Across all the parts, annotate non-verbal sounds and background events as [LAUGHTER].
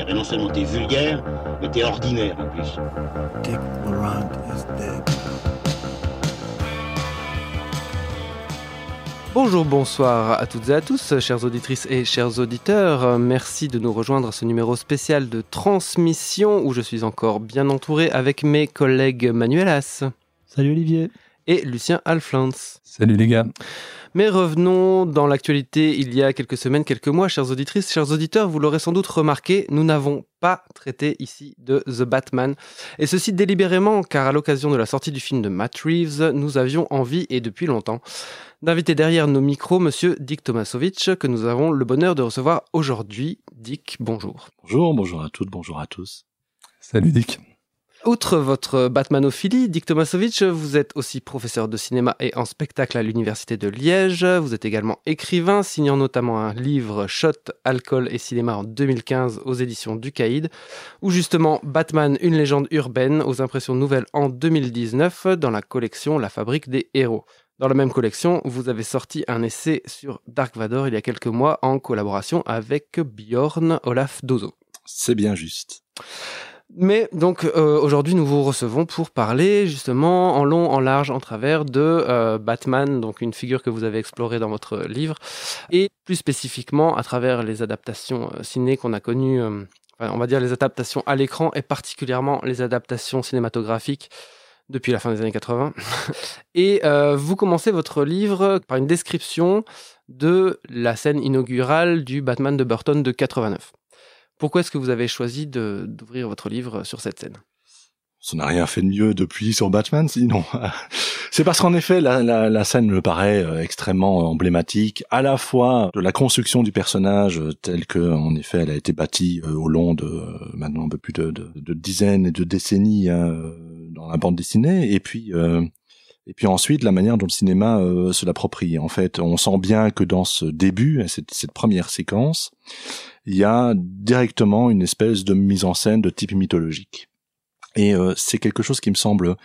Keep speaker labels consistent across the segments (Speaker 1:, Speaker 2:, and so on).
Speaker 1: Eh ben non seulement t'es vulgaire, mais t'es ordinaire en plus.
Speaker 2: Dick Laurent is dead.
Speaker 3: Bonjour, bonsoir à toutes et à tous, chères auditrices et chers auditeurs. Merci de nous rejoindre à ce numéro spécial de transmission où je suis encore bien entouré avec mes collègues Manuel As
Speaker 4: Salut Olivier.
Speaker 3: et Lucien Alflans.
Speaker 4: Salut les gars.
Speaker 3: Mais revenons dans l'actualité il y a quelques semaines, quelques mois, chères auditrices, chers auditeurs, vous l'aurez sans doute remarqué, nous n'avons pas traité ici de The Batman. Et ceci délibérément, car à l'occasion de la sortie du film de Matt Reeves, nous avions envie, et depuis longtemps, d'inviter derrière nos micros monsieur Dick Tomasovic, que nous avons le bonheur de recevoir aujourd'hui. Dick, bonjour.
Speaker 5: Bonjour, bonjour à toutes, bonjour à tous.
Speaker 4: Salut Dick.
Speaker 3: Outre votre Batmanophilie, Dick Tomasovic, vous êtes aussi professeur de cinéma et en spectacle à l'Université de Liège. Vous êtes également écrivain, signant notamment un livre Shot, Alcool et Cinéma en 2015 aux éditions du Caïd, ou justement Batman, une légende urbaine aux impressions nouvelles en 2019 dans la collection La Fabrique des Héros. Dans la même collection, vous avez sorti un essai sur Dark Vador il y a quelques mois en collaboration avec Bjorn Olaf Dozo.
Speaker 5: C'est bien juste.
Speaker 3: Mais donc euh, aujourd'hui nous vous recevons pour parler justement en long, en large, en travers de euh, Batman, donc une figure que vous avez explorée dans votre livre, et plus spécifiquement à travers les adaptations euh, ciné qu'on a connues, on va dire les adaptations à l'écran et particulièrement les adaptations cinématographiques depuis la fin des années 80. [LAUGHS] et vous commencez votre livre par une description de la scène inaugurale du Batman de Burton de 89. Pourquoi est-ce que vous avez choisi d'ouvrir votre livre sur cette scène?
Speaker 5: Ça n'a rien fait de mieux depuis sur Batman, sinon. [LAUGHS] C'est parce qu'en effet, la, scène me paraît euh, extrêmement emblématique, à la fois de la construction du personnage euh, telle que, en effet, elle a été bâtie euh, au long de maintenant un peu plus de, dizaines et de décennies hein, dans la bande dessinée, et puis et puis ensuite la manière dont le cinéma euh, se l'approprie. En fait, on sent bien que dans ce début, cette, première séquence, il y a directement une espèce de mise en scène de type mythologique. Et euh, c'est quelque chose qui me semble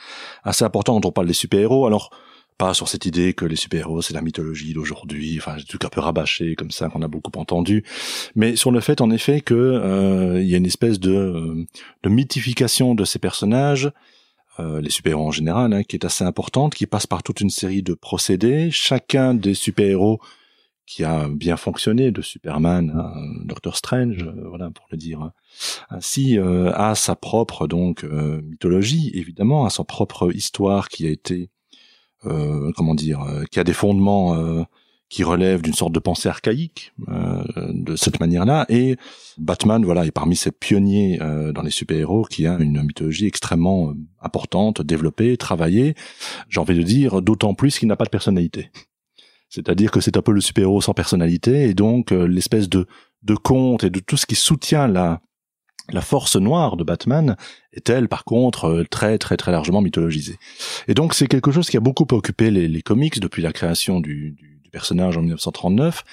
Speaker 5: assez important quand on parle des super-héros. Alors, pas sur cette idée que les super-héros, c'est la mythologie d'aujourd'hui, enfin, des trucs un peu rabâchés comme ça qu'on a beaucoup entendu, mais sur le fait, en effet, que euh, il y a une espèce de, euh, de mythification de ces personnages, euh, les super-héros en général, hein, qui est assez importante, qui passe par toute une série de procédés. Chacun des super-héros qui a bien fonctionné, de Superman, à Doctor Strange, euh, voilà pour le dire hein, ainsi, euh, a sa propre donc euh, mythologie, évidemment, a sa propre histoire qui a été, comment dire, qui a des fondements qui relèvent d'une sorte de pensée archaïque euh, de cette manière-là. Et Batman, voilà, est parmi ces pionniers euh, dans les super-héros qui a une mythologie extrêmement euh, importante, développée, travaillée. J'ai envie de dire, d'autant plus qu'il n'a pas de personnalité. C'est-à-dire que c'est un peu le super-héros sans personnalité, et donc euh, l'espèce de, de conte et de tout ce qui soutient la, la force noire de Batman est elle, par contre, euh, très très très largement mythologisée. Et donc c'est quelque chose qui a beaucoup occupé les, les comics depuis la création du, du, personnage en 1939.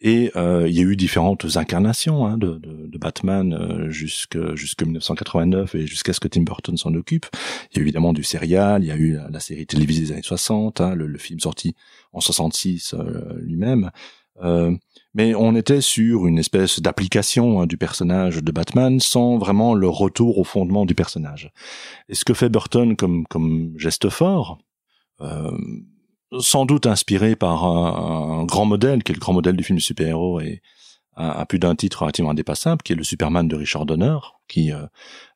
Speaker 5: Et euh, il y a eu différentes incarnations hein, de, Batman euh, jusque jusque 1989 et jusqu'à ce que Tim Burton s'en occupe. Il y a évidemment du serial, il y a eu la, série télévisée des années 60, hein, le, film sorti en 66 euh, lui-même. Euh, mais on était sur une espèce d'application hein, du personnage de Batman sans vraiment le retour au fondement du personnage. Et ce que fait Burton comme, geste fort, sans doute inspiré par un, grand modèle, qui est le grand modèle du film super-héros et à, plus d'un titre relativement indépassable, qui est le Superman de Richard Donner, qui euh,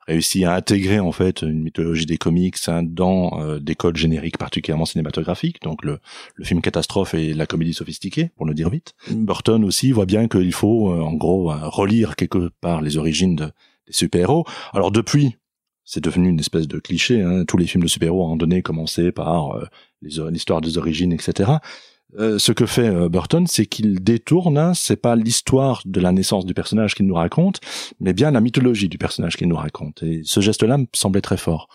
Speaker 5: réussit à intégrer en fait une mythologie des comics hein, dans euh, des codes génériques particulièrement cinématographiques, donc le, film catastrophe et la comédie sophistiquée, pour le dire vite. Burton aussi voit bien qu'il faut euh, en gros relire quelque part les origines de, des super-héros. Alors depuis, c'est devenu une espèce de cliché. Hein, tous les films de super-héros à un moment donné commençaient par euh, l'histoire des origines, etc. Euh, ce que fait euh, Burton, c'est qu'il détourne, hein, c'est pas l'histoire de la naissance du personnage qu'il nous raconte, mais bien la mythologie du personnage qu'il nous raconte. Et ce geste-là me semblait très fort.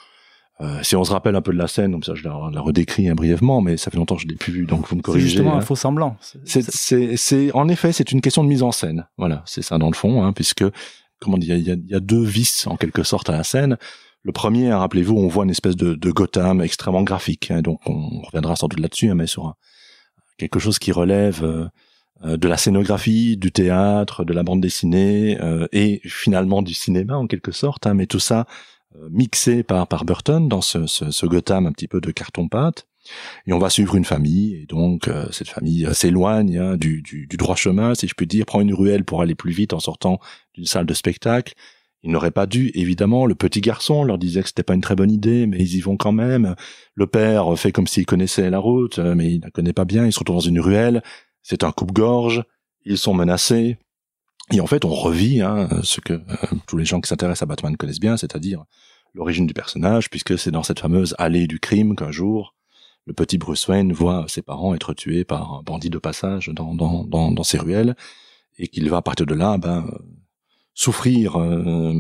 Speaker 5: Euh, si on se rappelle un peu de la scène, comme ça je la, la redécris hein, brièvement, mais ça fait longtemps que je l'ai plus vu, donc vous me corrigez.
Speaker 4: C'est justement
Speaker 5: hein.
Speaker 4: un faux semblant.
Speaker 5: C'est, en effet, c'est une question de mise en scène. Voilà, c'est ça dans le fond, hein, puisque comment dire, il y a, il y a deux vices en quelque sorte à la scène. Le premier, hein, rappelez-vous, on voit une espèce de, de Gotham extrêmement graphique, hein, donc on reviendra sans doute là-dessus, hein, mais sur un, quelque chose qui relève euh, euh, de la scénographie, du théâtre, de la bande dessinée euh, et finalement du cinéma en quelque sorte, hein, mais tout ça mixé par par Burton dans ce, ce, ce Gotham un petit peu de carton pâte. Et on va suivre une famille, et donc cette famille s'éloigne hein, du, du, du, droit chemin, si je puis dire, prend une ruelle pour aller plus vite en sortant d'une salle de spectacle, ils n'auraient pas dû, évidemment. Le petit garçon leur disait que c'était pas une très bonne idée, mais ils y vont quand même. Le père fait comme s'il connaissait la route, mais il la connaît pas bien. Ils se retrouvent dans une ruelle. C'est un coupe-gorge. Ils sont menacés. Et en fait, on revit hein, ce que euh, tous les gens qui s'intéressent à Batman connaissent bien, c'est-à-dire l'origine du personnage, puisque c'est dans cette fameuse allée du crime qu'un jour, le petit Bruce Wayne voit ses parents être tués par un bandit de passage dans, dans, dans, dans ces ruelles, et qu'il va à partir de là ben, souffrir euh,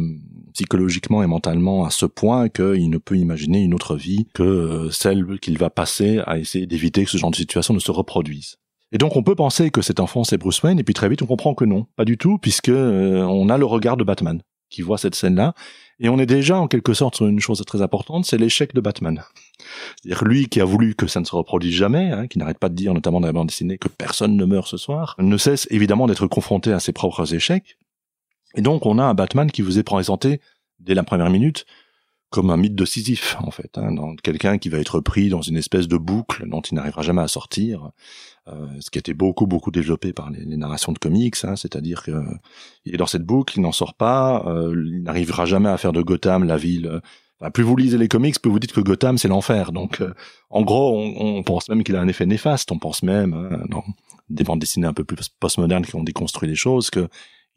Speaker 5: psychologiquement et mentalement à ce point qu'il ne peut imaginer une autre vie que euh, celle qu'il va passer à essayer d'éviter que ce genre de situation ne se reproduise. Et donc on peut penser que cet enfant c'est Bruce Wayne et puis très vite on comprend que non, pas du tout puisque euh, on a le regard de Batman qui voit cette scène-là et on est déjà en quelque sorte sur une chose très importante, c'est l'échec de Batman. C'est-à-dire lui qui a voulu que ça ne se reproduise jamais, hein, qui n'arrête pas de dire notamment dans la bande dessinée que personne ne meurt ce soir, ne cesse évidemment d'être confronté à ses propres échecs et donc on a un Batman qui vous est présenté dès la première minute comme un mythe de Sisyphe en fait, hein, quelqu'un qui va être pris dans une espèce de boucle dont il n'arrivera jamais à sortir, euh, ce qui a été beaucoup beaucoup développé par les, narrations de comics, hein, c'est-à-dire qu'il est dans cette boucle, il n'en sort pas, euh, il n'arrivera jamais à faire de Gotham la ville. plus vous lisez les comics, plus vous dites que Gotham c'est l'enfer. Donc euh, en gros, on, pense même qu'il a un effet néfaste. On pense même hein, dans des bandes dessinées un peu plus postmodernes qui ont déconstruit les choses que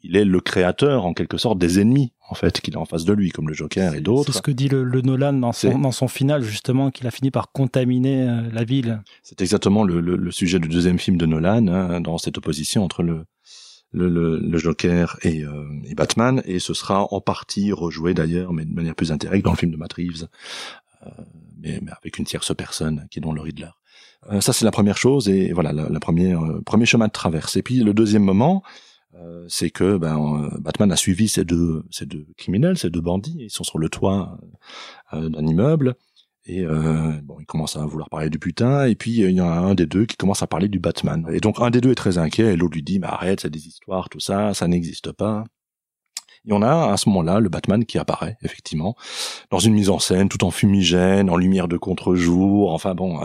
Speaker 5: il est le créateur en quelque sorte des ennemis en fait qu'il a en face de lui comme le Joker et d'autres.
Speaker 6: C'est ce que dit le, Nolan dans son, dans son final justement qu'il a fini par contaminer euh, la ville.
Speaker 5: C'est exactement le, le, sujet du deuxième film de Nolan hein, dans cette opposition entre le le, le, Joker et, euh, et, Batman et ce sera en partie rejoué d'ailleurs mais de manière plus indirecte dans le film de Matt Reeves euh, mais, mais, avec une tierce personne qui est dans le Riddler. Euh, ça c'est la première chose et voilà la, la première premier chemin de traverse et puis le deuxième moment euh, c'est que ben, euh, Batman a suivi ces deux, ces deux criminels, ces deux bandits. Ils sont sur le toit euh, d'un immeuble et bon, ils commencent à vouloir parler du putain. Et puis il y en a un des deux qui commence à parler du Batman. Et donc un des deux est très inquiet et l'autre lui dit mais arrête, c'est des histoires, tout ça, ça n'existe pas. Et on a à ce moment-là le Batman qui apparaît effectivement dans une mise en scène tout en fumigène, en lumière de contre-jour, enfin bon,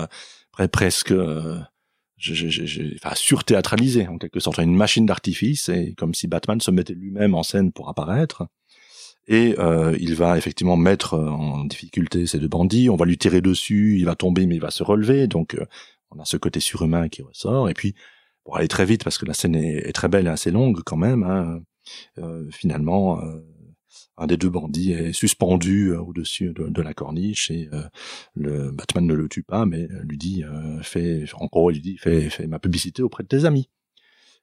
Speaker 5: presque je, enfin, surthéâtralisé en quelque sorte, une machine d'artifice, et comme si Batman se mettait lui-même en scène pour apparaître. Et euh, il va effectivement mettre en difficulté ces deux bandits. On va lui tirer dessus, il va tomber, mais il va se relever. Donc euh, on a ce côté surhumain qui ressort. Et puis pour aller très vite, parce que la scène est, très belle et assez longue quand même. Hein, euh, finalement, euh, un des deux bandits est suspendu euh, au-dessus de, la corniche et euh, Batman ne le tue pas, mais euh, lui dit, fais, en gros, lui dit, fais, fais ma publicité auprès de tes amis.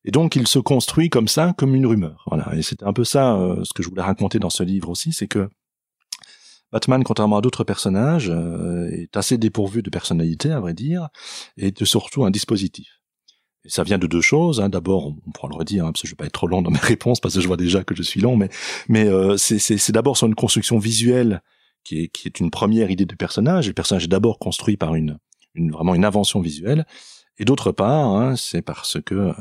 Speaker 5: Et donc il se construit comme ça, comme une rumeur. Voilà. Et c'était un peu ça ce que je voulais raconter dans ce livre aussi, c'est que Batman, contrairement à d'autres personnages, est assez dépourvu de personnalité, à vrai dire, et de surtout un dispositif. Ça vient de deux choses. Hein. D'abord, on pourra le redire, hein, parce que je vais pas être trop long dans mes [LAUGHS] réponses, parce que je vois déjà que je suis long, mais, mais euh, c'est d'abord sur une construction visuelle qui est, qui est une première idée de personnage. le personnage est d'abord construit par une, une, vraiment une invention visuelle. Et d'autre part, hein, c'est parce que euh,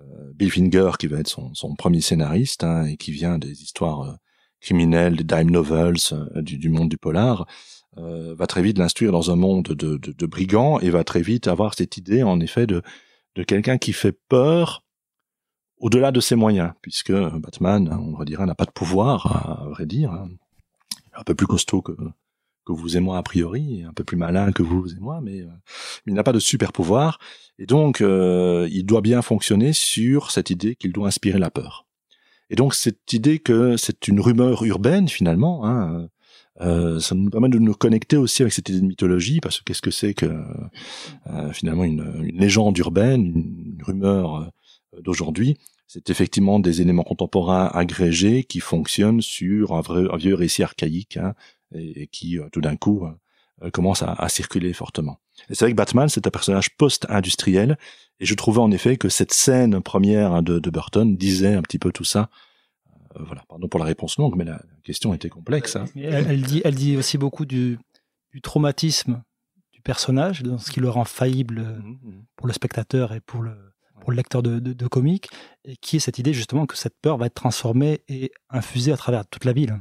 Speaker 5: euh, Bill Finger, qui va être son, son premier scénariste, hein, et qui vient des histoires euh, criminelles, des dime novels, du, du, monde du polar, va très vite l'instruire dans un monde de, de, de brigands et va très vite avoir cette idée, en effet, de de quelqu'un qui fait peur au-delà de ses moyens, puisque Batman, on va dire, n'a pas de pouvoir, à vrai dire, hein. un peu plus costaud que, que vous et moi a priori, un peu plus malin que vous et moi, mais, euh, il n'a pas de super pouvoir, et donc euh, il doit bien fonctionner sur cette idée qu'il doit inspirer la peur. Et donc cette idée que c'est une rumeur urbaine finalement, hein, euh, ça nous permet de nous connecter aussi avec cette idée de mythologie, parce que qu'est-ce que c'est que euh, finalement une, une, légende urbaine, une, rumeur euh, d'aujourd'hui? C'est effectivement des éléments contemporains agrégés qui fonctionnent sur un, vrai, un vieux récit archaïque hein, et, qui tout d'un coup commence à, à, circuler fortement. Et c'est vrai que Batman, c'est un personnage post-industriel, et je trouvais en effet que cette scène première hein, de, de Burton disait un petit peu tout ça voilà, pardon pour la réponse longue, mais la, question était complexe. Hein.
Speaker 6: Elle, dit, elle dit aussi beaucoup du, du traumatisme du personnage, dans ce qui le rend faillible mmh, mmh. pour le spectateur et pour le, pour le lecteur de, de, comics, et qui est cette idée justement que cette peur va être transformée et infusée à travers toute la ville.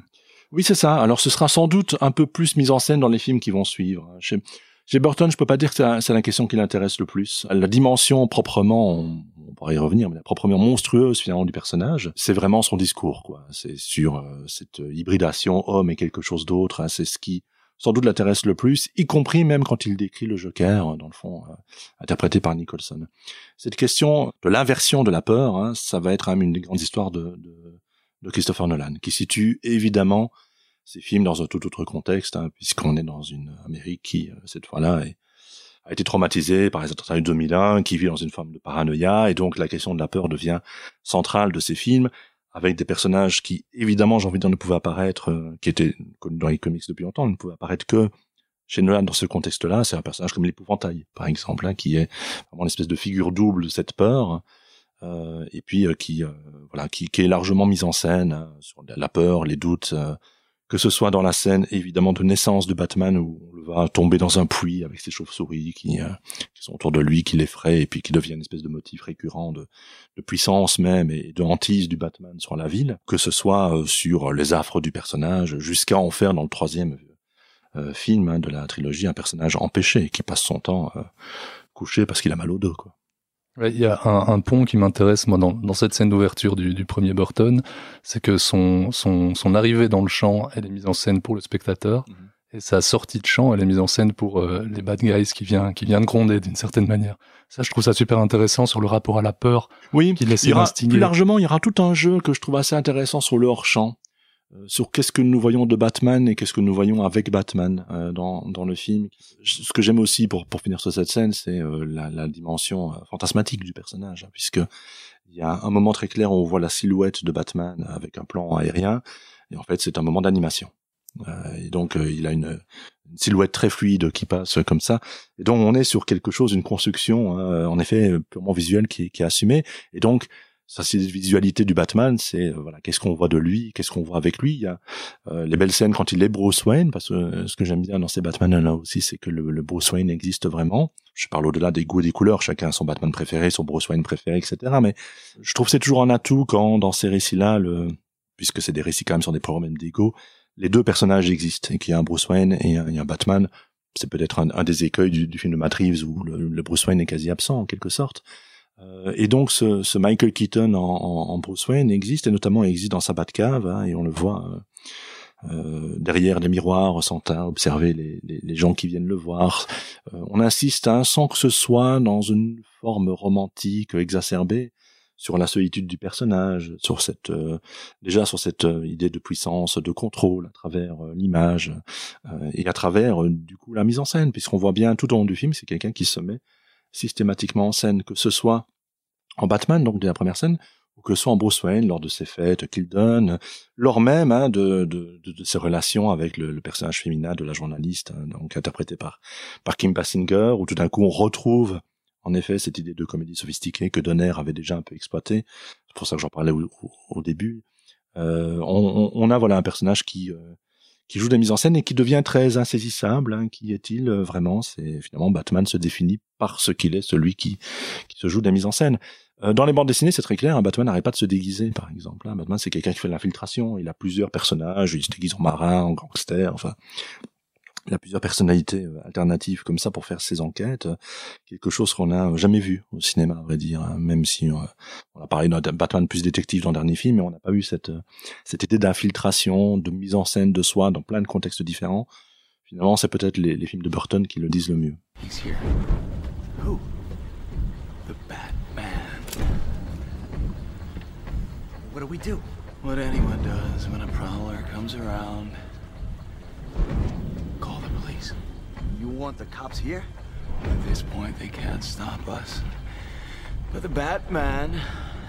Speaker 5: Oui, c'est ça. Alors ce sera sans doute un peu plus mis en scène dans les films qui vont suivre. Chez, chez Burton, je peux pas dire que c'est la question qui l'intéresse le plus. La dimension proprement, on, pourrait y revenir, mais la proprement monstrueuse finalement du personnage, c'est vraiment son discours, quoi. C'est sur euh, cette hybridation homme et quelque chose d'autre. Hein. C'est ce qui sans doute l'intéresse le plus, y compris même quand il décrit le Joker, dans le fond, euh, interprété par Nicholson. Cette question de l'inversion de la peur, hein, ça va être une des grandes histoires de, de, de, Christopher Nolan, qui situe évidemment ses films dans un tout autre contexte, hein, puisqu'on est dans une Amérique qui, euh, cette fois-là, a été traumatisée par les attentats de 2001, qui vit dans une forme de paranoïa, et donc la question de la peur devient centrale de ces films, avec des personnages qui, évidemment, j'ai envie de dire, ne pouvaient apparaître, euh, qui étaient connus dans les comics depuis longtemps, ne pouvaient apparaître que chez Nolan dans ce contexte-là. C'est un personnage comme l'épouvantail, par exemple, hein, qui est vraiment une espèce de figure double de cette peur, euh, et puis euh, qui, voilà, qui, qui, est largement mise en scène hein, sur la peur, les doutes, que ce soit dans la scène évidemment de naissance de Batman où on le voit tomber dans un puits avec ses chauves-souris qui, euh, qui, sont autour de lui, qui l'effraient et puis qui devient une espèce de motif récurrent de, puissance même et de hantise du Batman sur la ville, que ce soit euh, sur les affres du personnage, jusqu'à en faire dans le troisième euh, film hein, de la trilogie un personnage empêché qui passe son temps couché parce qu'il a mal au dos.
Speaker 4: Il y a un, un pont qui m'intéresse moi dans, dans, cette scène d'ouverture du, du, premier Burton, c'est que son, son, son, arrivée dans le champ, elle est mise en scène pour le spectateur, mhm. et sa sortie de champ, elle est mise en scène pour euh, les bad guys qui vient qui vient de gronder d'une certaine manière. Ça, je trouve ça super intéressant sur le rapport à la peur.
Speaker 5: Oui, il y aura, plus largement, il y aura tout un jeu que je trouve assez intéressant sur le hors champ. Euh, sur qu'est-ce que nous voyons de Batman et qu'est-ce que nous voyons avec Batman euh, dans, dans le film. Ce que j'aime aussi pour, pour finir sur cette scène, c'est euh, la, la, dimension fantasmatique du personnage, hein, puisque il y a un moment très clair où on voit la silhouette de Batman avec un plan aérien, et en fait c'est un moment d'animation. et donc il a une, une, silhouette très fluide qui passe comme ça, et donc on est sur quelque chose, une construction, hein, en effet purement visuelle qui, qui est assumée, et donc c'est visualité du Batman, c'est euh, voilà, qu'est-ce qu'on voit de lui, qu'est-ce qu'on voit avec lui. Il y a euh, les belles scènes quand il est Bruce Wayne, parce que euh, ce que j'aime bien dans ces Batman là aussi, c'est que le, le, Bruce Wayne existe vraiment. Je parle au-delà des goûts et des couleurs, chacun a son Batman préféré, son Bruce Wayne préféré, etc. Mais je trouve c'est toujours un atout quand dans ces récits-là, le, puisque c'est des récits quand même sur des problèmes d'ego, les deux personnages existent et qu'il y a un Bruce Wayne et un, un Batman. C'est peut-être un, un, des écueils du, du, film de Matt Reeves où le, le Bruce Wayne est quasi absent en quelque sorte. Euh, et donc ce, ce, Michael Keaton en, en, Bruce Wayne existe, et notamment existe dans sa Batcave, hein, et on le voit euh, euh derrière les miroirs, sans observer les, les, gens qui viennent le voir. Euh, on insiste hein, sans que ce soit dans une forme romantique exacerbée sur la solitude du personnage, sur cette déjà sur cette idée de puissance, de contrôle à travers l'image et à travers du coup la mise en scène, puisqu'on voit bien tout au long du film, c'est quelqu'un qui se met systématiquement en scène, que ce soit en Batman, donc de la première scène, ou que ce soit en Bruce Wayne lors de ses fêtes qu'il donne, lors même hein, de, de, de, ses relations avec le, personnage féminin de la journaliste, hein, donc interprété par, par Kim Basinger, où tout d'un coup on retrouve en effet cette idée de comédie sophistiquée que Donner avait déjà un peu exploité. C'est pour ça que j'en parlais au, début. Euh, on, on, a voilà un personnage qui euh, qui joue de la mise en scène et qui devient très insaisissable. Hein. Qui est-il euh, vraiment? C'est finalement Batman se définit par ce qu'il est, celui qui, qui se joue de la mise en scène. Euh, dans les bandes dessinées, c'est très clair. Un Batman n'arrête pas de se déguiser, par exemple. Un Batman, c'est quelqu'un qui fait de l'infiltration. Il a plusieurs personnages. Il se déguise en marin, en gangster. Enfin, il a plusieurs personnalités euh, alternatives comme ça pour faire ses enquêtes. Quelque chose qu'on n'a jamais vu au cinéma, à vrai dire. Hein. Même si euh, on a parlé d'un Batman plus détective dans le dernier film, mais on n'a pas eu cette, euh, cette idée d'infiltration, de mise en scène de soi dans plein de contextes différents. Finalement, c'est peut-être les, les, films de Burton qui le disent le mieux. What do we do? What anyone does when a prowler comes around. Call the police. You want the cops here? At this point, they can't stop us. But the Batman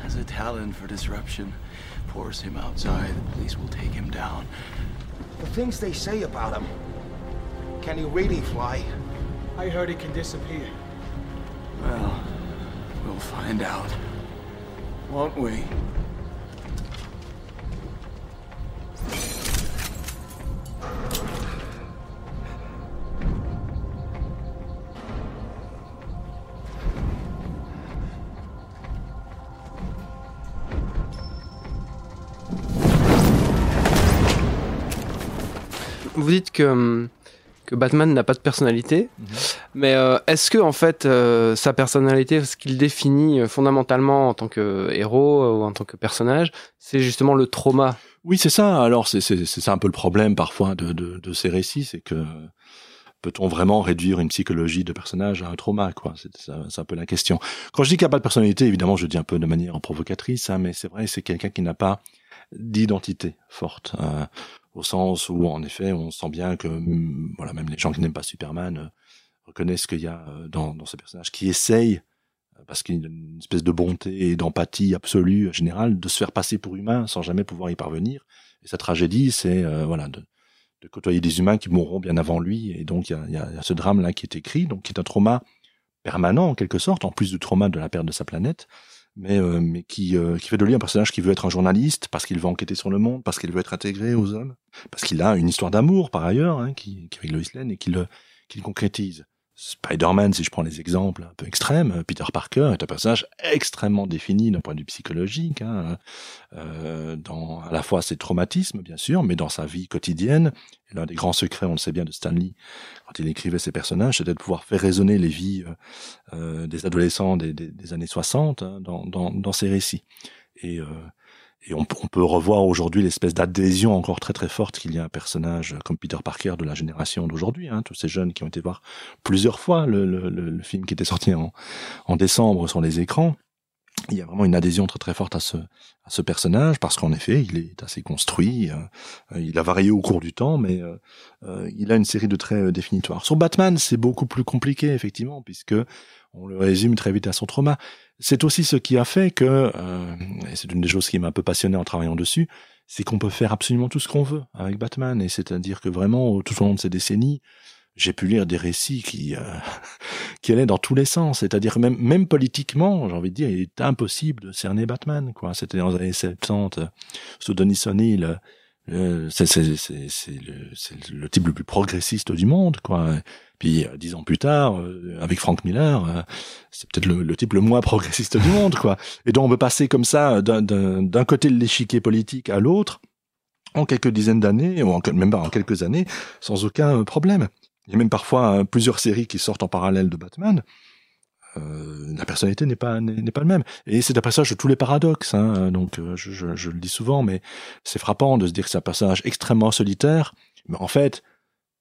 Speaker 5: has a talent for disruption. Force him outside, the police will take him down. The things they say about him. Can he really fly? I heard he can disappear. Well, we'll find out. Won't we?
Speaker 3: Vous dites hum, que, Batman n'a pas de personnalité. Mhm mais euh, est-ce que en fait euh, sa personnalité, ce qu'il définit euh, fondamentalement en tant que héros ou en tant que personnage, c'est justement le trauma?
Speaker 5: Oui, c'est ça. Alors c'est c'est un peu le problème parfois de de, de ces récits, c'est que peut-on vraiment réduire une psychologie de personnage à un trauma quoi? C'est un peu la question. Quand je dis qu'il n'y a pas de personnalité, évidemment, je dis un peu de manière provocatrice, hein, mais c'est vrai, c'est quelqu'un qui n'a pas d'identité forte au sens où en effet on sent bien que mm, voilà même les gens qui n'aiment pas Superman euh, reconnaissent qu'il y a euh, dans, dans ce personnage qui essaye euh, parce qu'il y a une espèce de bonté et d'empathie absolue générale de se faire passer pour humain sans jamais pouvoir y parvenir. Et sa tragédie c'est voilà de, de, côtoyer des humains qui mourront bien avant lui. Et donc il y a, y a, ce drame là qui est écrit. Donc qui est un trauma permanent en quelque sorte en plus du trauma de la perte de sa planète mais euh, mais qui euh, qui fait de lui un personnage qui veut être un journaliste parce qu'il veut enquêter sur le monde, parce qu'il veut être intégré aux hommes, parce qu'il a une histoire d'amour par ailleurs, hein, qui, qui avec Lois Lane et qu'il qu'il concrétise. Spider-Man, si je prends les exemples un peu extrêmes, Peter Parker est un personnage extrêmement défini d'un point de vue psychologique, hein, euh, dans à la fois ses traumatismes, bien sûr, mais dans sa vie quotidienne. L'un des grands secrets, on le sait bien, de Stanley, quand il écrivait ses personnages, c'était de pouvoir faire résonner les vies euh, euh des adolescents des, des, des années 60 hein, dans, dans, dans, ses récits. Et euh, et on, peut revoir aujourd'hui l'espèce d'adhésion encore très très forte qu'il y a un personnage comme Peter Parker de la génération d'aujourd'hui, hein, tous ces jeunes qui ont été voir plusieurs fois le, le, le film qui était sorti en, en décembre sur les écrans. Il y a vraiment une adhésion très très forte à ce à ce personnage parce qu'en effet il est assez construit euh, il a varié au cours du temps mais euh, euh, il a une série de traits définitoires. Sur Batman c'est beaucoup plus compliqué effectivement puisque on le résume très vite à son trauma. C'est aussi ce qui a fait que et c'est une des choses qui m'a un peu passionné en travaillant dessus c'est qu'on peut faire absolument tout ce qu'on veut avec Batman. Et c'est-à-dire que vraiment tout au long de ces décennies j'ai pu lire des récits qui euh, [LAUGHS] qui allaient dans tous les sens, c'est-à-dire même même politiquement, j'ai envie de dire, il est impossible de cerner Batman quoi. C'était dans les années 70 sous Denis O'Neill, c'est le, le type le plus progressiste du monde quoi. Puis euh, dix ans plus tard, euh, avec Frank Miller, euh, c'est peut-être le, le, type le moins progressiste du monde quoi. Et donc on peut passer comme ça d'un côté de l'échiquier politique à l'autre en quelques dizaines d'années ou en, même pas en quelques années sans aucun problème. Il y a même parfois plusieurs séries qui sortent en parallèle de Batman. Euh, la personnalité n'est pas n'est pas le même. Et c'est un passage de tous les paradoxes hein, donc euh, je, je, je, le dis souvent mais c'est frappant de se dire que c'est un personnage extrêmement solitaire. Mais en fait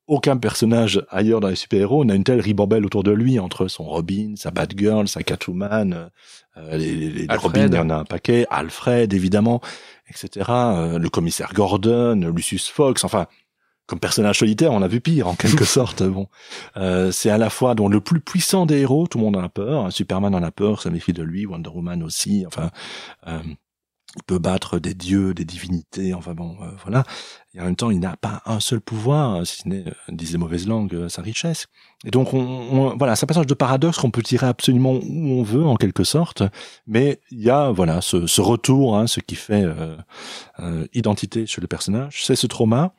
Speaker 5: aucun personnage ailleurs dans les super-héros n'a une telle ribambelle autour de lui entre son Robin, sa Batgirl, sa Catwoman, euh, les, les, les Robin, il y en a un paquet, Alfred évidemment, etc. Euh, le commissaire Gordon, Lucius Fox, enfin comme personnage solitaire, on a vu pire en quelque [LAUGHS] sorte. Bon, euh, c'est à la fois donc le plus puissant des héros, tout le monde en a peur. Superman en a peur, ça méfie de lui. Wonder Woman aussi. Enfin, euh, il peut battre des dieux, des divinités. Enfin bon, euh, voilà. Et en même temps, il n'a pas un seul pouvoir, si ce n'est, disent les mauvaises langues, sa richesse. Et donc, on, voilà, c'est un passage de paradoxe qu'on peut tirer absolument où on veut, en quelque sorte. Mais il y a, voilà, ce, ce retour, hein, ce qui fait identité chez le personnage, c'est ce trauma.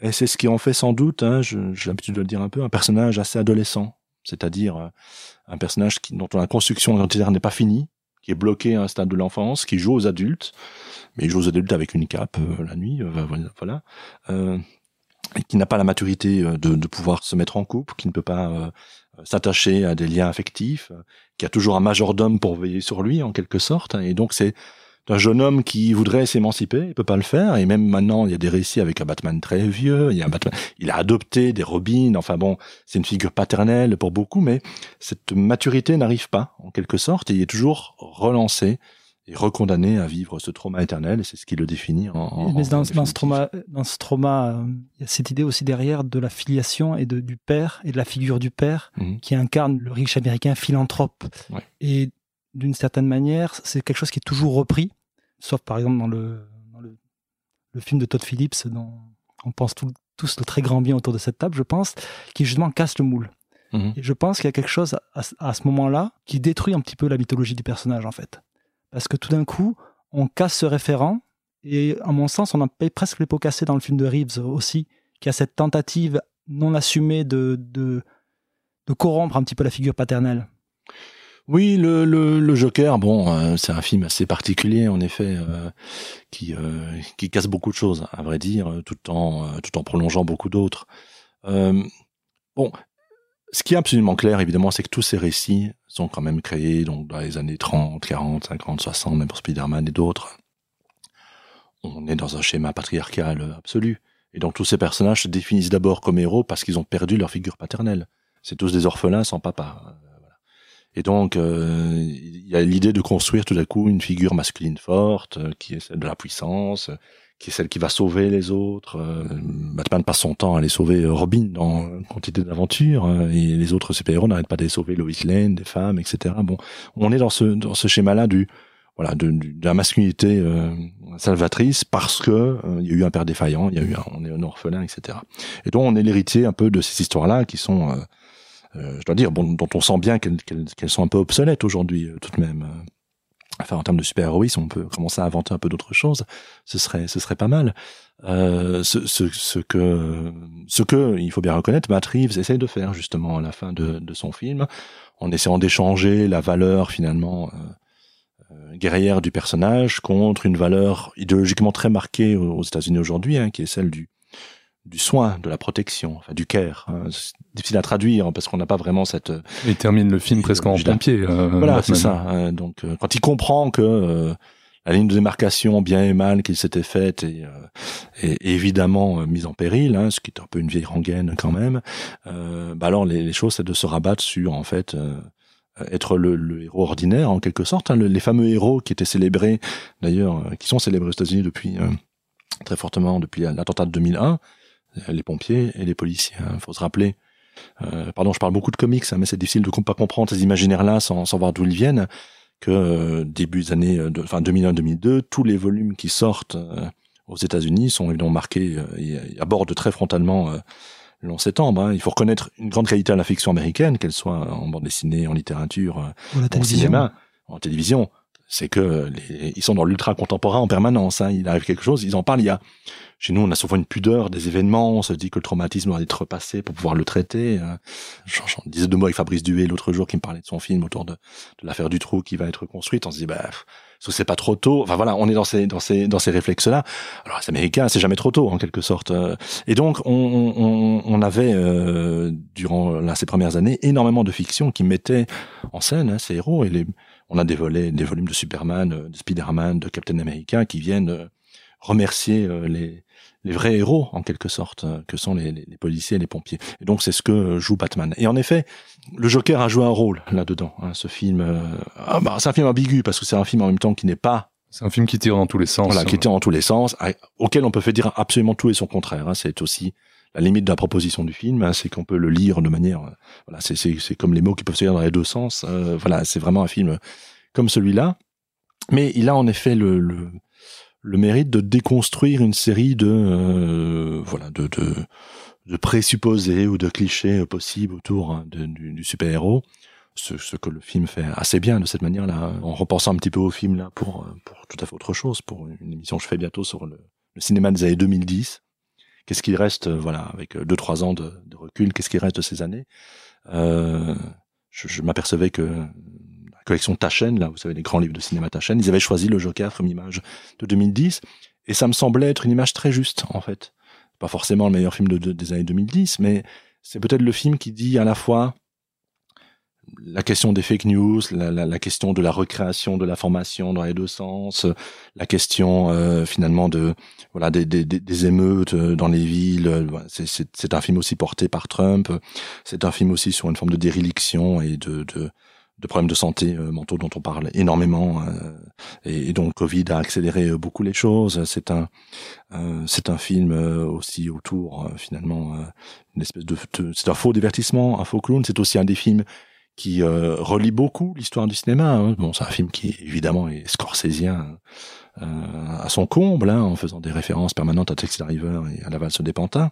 Speaker 5: Et c'est ce qui en fait sans doute, hein, j'ai l'habitude de le dire un peu, un personnage assez adolescent. C'est-à-dire euh, un personnage qui, dont la construction identitaire n'est pas finie, qui est bloqué à un stade de l'enfance, qui joue aux adultes, mais il joue aux adultes avec une cape euh, la nuit, euh, voilà. et qui n'a pas la maturité de, de, pouvoir se mettre en couple, qui ne peut pas s'attacher à des liens affectifs, qui a toujours un majordome pour veiller sur lui en quelque sorte. Et donc c'est d'un jeune homme qui voudrait s'émanciper, il peut pas le faire. Et même maintenant, il y a des récits avec un Batman très vieux. Il y a un Batman, il a adopté des Robins. Enfin bon, c'est une figure paternelle pour beaucoup, mais cette maturité n'arrive pas en quelque sorte. Et il est toujours relancé et recondamné à vivre ce trauma éternel. Et c'est ce qui le définit. En,
Speaker 6: mais dans, dans, ce trauma, dans ce trauma, euh, il y a cette idée aussi derrière de la filiation et de, du père et de la figure du père mhm. qui incarne le riche américain philanthrope. Ouais. Et d'une certaine manière, c'est quelque chose qui est toujours repris, sauf par exemple dans le, dans le, le film de Todd Phillips, dont on pense tout, tous le très grand bien autour de cette table, je pense, qui justement casse le moule. Mmh. Et je pense qu'il y a quelque chose à, à ce moment-là qui détruit un petit peu la mythologie du personnage, en fait. Parce que tout d'un coup, on casse ce référent, et à mon sens, on en paye presque les pots cassés dans le film de Reeves aussi, qui a cette tentative non assumée de, de, de corrompre un petit peu la figure paternelle.
Speaker 5: Oui, le, le, le Joker, bon, euh, c'est un film assez particulier en effet, euh, qui euh, qui casse beaucoup de choses, à vrai dire, tout en tout en prolongeant beaucoup d'autres. bon, ce qui est absolument clair, évidemment, c'est que tous ces récits sont quand même créés donc dans les années 30, 40, 50, 60, même pour Spider-Man et d'autres. On est dans un schéma patriarcal absolu. Et donc tous ces personnages se définissent d'abord comme héros parce qu'ils ont perdu leur figure paternelle. C'est tous des orphelins sans papa. Et donc, euh, il y a l'idée de construire tout à coup une figure masculine forte, euh, qui est celle de la puissance, qui est celle qui va sauver les autres. Euh, Batman passe son temps à aller sauver Robin dans quantité d'aventures, et les autres super-héros n'arrêtent pas de sauver Lois Lane, des femmes, etc. Bon, on est dans ce dans ce schéma-là du voilà de, de, la masculinité salvatrice parce que il y a eu un père défaillant, il y a eu un, on est un orphelin, etc. Et donc on est l'héritier un peu de ces histoires-là qui sont euh, je dois dire, bon, dont on sent bien qu'elles sont un peu obsolètes aujourd'hui, euh, tout de même. Euh. Enfin, en termes de super-héroïsme, on peut commencer à inventer un peu d'autres choses. Ce serait, ce serait pas mal. Euh, ce, ce, ce, que, ce que, il faut bien reconnaître, Matt Reeves essaye de faire justement à la fin de, de son film, en essayant d'échanger la valeur finalement euh, guerrière du personnage contre une valeur idéologiquement très marquée aux États-Unis aujourd'hui, hein, qui est celle du du soin, de la protection, enfin du care. Hein. C'est difficile à traduire parce qu'on n'a pas vraiment cette.
Speaker 4: Il termine le film presque en pompier.
Speaker 5: Euh, voilà, c'est ça. Hein. Donc euh, quand il comprend que euh, la ligne de démarcation bien et mal qu'il s'était faite est, est, évidemment mise en péril, hein, ce qui est un peu une vieille rengaine quand même. bah alors les, les choses c'est de se rabattre sur en fait être le, le, héros ordinaire en quelque sorte. Hein, les fameux héros qui étaient célébrés d'ailleurs, qui sont célébrés aux États-Unis depuis très fortement depuis l'attentat de 2001 les pompiers et les policiers. Il hein. faut se rappeler. Euh, pardon, je parle beaucoup de comics, hein, mais c'est difficile de pas comprendre ces imaginaires-là sans, sans voir d'où ils viennent. Que euh, début des années, de, enfin 2001-2002, tous les volumes qui sortent euh, aux États-Unis sont évidemment marqués et, abordent très frontalement le 11 septembre. Hein. Il faut reconnaître une grande qualité à la fiction américaine, qu'elle soit en bande dessinée, en littérature, en cinéma, en télévision c'est que les, ils sont dans l'ultra contemporain en permanence. Hein. Il arrive quelque chose, ils en parlent. Il y a chez nous, on a souvent une pudeur des événements. On se dit que le traumatisme doit être repassé pour pouvoir le traiter. Hein. J'en disais deux mots avec Fabrice Duet l'autre jour qui me parlait de son film autour de, l'affaire du trou qui va être construite. On se dit bah c'est pas trop tôt? Enfin voilà, on est dans ces dans ces dans ces réflexes là. Alors les Américains, c'est jamais trop tôt en quelque sorte. Et donc on on, on avait euh, durant là, ces premières années énormément de fiction qui mettait en scène hein, ces héros et les on a des volets, des volumes de Superman, euh, de Spider-Man, de Captain America qui viennent euh, remercier euh, les, les vrais héros en quelque sorte que sont les, les, policiers et les pompiers. Et donc c'est ce que joue Batman. Et en effet, le Joker a joué un rôle là-dedans. Hein, ce film, ah bah, c'est un film ambigu parce que c'est un film en même temps qui n'est pas
Speaker 4: c'est un film qui tire dans tous les sens.
Speaker 5: Voilà, qui tire dans tous les sens, auquel on peut faire dire absolument tout et son contraire. Hein. C'est aussi la limite de la proposition du film, hein, c'est qu'on peut le lire de manière, voilà, c'est comme les mots qui peuvent se lire dans les deux sens. voilà, c'est vraiment un film comme celui-là. Mais il a en effet le, le, le, mérite de déconstruire une série de euh, voilà de, de, de, présupposés ou de clichés possibles autour hein, du, du super-héros. Ce, ce, que le film fait assez bien de cette manière-là, en repensant un petit peu au film là pour pour tout à fait autre chose, pour une émission que je fais bientôt sur le, le cinéma des années 2010. Qu'est-ce qu'il reste, voilà, avec deux trois ans de, de recul, qu'est-ce qui reste de ces années? Euh, Je, je m'apercevais que collection Taschen, là, vous savez, les grands livres de cinéma Taschen, ils avaient choisi le Joker comme image de 2010, et ça me semblait être une image très juste, en fait. Pas forcément le meilleur film de, des années 2010, mais c'est peut-être le film qui dit à la fois la question des fake news, la, la, la question de la recréation de l'information dans les deux sens, la question euh, finalement de voilà des, des, des, émeutes euh, dans les villes. C'est un film aussi porté par Trump. C'est un film aussi sur une forme de déréliction et de, de de problèmes de santé euh, mentaux dont on parle énormément euh, et, donc Covid a accéléré euh, beaucoup les choses c'est un c'est un film aussi autour finalement une espèce de, c'est un faux divertissement un faux clown c'est aussi un des films qui relie beaucoup l'histoire du cinéma hein. bon c'est un film qui évidemment est scorsésien à son comble hein, en faisant des références permanentes à Taxi Driver et à la valse des pantins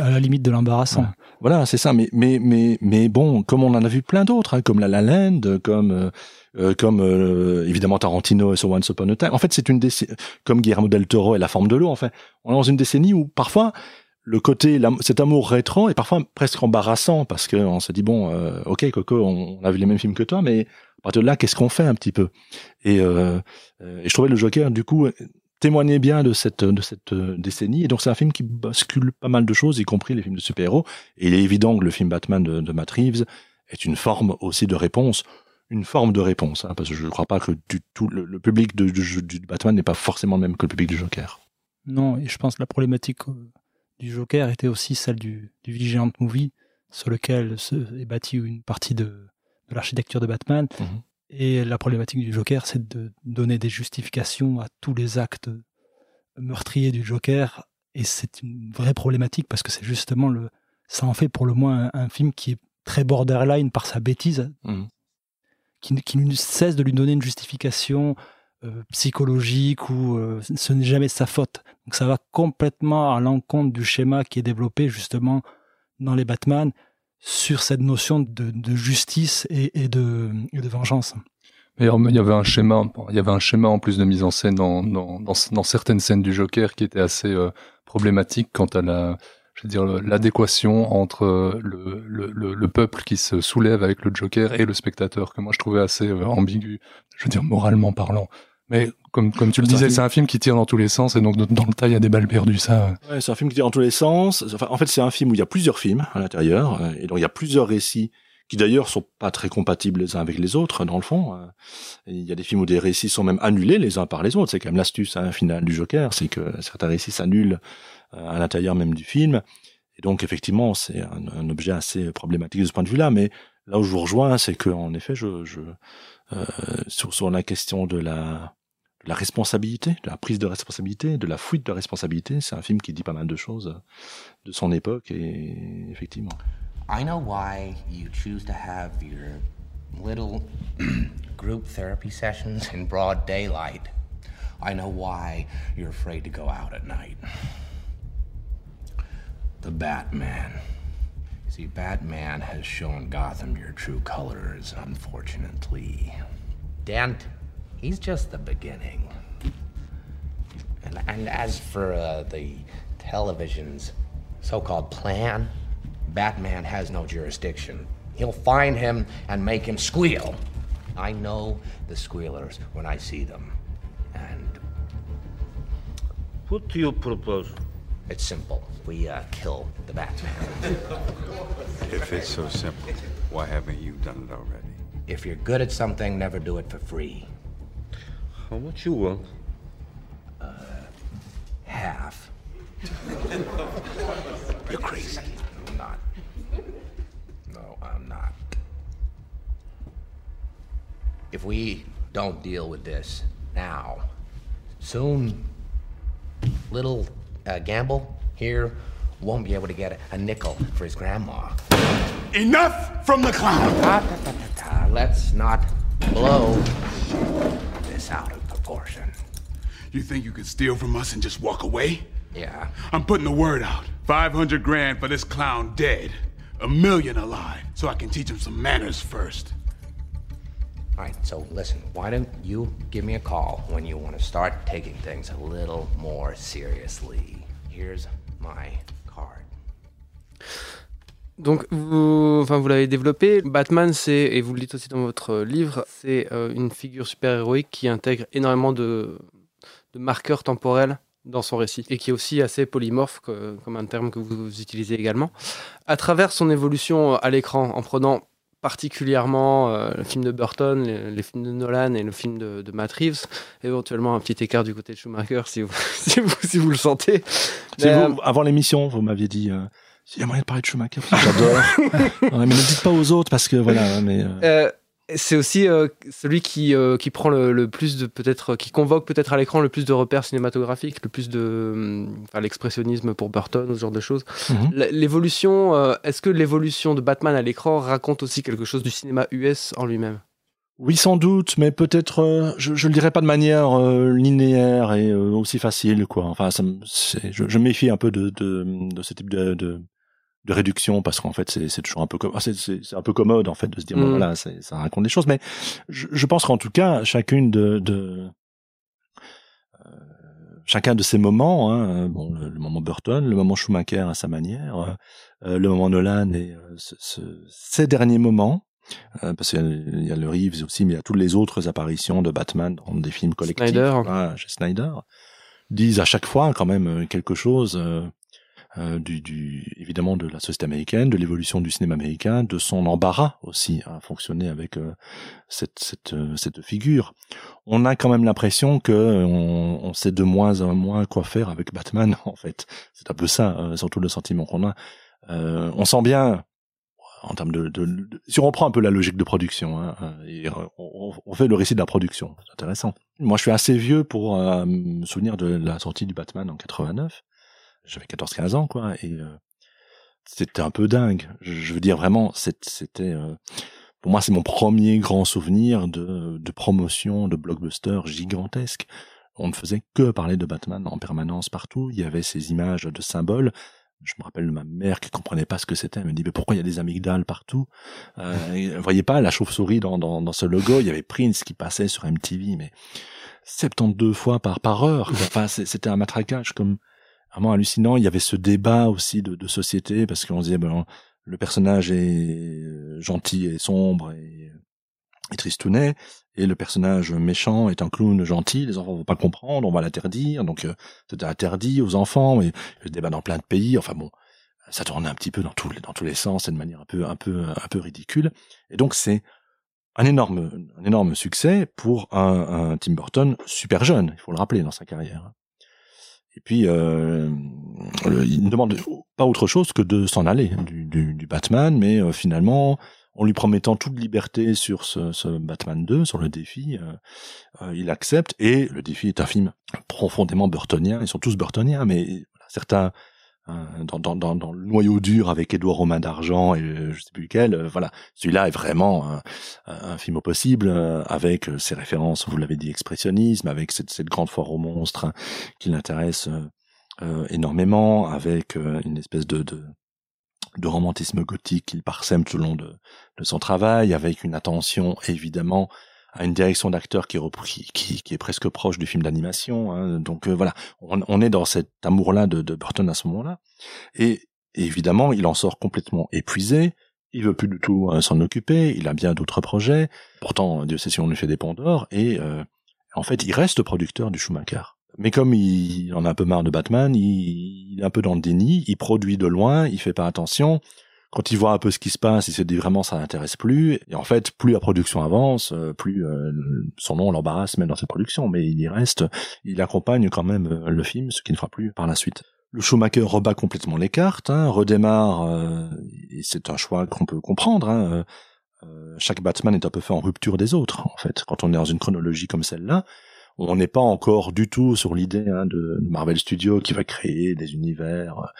Speaker 6: à la limite de l'embarrassant.
Speaker 5: Voilà, c'est ça. Mais mais mais mais bon, comme on en a vu plein d'autres, hein, comme La La Land, comme euh, euh comme euh, évidemment Tarantino et sur Once Upon a Time. En fait, c'est une décennie comme Guillermo del Toro et La Forme de l'eau. En fait, on est dans une décennie où parfois le côté, cet amour rétro est parfois presque embarrassant parce que on se dit bon, euh, ok Coco, on, a vu les mêmes films que toi, mais à partir de là, qu'est-ce qu'on fait un petit peu? Et, euh, euh, et je trouvais le Joker du coup témoignait bien de cette de cette décennie et donc c'est un film qui bascule pas mal de choses, y compris les films de super-héros. Et il est évident que le film Batman de, Matt Reeves est une forme aussi de réponse une forme de réponse, hein, parce que je ne crois pas que du tout le, public de, du, Batman n'est pas forcément le même que le public du Joker.
Speaker 6: Non, et je pense que la problématique du Joker était aussi celle du, du Vigilant Movie, sur lequel se, est bâtie une partie de, de l'architecture de Batman. Mhm. Et la problématique du Joker, c'est de donner des justifications à tous les actes meurtriers du Joker. Et c'est une vraie problématique parce que c'est justement le, ça en fait pour le moins un, film qui est très borderline par sa bêtise, mhm. qui, qui ne cesse de lui donner une justification psychologique ou euh, ce n'est jamais sa faute. Donc ça va complètement à l'encontre du schéma qui est développé justement dans les Batman sur cette notion de, justice et, de, vengeance.
Speaker 4: il y avait un schéma, il y avait un schéma en plus de mise en scène dans, dans, dans, certaines scènes du Joker qui était assez euh, problématique quant à la, je veux dire, l'adéquation entre le, le, le, peuple qui se soulève avec le Joker et le spectateur, que moi je trouvais assez ambigu, je veux dire, moralement parlant. Mais comme, comme tu le disais, c'est un film qui tire dans tous les sens et donc dans le tas il y a des balles perdues. Ça.
Speaker 5: Ouais, c'est un film qui tire dans tous les sens. Enfin, en fait, c'est un film où il y a plusieurs films à l'intérieur et donc il y a plusieurs récits qui d'ailleurs sont pas très compatibles les uns avec les autres dans le fond. Il y a des films où des récits sont même annulés les uns par les autres. C'est quand même l'astuce un hein, final du Joker, c'est que certains récits s'annulent euh, à l'intérieur même du film. Et donc effectivement, c'est un, un, objet assez problématique de ce point de vue-là. Mais là où je vous rejoins, c'est que en effet, je, je euh, sur, sur la question de la la responsabilité, de la prise de responsabilité, de la fuite de responsabilité. C'est un film qui dit pas mal de choses de son époque et effectivement.
Speaker 7: I know why you choose to have your little [CLEARS THROAT] group therapy sessions in broad daylight. I know why you're afraid to go out at night. The Batman. see, Batman has shown Gotham your true colors, unfortunately. Dent he's just the beginning. And, and as for uh, the television's so called plan, Batman has no jurisdiction. He'll find him and make him squeal. I know the squealers when I see them. And.
Speaker 1: What do you propose?
Speaker 7: It's simple. We uh, kill the Batman. [LAUGHS]
Speaker 8: if it's so simple, why haven't you done it already?
Speaker 7: If you're good at something, never do it for free.
Speaker 1: How much you want?
Speaker 7: Uh, half. [LAUGHS] You're crazy. I'm not. No, I'm not. If we don't deal with this now, soon, little uh, Gamble here won't be able to get a nickel for his grandma.
Speaker 9: Enough from the clown! Ta, ta,
Speaker 7: ta, Let's not blow out proportion.
Speaker 9: You think you could steal from us and just walk away?
Speaker 7: Yeah.
Speaker 9: I'm putting the word out. 500 grand for this clown dead. A million alive, so I can teach him some manners first.
Speaker 7: All right, so listen, why don't you give me a call when you want to start taking things a little more seriously? Here's my.
Speaker 3: Donc, vous, enfin, vous l'avez développé. Batman, c'est, et vous le dites aussi dans votre livre, c'est euh, une figure super-héroïque qui intègre énormément de, de, marqueurs temporels dans son récit et qui est aussi assez polymorphe, comme un terme que vous utilisez également. À travers son évolution à l'écran, en prenant particulièrement euh, le film de Burton, les, films de Nolan et le film de, de, Matt Reeves, éventuellement un petit écart du côté de Schumacher si vous, [LAUGHS] si vous, si vous le sentez.
Speaker 5: Euh, avant l'émission, vous m'aviez dit il y a moyen de parler de Schumacher, [LAUGHS] j'adore. [LAUGHS] mais ne dites pas aux autres parce que voilà. Mais euh.
Speaker 3: Euh, c'est aussi euh, celui qui qui prend le, plus de peut-être qui convoque peut-être à l'écran le plus de repères cinématographiques, le plus de enfin, l'expressionnisme pour Burton, ce genre de choses. Mhm. L'évolution, est-ce que l'évolution de Batman à l'écran raconte aussi quelque chose du cinéma US en lui-même?
Speaker 5: Oui, sans doute, mais peut-être, je, je le dirais pas de manière linéaire et aussi facile, quoi. Enfin, ça, je, je méfie un peu de, de, de ce type de, de, de réduction parce qu'en fait c'est toujours un peu ah, c'est un peu commode en fait de se dire bon, mm. voilà ça raconte des choses mais je, je pense qu'en tout cas chacune de, de euh, chacun de ces moments, hein, bon, le, moment Burton, le moment Schumacher à sa manière, euh, le moment Nolan et ce, ce, ces derniers moments, parce qu'il y, a le Reeves aussi, mais il y a toutes les autres apparitions de Batman dans des films collectifs.
Speaker 3: Snyder.
Speaker 5: chez Snyder disent à chaque fois quand même quelque chose euh, du, du, évidemment de la société américaine, de l'évolution du cinéma américain, de son embarras aussi à fonctionner avec euh, cette, cette, euh, cette figure. On a quand même l'impression que on, on, sait de moins en moins quoi faire avec Batman [LAUGHS] en fait. C'est un peu ça, surtout le sentiment qu'on a. on sent bien en termes de, de, si on reprend un peu la logique de production, hein, on, on, fait le récit de la production, c'est intéressant. Moi, je suis assez vieux pour me souvenir de la sortie du Batman en 89 j'avais 14-15 ans, quoi, et euh, c'était un peu dingue. Je, veux dire, vraiment, c'était... Euh, pour moi, c'est mon premier grand souvenir de, de promotion, de blockbuster gigantesque. On ne faisait que parler de Batman en permanence partout. Il y avait ces images de symboles. Je me rappelle ma mère qui comprenait pas ce que c'était. Elle me dit mais pourquoi il y a des amygdales partout? Euh, Vous voyez pas la chauve-souris dans, dans, dans, ce logo? Il y avait Prince qui passait sur MTV, mais 72 fois par par heure. Enfin, c'était un matraquage comme vraiment hallucinant. Il y avait ce débat aussi de, société parce qu'on disait ben, le personnage est euh, gentil et sombre et, et tristounet et le personnage méchant est un clown gentil. Les enfants vont pas comprendre, on va l'interdire. Donc euh, c'était interdit aux enfants. Et le débat dans plein de pays. Enfin bon, ça tournait un petit peu dans tous les sens et de manière un peu un peu un peu ridicule. Et donc c'est un énorme succès pour un, un Tim Burton super jeune. Il faut le rappeler dans sa carrière. Et puis, euh, il ne demande pas autre chose que de s'en aller du, Batman, mais euh, finalement, en lui promettant toute liberté sur ce, Batman 2, sur le défi, euh, il accepte. Et le défi est un film profondément burtonien. Ils sont tous burtoniens, mais certains dans, dans, dans, dans, le noyau dur avec Édouard Romain d'Argent et euh, je sais plus lequel. Euh, voilà, celui-là est vraiment un, un, film au possible avec ses références, vous l'avez dit, expressionnisme, avec cette, cette grande foire aux monstres hein, qui l'intéresse énormément, avec une espèce de, de, de romantisme gothique qu'il parsème tout le long de, de son travail, avec une attention évidemment une direction d'acteur qui, est presque proche du film d'animation. Hein. Donc euh, voilà, on, est dans cet amour-là de, Burton à ce moment-là. Et, évidemment, il en sort complètement épuisé. Il veut plus du tout euh, s'en occuper. Il a bien d'autres projets. Pourtant, Dieu sait si on lui fait des d'or. Et euh, en fait, il reste producteur du Schumacher. Mais comme il, en a un peu marre de Batman, il, il est un peu dans le déni. Il produit de loin. Il fait pas attention quand il voit un peu ce qui se passe, il se dit vraiment ça n'intéresse plus. Et en fait, plus la production avance, euh, plus euh, son nom l'embarrasse même dans cette production, mais il y reste, il accompagne quand même euh, le film, ce qui ne fera plus par la suite. Le Schumacher rebat complètement les cartes, hein, redémarre, et c'est un choix qu'on peut comprendre. Hein, chaque Batman est un peu fait en rupture des autres, en fait. Quand on est dans une chronologie comme celle-là, on n'est pas encore du tout sur l'idée hein, de Marvel Studios qui va créer des univers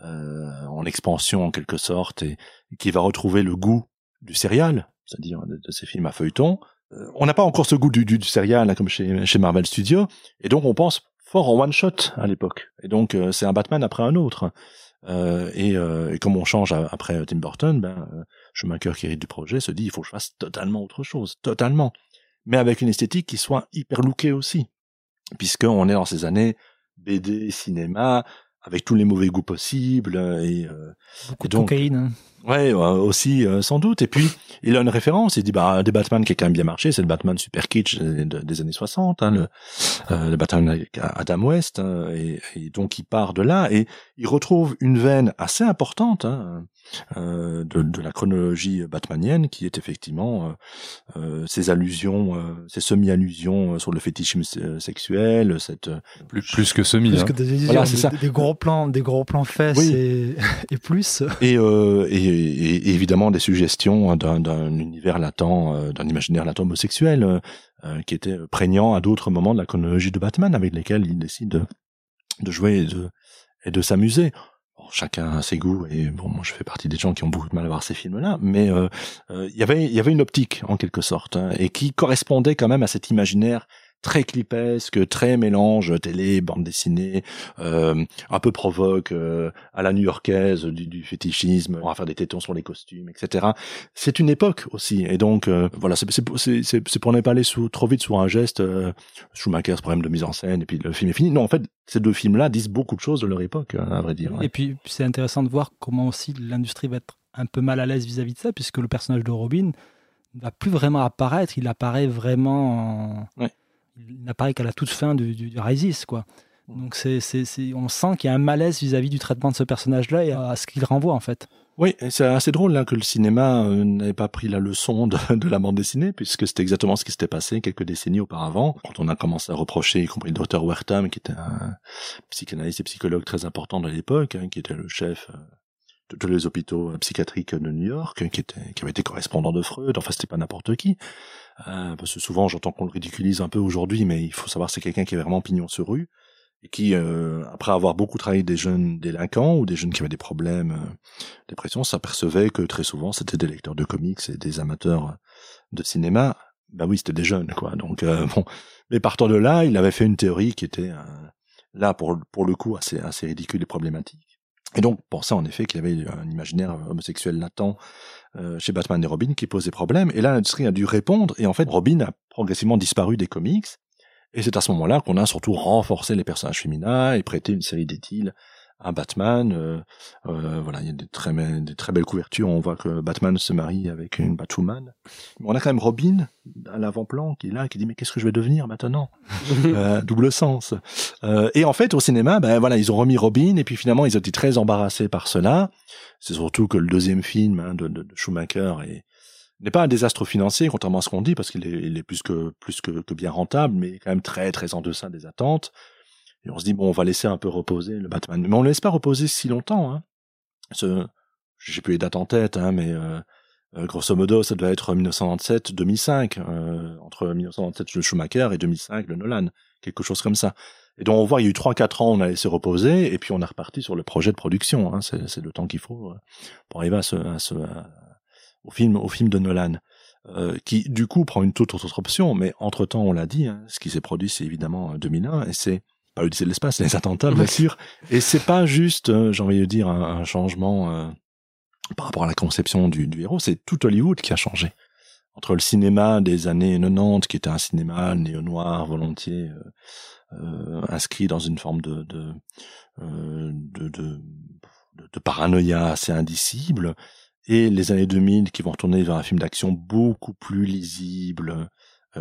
Speaker 5: euh, en expansion en quelque sorte et, qui va retrouver le goût du serial, c'est-à-dire de, ces films à feuilleton. Euh, on n'a pas encore ce goût du, du, serial hein, comme chez, chez Marvel Studios, et donc on pense fort en one shot à l'époque. Et donc euh, c'est un Batman après un autre. Euh, et, et, comme on change après Tim Burton, ben, Schumacher qui hérite du projet se dit il faut que je fasse totalement autre chose, totalement mais avec une esthétique qui soit hyper lookée aussi, puisqu'on est dans ces années BD, cinéma, avec tous les mauvais goûts possibles et
Speaker 6: euh, beaucoup de cocaïne.
Speaker 5: Ouais, aussi euh, sans doute. Et puis il a une référence. Il dit bah des Batman qui a quand même bien marché, c'est le Batman super kitsch des, années 60, hein, le, euh, le Batman avec Adam West. Hein, et, et, donc il part de là et il retrouve une veine assez importante hein, euh, de, de, la chronologie batmanienne qui est effectivement euh, euh ces allusions, euh, ces semi-allusions sur le fétichisme sexuel, cette
Speaker 4: plus, plus que semi. Plus hein. que
Speaker 6: des, voilà, des, ça. des, gros plans, des gros plans fesses et, [LAUGHS] et, plus.
Speaker 5: Et, et, et, évidemment des suggestions d'un univers latent, d'un imaginaire latent homosexuel qui était prégnant à d'autres moments de la chronologie de Batman avec lesquels il décide de, jouer et de, s'amuser. Chacun a ses goûts et bon moi je fais partie des gens qui ont beaucoup de mal à voir ces films là mais euh, euh, il y avait il y avait une optique en quelque sorte hein, et qui correspondait quand même à cet imaginaire très clipesque, très mélange télé, bande dessinée, euh, un peu provoque euh, à la new-yorkaise du, du, fétichisme, on va faire des tétons sur les costumes, etc. C'est une époque aussi, et donc euh, voilà, c'est pour ne pas aller sous, trop vite sur un geste. Schumacher, ce problème de mise en scène, et puis le film est fini. Non, en fait, ces deux films-là disent beaucoup de choses de leur époque, à vrai dire.
Speaker 6: Et puis c'est intéressant de voir comment aussi l'industrie va être un peu mal à l'aise vis-à-vis de ça, puisque le personnage de Robin ne va plus vraiment apparaître, il apparaît vraiment en... Il n'apparaît qu'à la toute fin du, du, Rises, quoi. Donc c'est, c'est, on sent qu'il y a un malaise vis-à-vis du traitement de ce personnage-là et à ce qu'il renvoie en fait.
Speaker 5: Oui, c'est assez drôle là que le cinéma euh, n'avait pas pris la leçon de, [LAUGHS] de, la bande dessinée, puisque c'était exactement ce qui s'était passé quelques décennies auparavant, quand on a commencé à reprocher, y compris le docteur Wertham, qui était un psychanalyste et psychologue très important de l'époque, hein, qui était le chef euh, tous les hôpitaux euh, psychiatriques de New York, qui, était, qui avait été correspondant de Freud, enfin c'était pas n'importe qui. Euh, parce que souvent j'entends qu'on le ridiculise un peu aujourd'hui, mais il faut savoir c'est quelqu'un qui est vraiment pignon sur rue et qui, euh, après avoir beaucoup travaillé des jeunes délinquants ou des jeunes qui avaient des problèmes, euh, dépression, s'apercevait que très souvent c'était des lecteurs de comics et des amateurs de cinéma. Ben oui, c'était des jeunes, quoi. Donc euh, [LAUGHS] bon, mais partant de là, il avait fait une théorie qui était là pour pour le coup assez assez ridicule et problématique. Et donc, pensait en effet qu'il y avait un imaginaire homosexuel latent euh, chez Batman et Robin qui posait problème. Et là, l'industrie a dû répondre. Et en fait, Robin a progressivement disparu des comics. Et c'est à ce moment-là qu'on a surtout renforcé les personnages féminins et prêté une série d'étiles un Batman. Euh, euh, voilà, il y a des très, des très belles couvertures. On voit que Batman se marie avec une Batwoman. On a quand même Robin à l'avant-plan qui est là, qui dit mais qu'est-ce que je vais devenir maintenant? [LAUGHS] Euh, Double sens. Et en fait, au cinéma, ben voilà, ils ont remis Robin et puis finalement ils ont été très embarrassés par cela. C'est surtout que le deuxième film hein, de, de, Schumacher est n'est pas un désastre financier, contrairement à ce qu'on dit, parce qu'il est, il est, plus que plus que, que, bien rentable, mais quand même très très en deçà des attentes. Et on se dit, bon, on va laisser un peu reposer le Batman. Mais on ne laisse pas reposer si longtemps. Hein. Ce, j'ai plus les dates en tête, hein, mais euh, euh grosso modo, ça doit être 1997-2005, euh, entre 1997 le Schumacher et 2005 le Nolan, quelque chose comme ça. Et donc on voit, il y a eu 3-4 ans, on a laissé reposer, et puis on est reparti sur le projet de production. Hein, c'est, le temps qu'il faut pour arriver à ce, au film, au film de Nolan. Qui du coup prend une toute autre option, mais entre temps on l'a dit, hein, ce qui s'est produit c'est évidemment 2001 et c'est pas l'Odyssée de l'espace, les attentats, [LAUGHS] bien sûr. Et c'est pas juste, euh, j'ai envie de dire, un, un changement euh, par rapport à la conception du, du héros, c'est tout Hollywood qui a changé. Entre le cinéma des années 90, qui était un cinéma néo-noir, volontiers, euh, euh, inscrit dans une forme de, de, de, de, de paranoïa assez indicible, et les années 2000 qui vont retourner vers un film d'action beaucoup plus lisible,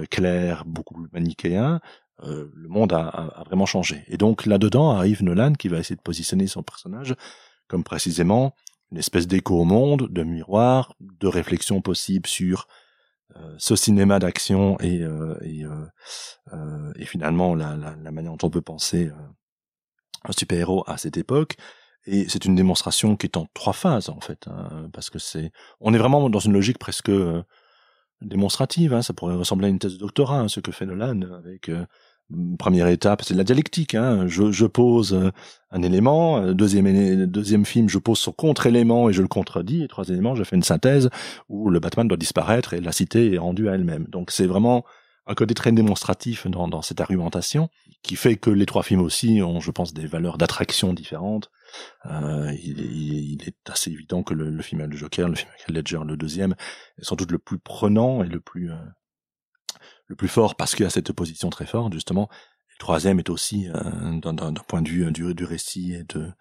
Speaker 5: clair, beaucoup plus manichéen, euh, le monde a, vraiment changé. Et donc là-dedans arrive Nolan qui va essayer de positionner son personnage comme précisément une espèce d'écho au monde, de miroir, de réflexion possible sur euh, ce cinéma d'action et, euh, finalement la, manière dont on peut penser un super-héros à cette époque. Et c'est une démonstration qui est en trois phases en fait, hein, parce que c'est, on est vraiment dans une logique presque démonstrative. Hein, ça pourrait ressembler à une thèse de doctorat, hein, ce que fait Nolan avec première étape, c'est la dialectique. Hein. Je, je, pose euh, un élément, euh, deuxième, deuxième film, je pose son contre-élément et je le contredis, et troisième élément, je fais une synthèse où le Batman doit disparaître et la cité est rendue à elle-même. Donc c'est vraiment un côté très démonstratif dans, dans, cette argumentation qui fait que les trois films aussi ont, je pense, des valeurs d'attraction différentes. Euh, il, il, est assez évident que le, le film Le Joker, le film Ledger, le deuxième, est sans doute le plus prenant et le plus euh, le plus fort parce qu'il a cette position très forte, justement. Le troisième est aussi, euh, d'un point de vue euh, du, du, récit et de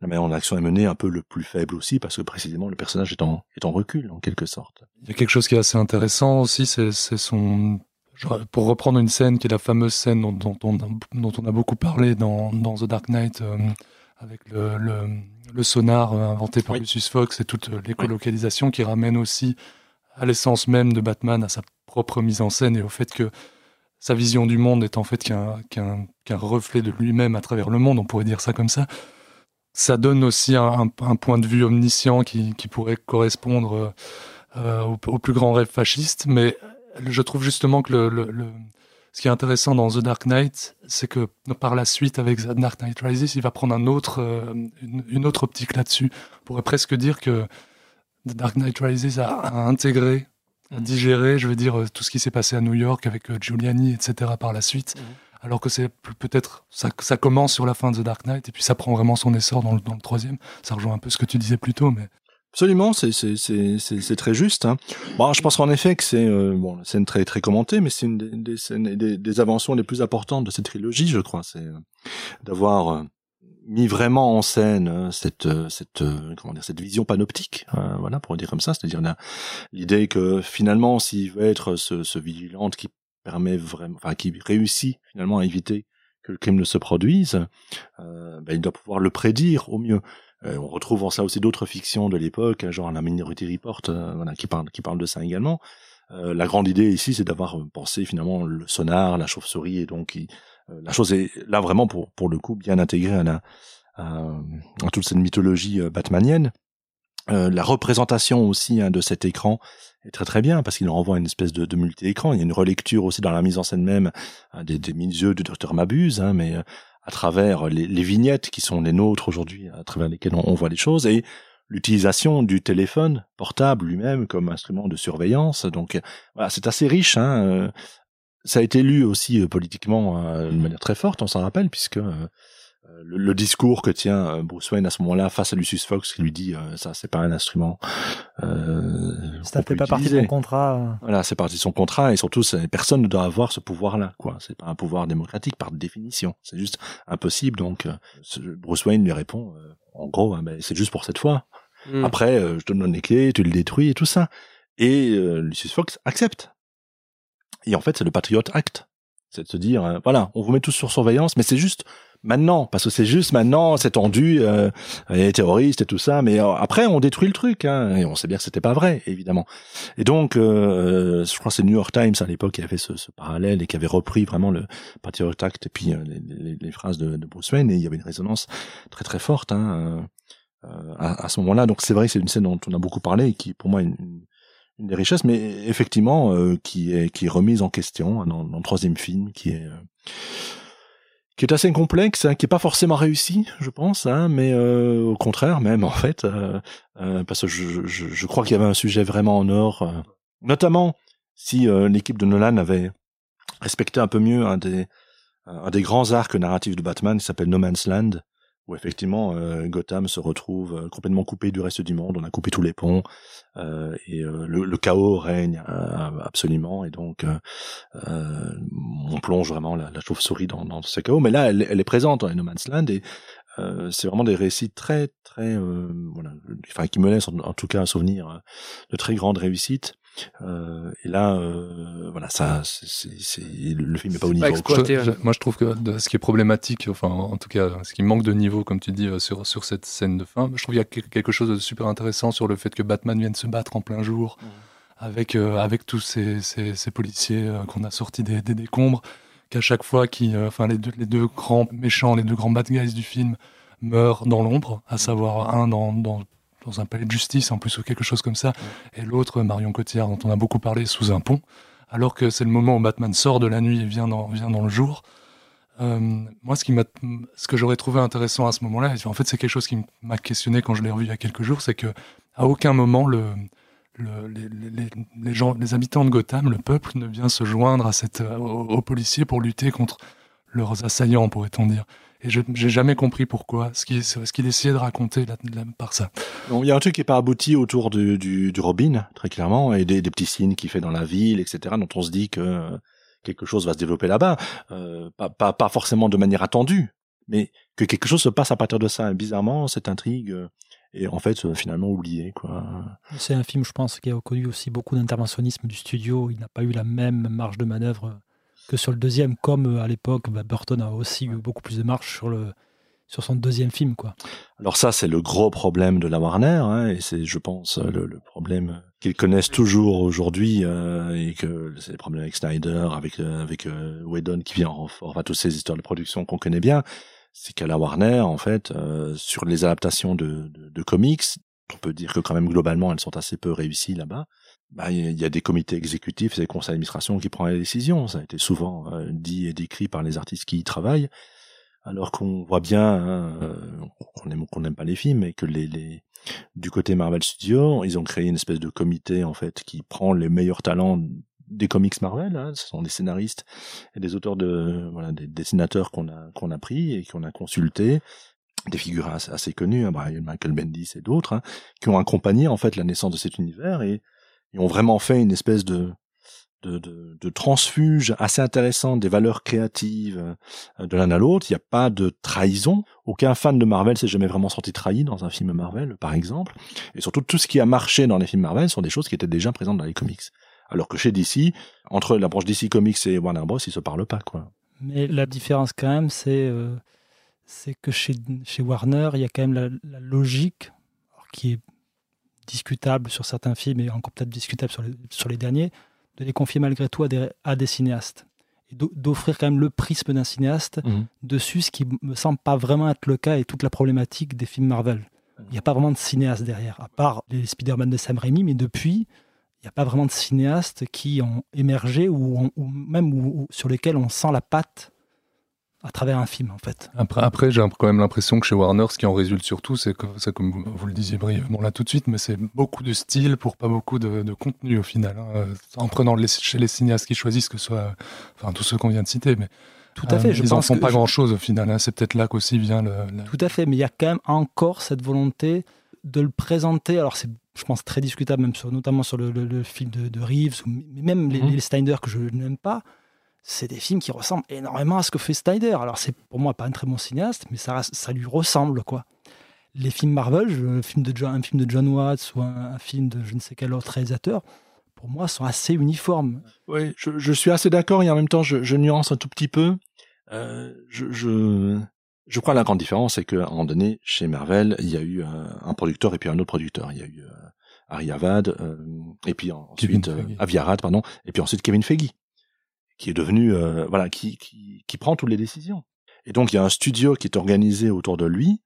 Speaker 5: la manière dont l'action est menée, un peu le plus faible aussi, parce que précisément le personnage est en, est en recul, en quelque sorte.
Speaker 4: Il y a quelque chose qui est assez intéressant aussi, c'est son... Pour reprendre une scène qui est la fameuse scène dont, dont, on, a, dont on a beaucoup parlé dans, dans The Dark Knight, euh, avec le, le, le, sonar inventé par oui. Lucius Fox et toute l'écolocalisation qui ramène aussi à l'essence même de Batman, à sa propre mise en scène et au fait que sa vision du monde est en fait qu'un qu'un qu reflet de lui-même à travers le monde, on pourrait dire ça comme ça. Ça donne aussi un, point de vue omniscient qui, qui pourrait correspondre euh, au, plus grand rêve fasciste, mais je trouve justement que le, le, ce qui est intéressant dans The Dark Knight, c'est que par la suite, avec The Dark Knight Rises, il va prendre un autre, euh, une, autre optique là-dessus. On pourrait presque dire que The Dark Knight Rises a intégré à digérer, je veux dire, tout ce qui s'est passé à New York avec Giuliani, etc. par la suite. Alors que c'est peut-être ça, ça commence sur la fin de The Dark Knight et puis ça prend vraiment son essor dans le, dans le troisième. Ça rejoint un peu ce que tu disais plus tôt, mais
Speaker 5: Absolument, c'est c'est c'est c'est très juste. Hein. Bon, je pense qu'en effet que c'est euh, bon, une scène très très commentée, mais c'est une des, des scènes des, des inventions les plus importantes de cette trilogie, je crois. C'est euh, d'avoir euh, mis vraiment en scène euh, cette cette comment dire cette vision panoptique, voilà pour dire comme ça, c'est-à-dire l'idée que finalement s'il veut être ce, ce vigilante qui permet vraiment, enfin qui réussit finalement à éviter que le crime ne se produise, ben, il doit pouvoir le prédire au mieux. Euh, on retrouve en ça aussi d'autres fictions de l'époque, hein, genre la Minority Report, euh, voilà, qui parle, qui parle de ça également. Euh, la grande idée ici, c'est d'avoir pensé finalement le sonar, la chauve-souris, et donc la chose est là vraiment pour pour le coup bien intégrée à, la, à, toute cette mythologie batmanienne. la représentation aussi hein, de cet écran est très très bien parce qu'il renvoie à une espèce de, de multi-écran. Il y a une relecture aussi dans la mise en scène même hein, des, des yeux de Dr Mabuse, hein, mais à travers les, les, vignettes qui sont les nôtres aujourd'hui, à travers lesquelles on, voit les choses, et l'utilisation du téléphone portable lui-même comme instrument de surveillance. Donc voilà, c'est assez riche. Hein. Euh, ça a été lu aussi euh, politiquement euh, de manière très forte, on s'en rappelle, puisque euh, le, discours que tient euh, Bruce Wayne à ce moment-là face à Lucius Fox qui lui dit euh, ça c'est pas un instrument
Speaker 6: euh, ça fait pas partie de son contrat.
Speaker 5: Voilà c'est partie de son contrat et surtout personne ne doit avoir ce pouvoir là quoi. C'est pas un pouvoir démocratique par définition. C'est juste impossible donc Bruce Wayne lui répond en gros hein, ben, c'est juste pour cette fois. Hmm. après je te donne les clés tu le détruis et tout ça. Et Lucius Fox accepte et en fait c'est le Patriot Act c'est de se dire voilà on vous met tous sur surveillance mais c'est juste maintenant, parce que c'est juste maintenant, c'est tendu, euh, les terroristes et tout ça, mais euh, après on détruit le truc, hein, et on sait bien que c'était pas vrai, évidemment. Et donc, euh, je crois que c'est New York Times à l'époque qui avait ce, ce, parallèle et qui avait repris vraiment le Patriot Act et puis euh, les, les, les, phrases de, de, Bruce Wayne, et il y avait une résonance très très forte hein, euh, à, à, ce moment-là. Donc c'est vrai, c'est une scène dont on a beaucoup parlé et qui, pour moi, est une, une des richesses, mais effectivement, qui est qui remise en question dans, dans le troisième film, qui est qui est assez complexe, hein, qui est pas forcément réussi, je pense, hein, mais euh, au contraire même en fait, euh, euh, parce que je, je, crois qu'il y avait un sujet vraiment en or, euh, notamment si euh, l'équipe de Nolan avait respecté un peu mieux un des un des grands arcs narratifs de Batman, qui s'appelle No Man's Land, où effectivement euh, Gotham se retrouve euh, complètement coupé du reste du monde, on a coupé tous les ponts euh, et euh, le, chaos règne absolument et donc on plonge vraiment la, chauve-souris dans, ce chaos. Mais là, elle, est présente dans No Man's Land et c'est vraiment des récits très très voilà, enfin qui me laissent en, en, tout cas un souvenir de très grande réussite. Euh, et là, euh, voilà, ça, c'est le film n'est pas au niveau.
Speaker 4: moi, je trouve que ce qui est problématique, enfin, en tout cas, ce qui manque de niveau, comme tu dis, euh, sur sur cette scène de fin, je trouve qu'il y a quelque chose de super intéressant sur le fait que Batman vienne se battre en plein jour. Mmh. Avec, euh, avec tous ces, ces, ces policiers euh, qu'on a sortis des, des décombres, qu'à chaque fois, qui, enfin les, deux, les deux grands méchants, les deux grands bad guys du film meurent dans l'ombre, à savoir un dans, dans dans un palais de justice en plus ou quelque chose comme ça, et l'autre, Marion Cotillard, dont on a beaucoup parlé, sous un pont, alors que c'est le moment où Batman sort de la nuit et vient dans, vient dans le jour. Euh, moi, ce, qui ce que j'aurais trouvé intéressant à ce moment-là, en fait, c'est quelque chose qui m'a questionné quand je l'ai revu il y a quelques jours, c'est que à aucun moment le, le, les, les, les, gens, les habitants de Gotham, le peuple, ne vient se joindre à cette, aux, aux policiers pour lutter contre leurs assaillants, pourrait-on dire. Et je j'ai jamais compris pourquoi, ce qu'il ce qu'il essayait de raconter là, là, par ça.
Speaker 5: il y a un truc qui est pas abouti autour du, du, du Robin, très clairement, et des, des petits signes qu'il fait dans la ville, etc., dont on se dit que quelque chose va se développer là-bas. Euh, pas, pas, pas forcément de manière attendue, mais que quelque chose se passe à partir de ça. bizarrement, cette intrigue est en fait finalement oubliée. Quoi.
Speaker 6: C'est un film, je pense, qui a connu aussi beaucoup d'interventionnisme du studio. Il n'a pas eu la même marge de manœuvre que sur le deuxième, comme euh, à l'époque, bah, Burton a aussi eu beaucoup plus de marche sur le sur son deuxième film, quoi.
Speaker 5: Alors ça, c'est le gros problème de la Warner, hein, et c'est, je pense, le, le problème qu'ils connaissent toujours aujourd'hui, euh, et que c'est le problème avec Snyder, avec euh, avec euh, Whedon qui vient en renfort, enfin toutes ces histoires de production qu'on connaît bien, c'est qu'à la Warner, en fait, euh, sur les adaptations de, de, de comics, on peut dire que quand même globalement, elles sont assez peu réussies là-bas bah, il y a des comités exécutifs des conseils d'administration qui prennent les décisions. Ça a été souvent euh, dit et décrit par les artistes qui y travaillent. alors qu'on voit bien hein, euh, qu'on aime n'aime pas les films et que les, les du côté Marvel Studios, ils ont créé une espèce de comité en fait qui prend les meilleurs talents des comics Marvel. Hein, ce sont des scénaristes et des auteurs de voilà des dessinateurs qu'on a qu'on a pris et qu'on a consulté des figures assez, connues, hein, Michael Bendis et d'autres, hein, qui ont accompagné en fait la naissance de cet univers et, et ont vraiment fait une espèce de de, de, de transfuge assez intéressant des valeurs créatives euh, de l'un à l'autre. Il n'y a pas de trahison. Aucun fan de Marvel s'est jamais vraiment senti trahi dans un film Marvel, par exemple. Et surtout, tout ce qui a marché dans les films Marvel sont des choses qui étaient déjà présentes dans les comics. Alors que chez DC, entre la branche DC Comics et Warner Bros, ils se parlent pas, quoi.
Speaker 6: Mais la différence quand même, c'est euh, c'est que chez, chez Warner, il y a quand même la logique qui est discutable sur certains films et encore peut-être discutable sur les, sur les derniers, de les confier malgré tout à des, à des cinéastes. Et d'offrir quand même le prisme d'un cinéaste
Speaker 5: Mhm.
Speaker 6: dessus, ce qui me semble pas vraiment être le cas et toute la problématique des films Marvel. Il n'y a pas vraiment de cinéaste derrière, à part les Spider-Man de Sam Raimi, mais depuis, il n'y a pas vraiment de cinéastes qui ont émergé ou, ont- ou même ou- ou sur lesquels on sent la patte à travers un film, en fait.
Speaker 4: Après, après j'ai quand même l'impression que chez Warner, ce qui en résulte surtout, c'est que, comme vous, vous le disiez brièvement là tout de suite, mais c'est beaucoup de style pour pas beaucoup de, de contenu au final. hein. Euh, En prenant les, chez les cinéastes qui choisissent, que ce soit, enfin tous ceux qu'on vient de citer, mais
Speaker 6: Tout à fait.
Speaker 4: euh,
Speaker 6: je
Speaker 4: ils en
Speaker 6: pense
Speaker 4: font pas
Speaker 6: je-
Speaker 4: grand chose au final. hein. C'est peut-être là qu'aussi vient le. le-
Speaker 6: Tout à fait, mais il y a quand même encore cette volonté de le présenter. Alors, c'est, je pense, très discutable, même sur, notamment sur le, le- le film de, de Reeves, ou mais même les,
Speaker 5: Mhm.
Speaker 6: les Snyder que je n'aime pas. C'est des films qui ressemblent énormément à ce que fait Snyder. Alors, c'est pour moi pas un très bon cinéaste, mais ça, ça lui ressemble, quoi. Les films Marvel, un film de John, un film de John Watts ou un, un film de je ne sais quel autre réalisateur, pour moi, sont assez uniformes.
Speaker 5: Oui, je, je suis assez d'accord et en même temps, je, je nuance un tout petit peu. Euh, je, je, je crois que la grande différence, c'est qu'à un moment donné, chez Marvel, il y a eu un, un producteur et puis un autre producteur. Il y a eu euh, Ari Avad euh, et puis ensuite euh,
Speaker 4: Feige.
Speaker 5: Avi Arad, pardon, et puis ensuite Kevin Feige, qui est devenu euh, voilà, qui, qui qui prend toutes les décisions. Et donc il y a un studio qui est organisé autour de lui.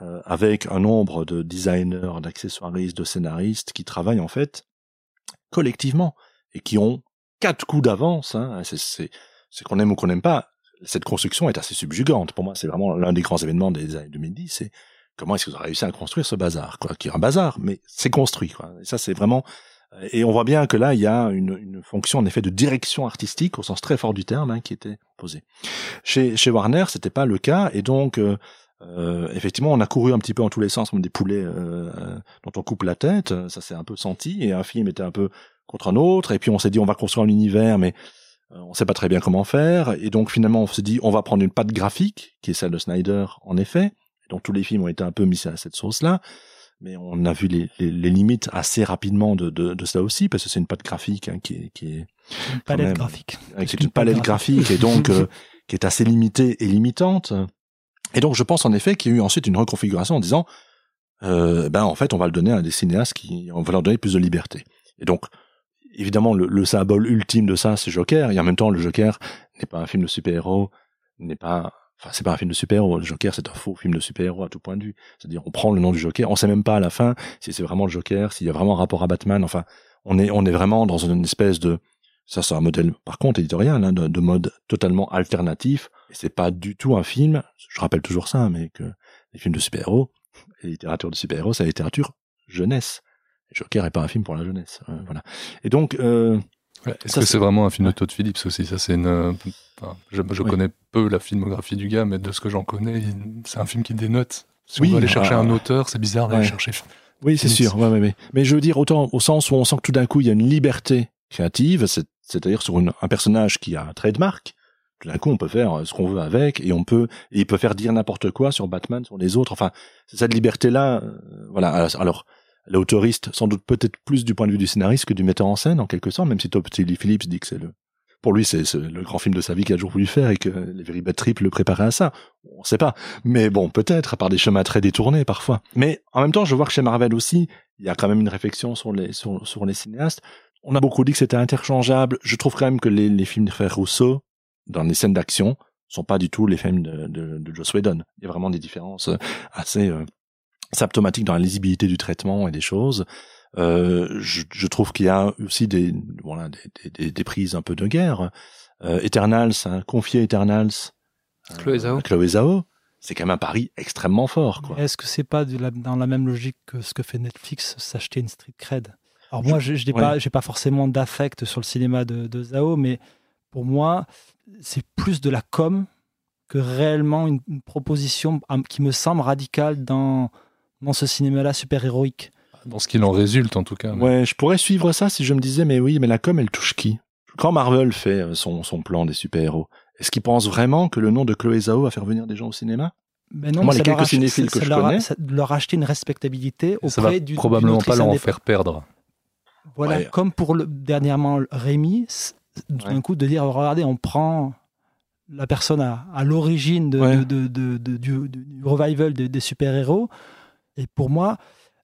Speaker 5: euh, avec un nombre de designers, d'accessoiristes, de scénaristes qui travaillent en fait collectivement et qui ont quatre coups d'avance. Hein. C'est, qu'on aime ou qu'on n'aime pas. Cette construction est assez subjugante. Pour moi, c'est vraiment l'un des grands événements des années 2010. C'est comment est-ce qu'ils ont réussi à construire ce bazar, quoi, qui est un bazar, mais c'est construit. Quoi. Et ça, c'est vraiment. Et on voit bien que là, il y a une, une fonction en effet de direction artistique au sens très fort du terme hein, qui était posée. Chez, chez Warner, c'était pas le cas, et donc. Euh, euh, effectivement, on a couru un petit peu en tous les sens comme des poulets euh, euh, dont on coupe la tête. Ça s'est un peu senti. Et un film était un peu contre un autre. Et puis on s'est dit on va construire un univers, mais euh, on sait pas très bien comment faire. Et donc finalement on s'est dit on va prendre une patte graphique qui est celle de Snyder en effet. Et donc tous les films ont été un peu mis à cette sauce-là. Mais on a vu les, les, les limites assez rapidement de, de, de ça aussi parce que c'est une patte graphique hein, qui est, qui est
Speaker 6: Une palette
Speaker 5: même,
Speaker 6: graphique.
Speaker 5: qui est
Speaker 6: qu'une
Speaker 5: une palette
Speaker 6: palette
Speaker 5: graphique et donc [LAUGHS] euh, qui est assez limitée et limitante. Et donc je pense en effet qu'il y a eu ensuite une reconfiguration en disant euh, ben en fait on va le donner à des cinéastes qui on va leur donner plus de liberté. Et donc évidemment le, le symbole ultime de ça c'est Joker et en même temps le Joker n'est pas un film de super-héros, n'est pas enfin c'est pas un film de super-héros, le Joker c'est un faux film de super-héros à tout point de vue. C'est-à-dire on prend le nom du Joker, on sait même pas à la fin si c'est vraiment le Joker, s'il y a vraiment un rapport à Batman, enfin on est on est vraiment dans une espèce de ça, c'est un modèle, par contre, éditorial, hein, de, de mode totalement alternatif. Et c'est pas du tout un film, je rappelle toujours ça, mais que les films de super-héros, la littérature de super-héros, c'est la littérature jeunesse. Joker est pas un film pour la jeunesse. euh, voilà. Et donc, euh,
Speaker 4: Ouais, Est-ce que
Speaker 5: c'est-
Speaker 4: vraiment un film de Todd Phillips aussi Ça, c'est une. enfin, je je
Speaker 5: Oui.
Speaker 4: connais peu la filmographie du gars, mais de ce que j'en connais, c'est un film qui dénote. Si
Speaker 5: Oui,
Speaker 4: on veut aller chercher
Speaker 5: ah,
Speaker 4: un auteur, c'est bizarre d'aller
Speaker 5: ouais.
Speaker 4: chercher.
Speaker 5: oui, c'est sûr. Ouais. Mais je veux dire, autant au sens où on sent que tout d'un coup, il y a une liberté créative, c'est- c'est-à-dire sur une- un personnage qui a un trademark. Tout d'un coup, on peut faire euh, ce qu'on veut avec, et on peut, et il peut faire dire n'importe quoi sur Batman, sur les autres. Enfin, cette liberté-là. euh, voilà. Alors, l'autoriste, sans doute peut-être plus du point de vue du scénariste que du metteur en scène, en quelque sorte, même si Todd Phillips dit que c'est le, pour lui, c'est le grand film de sa vie qu'il a toujours voulu faire et que les Very Bad Trip le préparaient à ça. On sait pas. Mais bon, peut-être, par des chemins très détournés, parfois. Mais en même temps, je vois que chez Marvel aussi, il y a quand même une réflexion sur les, sur, sur les cinéastes. On a beaucoup dit que c'était interchangeable. Je trouve quand même que les, les films de frères Rousseau, dans les scènes d'action, sont pas du tout les films de, de, de Joss Whedon. Il y a vraiment des différences euh, assez euh, symptomatiques dans la lisibilité du traitement et des choses. Euh, je, je trouve qu'il y a aussi des, voilà, des, des, des, des prises un peu de guerre. Euh, Eternals, hein, confier Eternals
Speaker 3: Chloé Zhao.
Speaker 5: Chloé Zhao, c'est quand même un pari extrêmement fort. Quoi.
Speaker 6: Est-ce que c'est pas de la- dans la même logique que ce que fait Netflix, s'acheter une street cred? Alors moi, je n'ai
Speaker 5: ouais.
Speaker 6: pas, j'ai pas forcément d'affect sur le cinéma de, de Zhao, mais pour moi, c'est plus de la com que réellement une, une proposition qui me semble radicale dans, dans ce cinéma-là super-héroïque.
Speaker 4: Dans ce qu'il en résulte, en tout cas. mais-
Speaker 5: Ouais, je pourrais suivre ça si je me disais, mais oui, mais la com, elle touche qui? Quand Marvel fait euh, son, son plan des super-héros, est-ce qu'il pense vraiment que le nom de Chloé Zhao va faire venir des gens au cinéma?
Speaker 6: Mais non,
Speaker 5: Moi, les quelques cinéphiles que
Speaker 6: ça
Speaker 5: je
Speaker 6: leur
Speaker 5: connais-
Speaker 6: ça leur acheter une respectabilité
Speaker 4: Et ça va
Speaker 6: auprès du
Speaker 4: probablement pas leur en faire perdre.
Speaker 6: Voilà,
Speaker 5: Ouais.
Speaker 6: comme pour le, dernièrement Rémi, d'un
Speaker 5: Ouais.
Speaker 6: coup de dire regardez, on prend la personne à, à l'origine de,
Speaker 5: Ouais.
Speaker 6: de- de- de- de- du, du revival de- des super-héros. Et pour moi,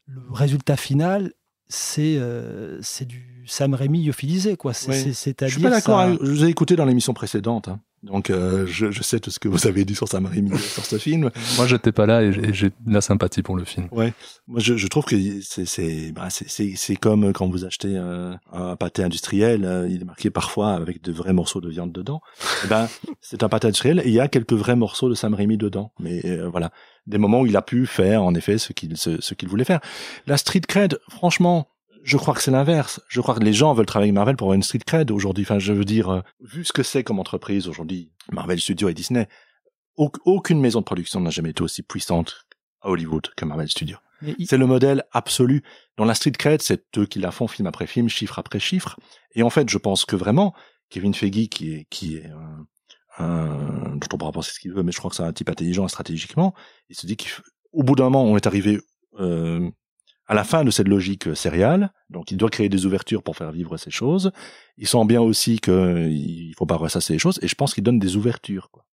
Speaker 6: le résultat final, c'est euh, c'est du Sam Raimi lyophilisé. quoi. C'est-
Speaker 5: Ouais.
Speaker 6: c'est-
Speaker 5: Je
Speaker 6: C'est-à-dire.
Speaker 5: suis pas d'accord.
Speaker 6: ça-
Speaker 5: Je vous ai écouté dans l'émission précédente, hein. Donc euh, je, je sais tout ce que vous avez dit sur Sam Raimi sur ce film.
Speaker 4: Moi, j'étais pas là et j'ai- de la sympathie pour le film.
Speaker 5: Ouais, moi je, je trouve que c'est c'est bah, c'est comme quand vous achetez euh, un pâté industriel, euh, il est marqué parfois avec de vrais morceaux de viande dedans. Eh ben [LAUGHS] c'est un pâté industriel et il y a quelques vrais morceaux de Sam Raimi dedans. Mais euh, voilà, des moments où il a pu faire en effet ce qu'il ce, ce qu'il voulait faire. La street cred, franchement. Je crois que c'est l'inverse. Je crois que les gens veulent travailler avec Marvel pour avoir une street cred aujourd'hui. Enfin, je veux dire, euh, vu ce que c'est comme entreprise aujourd'hui, Marvel Studios et Disney, au- aucune maison de production n'a jamais été aussi puissante à Hollywood que Marvel Studios. C'est le modèle absolu. Dans la street cred, c'est eux qui la font film après film, chiffre après chiffre. Et en fait, je pense que vraiment, Kevin Feige, qui est, qui est un, un- dont on pourra penser ce qu'il veut, mais je crois que c'est un type intelligent stratégiquement, il se dit qu'au bout d'un moment, on est arrivé euh, à la fin de cette logique sériale, donc il doit créer des ouvertures pour faire vivre ces choses. Il sent bien aussi qu'il faut pas ressasser les choses, et je pense qu'il donne des ouvertures. Quoi.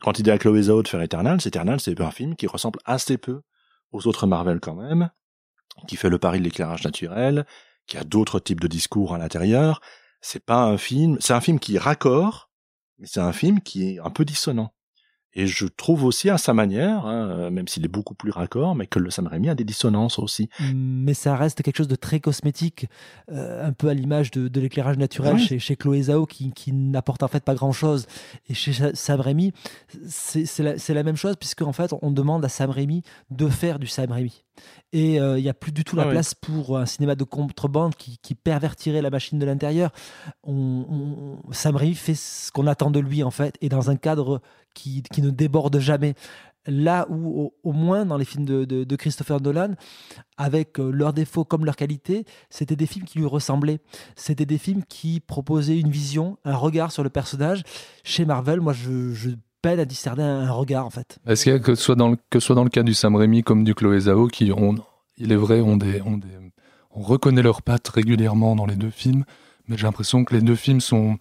Speaker 5: Quand il dit à Chloé Zhao de faire Eternal, Eternal, c'est un film qui ressemble assez peu aux autres Marvel quand même, qui fait le pari de l'éclairage naturel, qui a d'autres types de discours à l'intérieur. C'est pas un film, c'est un film qui raccord, mais c'est un film qui est un peu dissonant. Et je trouve aussi à sa manière, hein, même s'il est beaucoup plus raccord, mais que le Sam Raimi a des dissonances aussi.
Speaker 6: mais ça reste quelque chose de très cosmétique, euh, un peu à l'image de, de l'éclairage naturel chez, chez Chloé Zhao qui, qui n'apporte en fait pas grand chose. Et chez Sa- Sam Raimi, c'est la, même chose puisque en fait on demande à Sam Raimi de faire du Sam Raimi. Et euh, il n'y a plus du tout la
Speaker 5: Ah oui.
Speaker 6: place pour un cinéma de contrebande qui, qui pervertirait la machine de l'intérieur. On, on- Sam Raimi fait ce qu'on attend de lui en fait et dans un cadre qui, ne déborde jamais. Là où, au, moins, dans les films de, Christopher Nolan, avec euh, leurs défauts comme leurs qualités, c'était des films qui lui ressemblaient. C'était des films qui proposaient une vision, un regard sur le personnage. Chez Marvel, moi, je, peine à discerner un, regard, en fait.
Speaker 4: Est-ce qu'il y a que ce soit dans le, soit dans le cas du Sam Raimi comme du Chloé Zhao qui ont, il est vrai, ont des, on reconnaît leurs pattes régulièrement dans les deux films, mais j'ai l'impression que les deux films sont,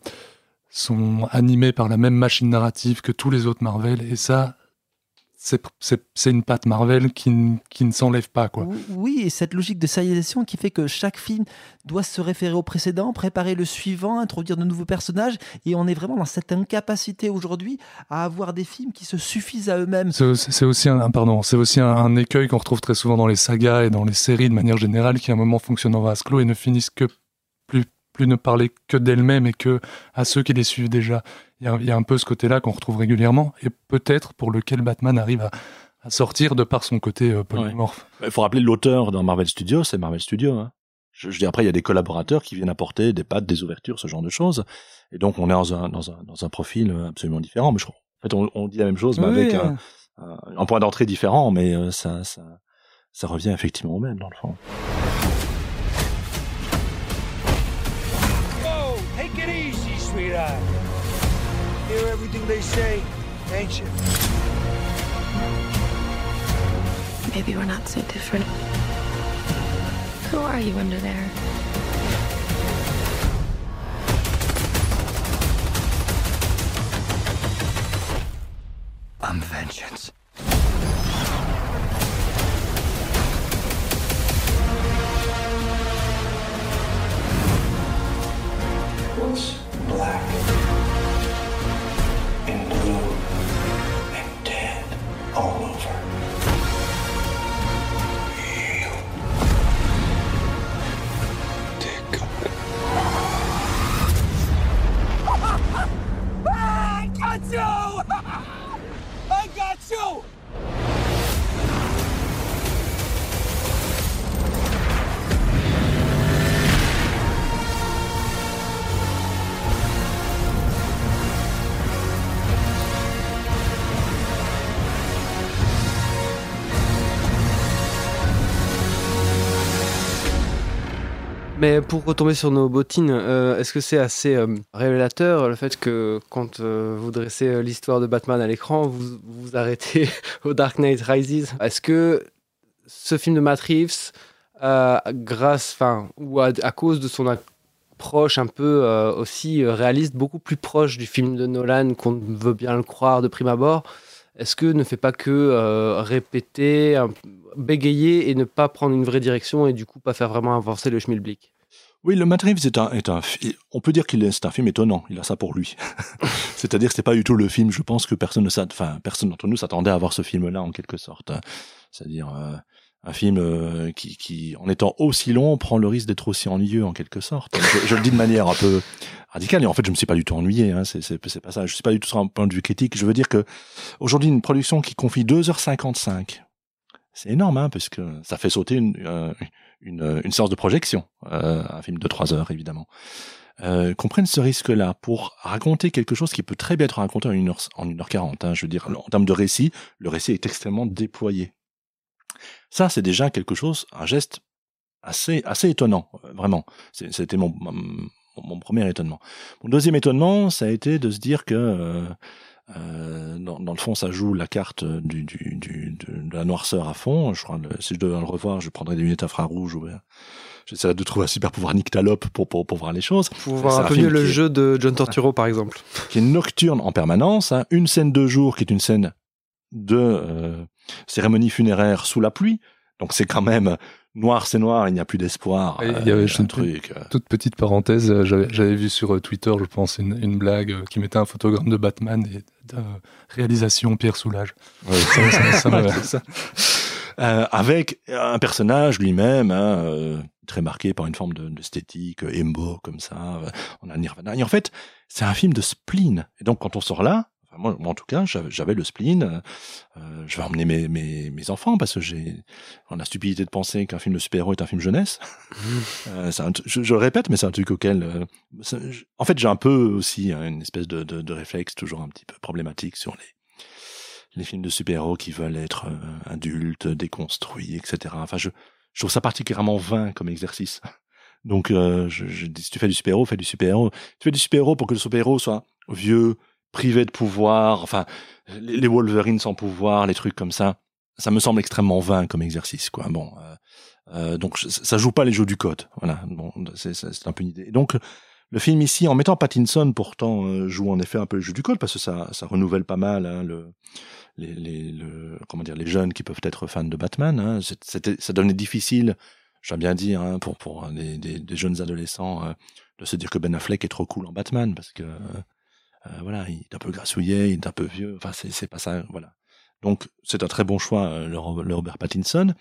Speaker 4: sont animés par la même machine narrative que tous les autres Marvel, et ça, c'est, une patte Marvel qui, ne s'enlève pas, quoi.
Speaker 6: Oui, et cette logique de sérialisation qui fait que chaque film doit se référer au précédent, préparer le suivant, introduire de nouveaux personnages, et on est vraiment dans cette incapacité aujourd'hui à avoir des films qui se suffisent à eux-mêmes.
Speaker 4: C'est aussi, un, un- pardon, c'est aussi un, un écueil qu'on retrouve très souvent dans les sagas et dans les séries de manière générale, qui à un moment fonctionnent en vase clos et ne finissent que plus, ne parler que d'elles-mêmes et que à ceux qui les suivent déjà. Il y a, il y a un peu ce côté-là qu'on retrouve régulièrement et peut-être pour lequel Batman arrive à, à sortir de par son côté euh, polymorphe.
Speaker 5: Il faut rappeler l'auteur dans Marvel Studios, c'est Marvel Studios. Hein. Je, je dis après, il y a des collaborateurs qui viennent apporter des pattes, des ouvertures, ce genre de choses. Et donc, on est dans un, dans un, dans un profil absolument différent. Mais je, en fait, on, on dit la même chose, mais
Speaker 6: Oui,
Speaker 5: avec
Speaker 6: euh.
Speaker 5: un, un, un point d'entrée différent, mais euh, ça, ça, ça revient effectivement au même, dans le fond.
Speaker 10: Easy, sweetheart. Hear everything they say, ain't you?
Speaker 11: Maybe we're not so different. Who are you under there?
Speaker 10: I'm vengeance.
Speaker 3: Mais pour retomber sur nos bottines, euh, est-ce que c'est assez euh, révélateur le fait que quand euh, vous dressez l'histoire de Batman à l'écran, vous vous arrêtez [LAUGHS] au Dark Knight Rises? Est-ce que ce film de Matt Reeves, grâce, enfin, ou à, cause de son approche un peu aussi réaliste, beaucoup plus proche du film de Nolan qu'on veut bien le croire de prime abord, est-ce que ne fait pas que euh, répéter, un- bégayer et ne pas prendre une vraie direction et du coup pas faire vraiment avancer le schmilblick?
Speaker 5: Oui, le Matt Reeves est un, est un, on peut dire qu'il est, c'est un film étonnant. Il a ça pour lui. [LAUGHS] C'est-à-dire que c'est pas du tout le film. Je pense que personne ne enfin, personne d'entre nous s'attendait à voir ce film-là en quelque sorte. C'est-à-dire euh, un film euh, qui, qui, en étant aussi long, prend le risque d'être aussi ennuyeux en quelque sorte. Je, je le dis de manière un peu radicale et en fait, je me suis pas du tout ennuyé. Hein, c'est, c'est, pas ça. Je suis pas du tout sur un point de vue critique. Je veux dire que aujourd'hui, une production qui confie 2h55, c'est énorme, hein, parce que ça fait sauter une, euh, une, une séance de projection, euh, un film de trois heures évidemment. Euh, qu'on prenne ce risque-là pour raconter quelque chose qui peut très bien être raconté en 1h, en 1h40. Hein, je veux dire, en termes de récit, le récit est extrêmement déployé. Ça, c'est déjà quelque chose, un geste assez, assez étonnant, euh, vraiment. C'était mon, mon, premier étonnement. Mon deuxième étonnement, ça a été de se dire que euh, euh, dans, dans le fond, ça joue la carte du, du, du, de, la noirceur à fond. Je crois, le, si je devais le revoir, je prendrais des lunettes infrarouges ou euh, j'essaierais de trouver un super pouvoir nyctalope pour, pour, pour voir les choses.
Speaker 3: Pour voir un peu mieux le
Speaker 5: est-
Speaker 3: jeu de John Torturo par exemple.
Speaker 5: qui est nocturne en permanence. hein. Une scène de jour qui est une scène de euh, cérémonie funéraire sous la pluie. Donc c'est quand même noir, c'est noir, il n'y a plus d'espoir. Euh,
Speaker 4: il y avait
Speaker 5: un
Speaker 4: juste une
Speaker 5: truc. euh,
Speaker 4: Toute petite parenthèse, euh, j'avais vu sur euh, Twitter, je pense, une, une blague euh, qui mettait un photogramme de Batman et de euh, réalisation Pierre Soulages.
Speaker 5: Ouais,
Speaker 4: Ça- ça- ça. [LAUGHS]
Speaker 5: Euh, avec un personnage lui-même hein, euh, très marqué par une forme de- d'esthétique euh, emo comme ça. euh, on a Nirvana. Et en fait, c'est un film de spleen. Et donc quand on sort là, moi, en tout cas, j'avais le spleen. euh, euh, je vais emmener mes, mes, enfants parce que j'ai la stupidité de penser qu'un film de super-héros est un film jeunesse. [LAUGHS] Euh, je, le répète, mais c'est un truc auquel, en fait, j'ai un peu aussi hein, une espèce de, de, réflexe toujours un petit peu problématique sur les les films de super-héros qui veulent être adultes, déconstruits, etc. Enfin, je, trouve ça particulièrement vain comme exercice. Donc, si tu fais du super-héros, fais du super-héros. Tu fais du super-héros pour que le super-héros soit vieux, privé de pouvoir, enfin, les, les Wolverine sans pouvoir, les trucs comme ça. Ça me semble extrêmement vain comme exercice, quoi. Bon, euh, euh, donc ça joue pas les jeux du code. Voilà, bon, c'est un peu une idée. Donc, le film ici, en mettant Pattinson, pourtant, euh, joue en effet un peu le jeu du code parce que ça, ça renouvelle pas mal hein, le, les, les, le, comment dire, les jeunes qui peuvent être fans de Batman. Hein. C'était, ça devenait difficile, dois bien dire, hein, pour pour des, des, des jeunes adolescents euh, de se dire que Ben Affleck est trop cool en Batman parce que euh, euh, voilà, il est un peu grassouillet, il est un peu vieux. Enfin, c'est pas ça, voilà. Donc, c'est un très bon choix, euh, le, le Robert Pattinson.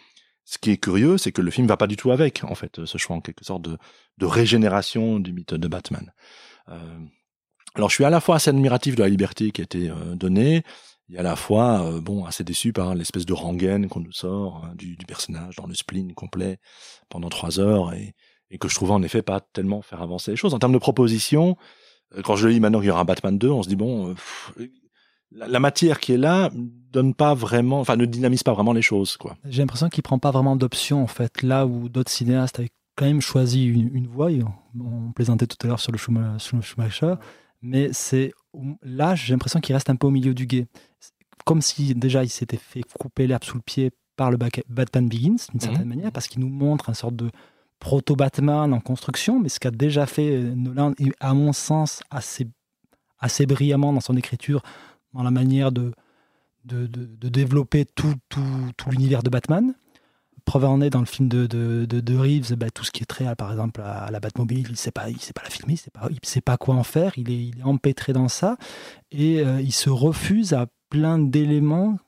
Speaker 5: Ce qui est curieux, c'est que le film va pas du tout avec, en fait, ce choix en quelque sorte de, de régénération du mythe de Batman. Euh, alors, je suis à la fois assez admiratif de la liberté qui a été euh, donnée, et à la fois, euh, bon, assez déçu par l'espèce de rengaine qu'on nous sort hein, du, du personnage dans le spleen complet pendant trois heures, et, et que je trouvais en effet pas tellement faire avancer les choses. En termes de propositions, euh, quand je lis maintenant qu'il y aura un Batman 2, on se dit, bon, euh, pff, la, matière qui est là donne pas vraiment, enfin, ne dynamise pas vraiment les choses, quoi.
Speaker 6: J'ai l'impression qu'il prend pas vraiment d'options en fait, là où d'autres cinéastes avaient quand même choisi une, une voie. On, on plaisantait tout à l'heure sur le Schumacher, mais c'est là j'ai l'impression qu'il reste un peu au milieu du guet, comme si déjà il s'était fait couper l'herbe sous le pied par le Batman Begins d'une certaine
Speaker 5: Mhm.
Speaker 6: manière, parce qu'il nous montre un sorte de proto-Batman en construction, mais ce qu'a déjà fait euh, Nolan, à mon sens, assez, assez brillamment dans son écriture, dans la manière de, de, développer tout, tout, tout l'univers de Batman. Preuve en est dans le film de, de, Reeves, bah, tout ce qui est trait, à, par exemple, à, la Batmobile, il ne sait, pas- il sait pas la filmer, il ne sait, pas- sait pas quoi en faire, il est, il est empêtré dans ça, et euh, il se refuse à plein d'éléments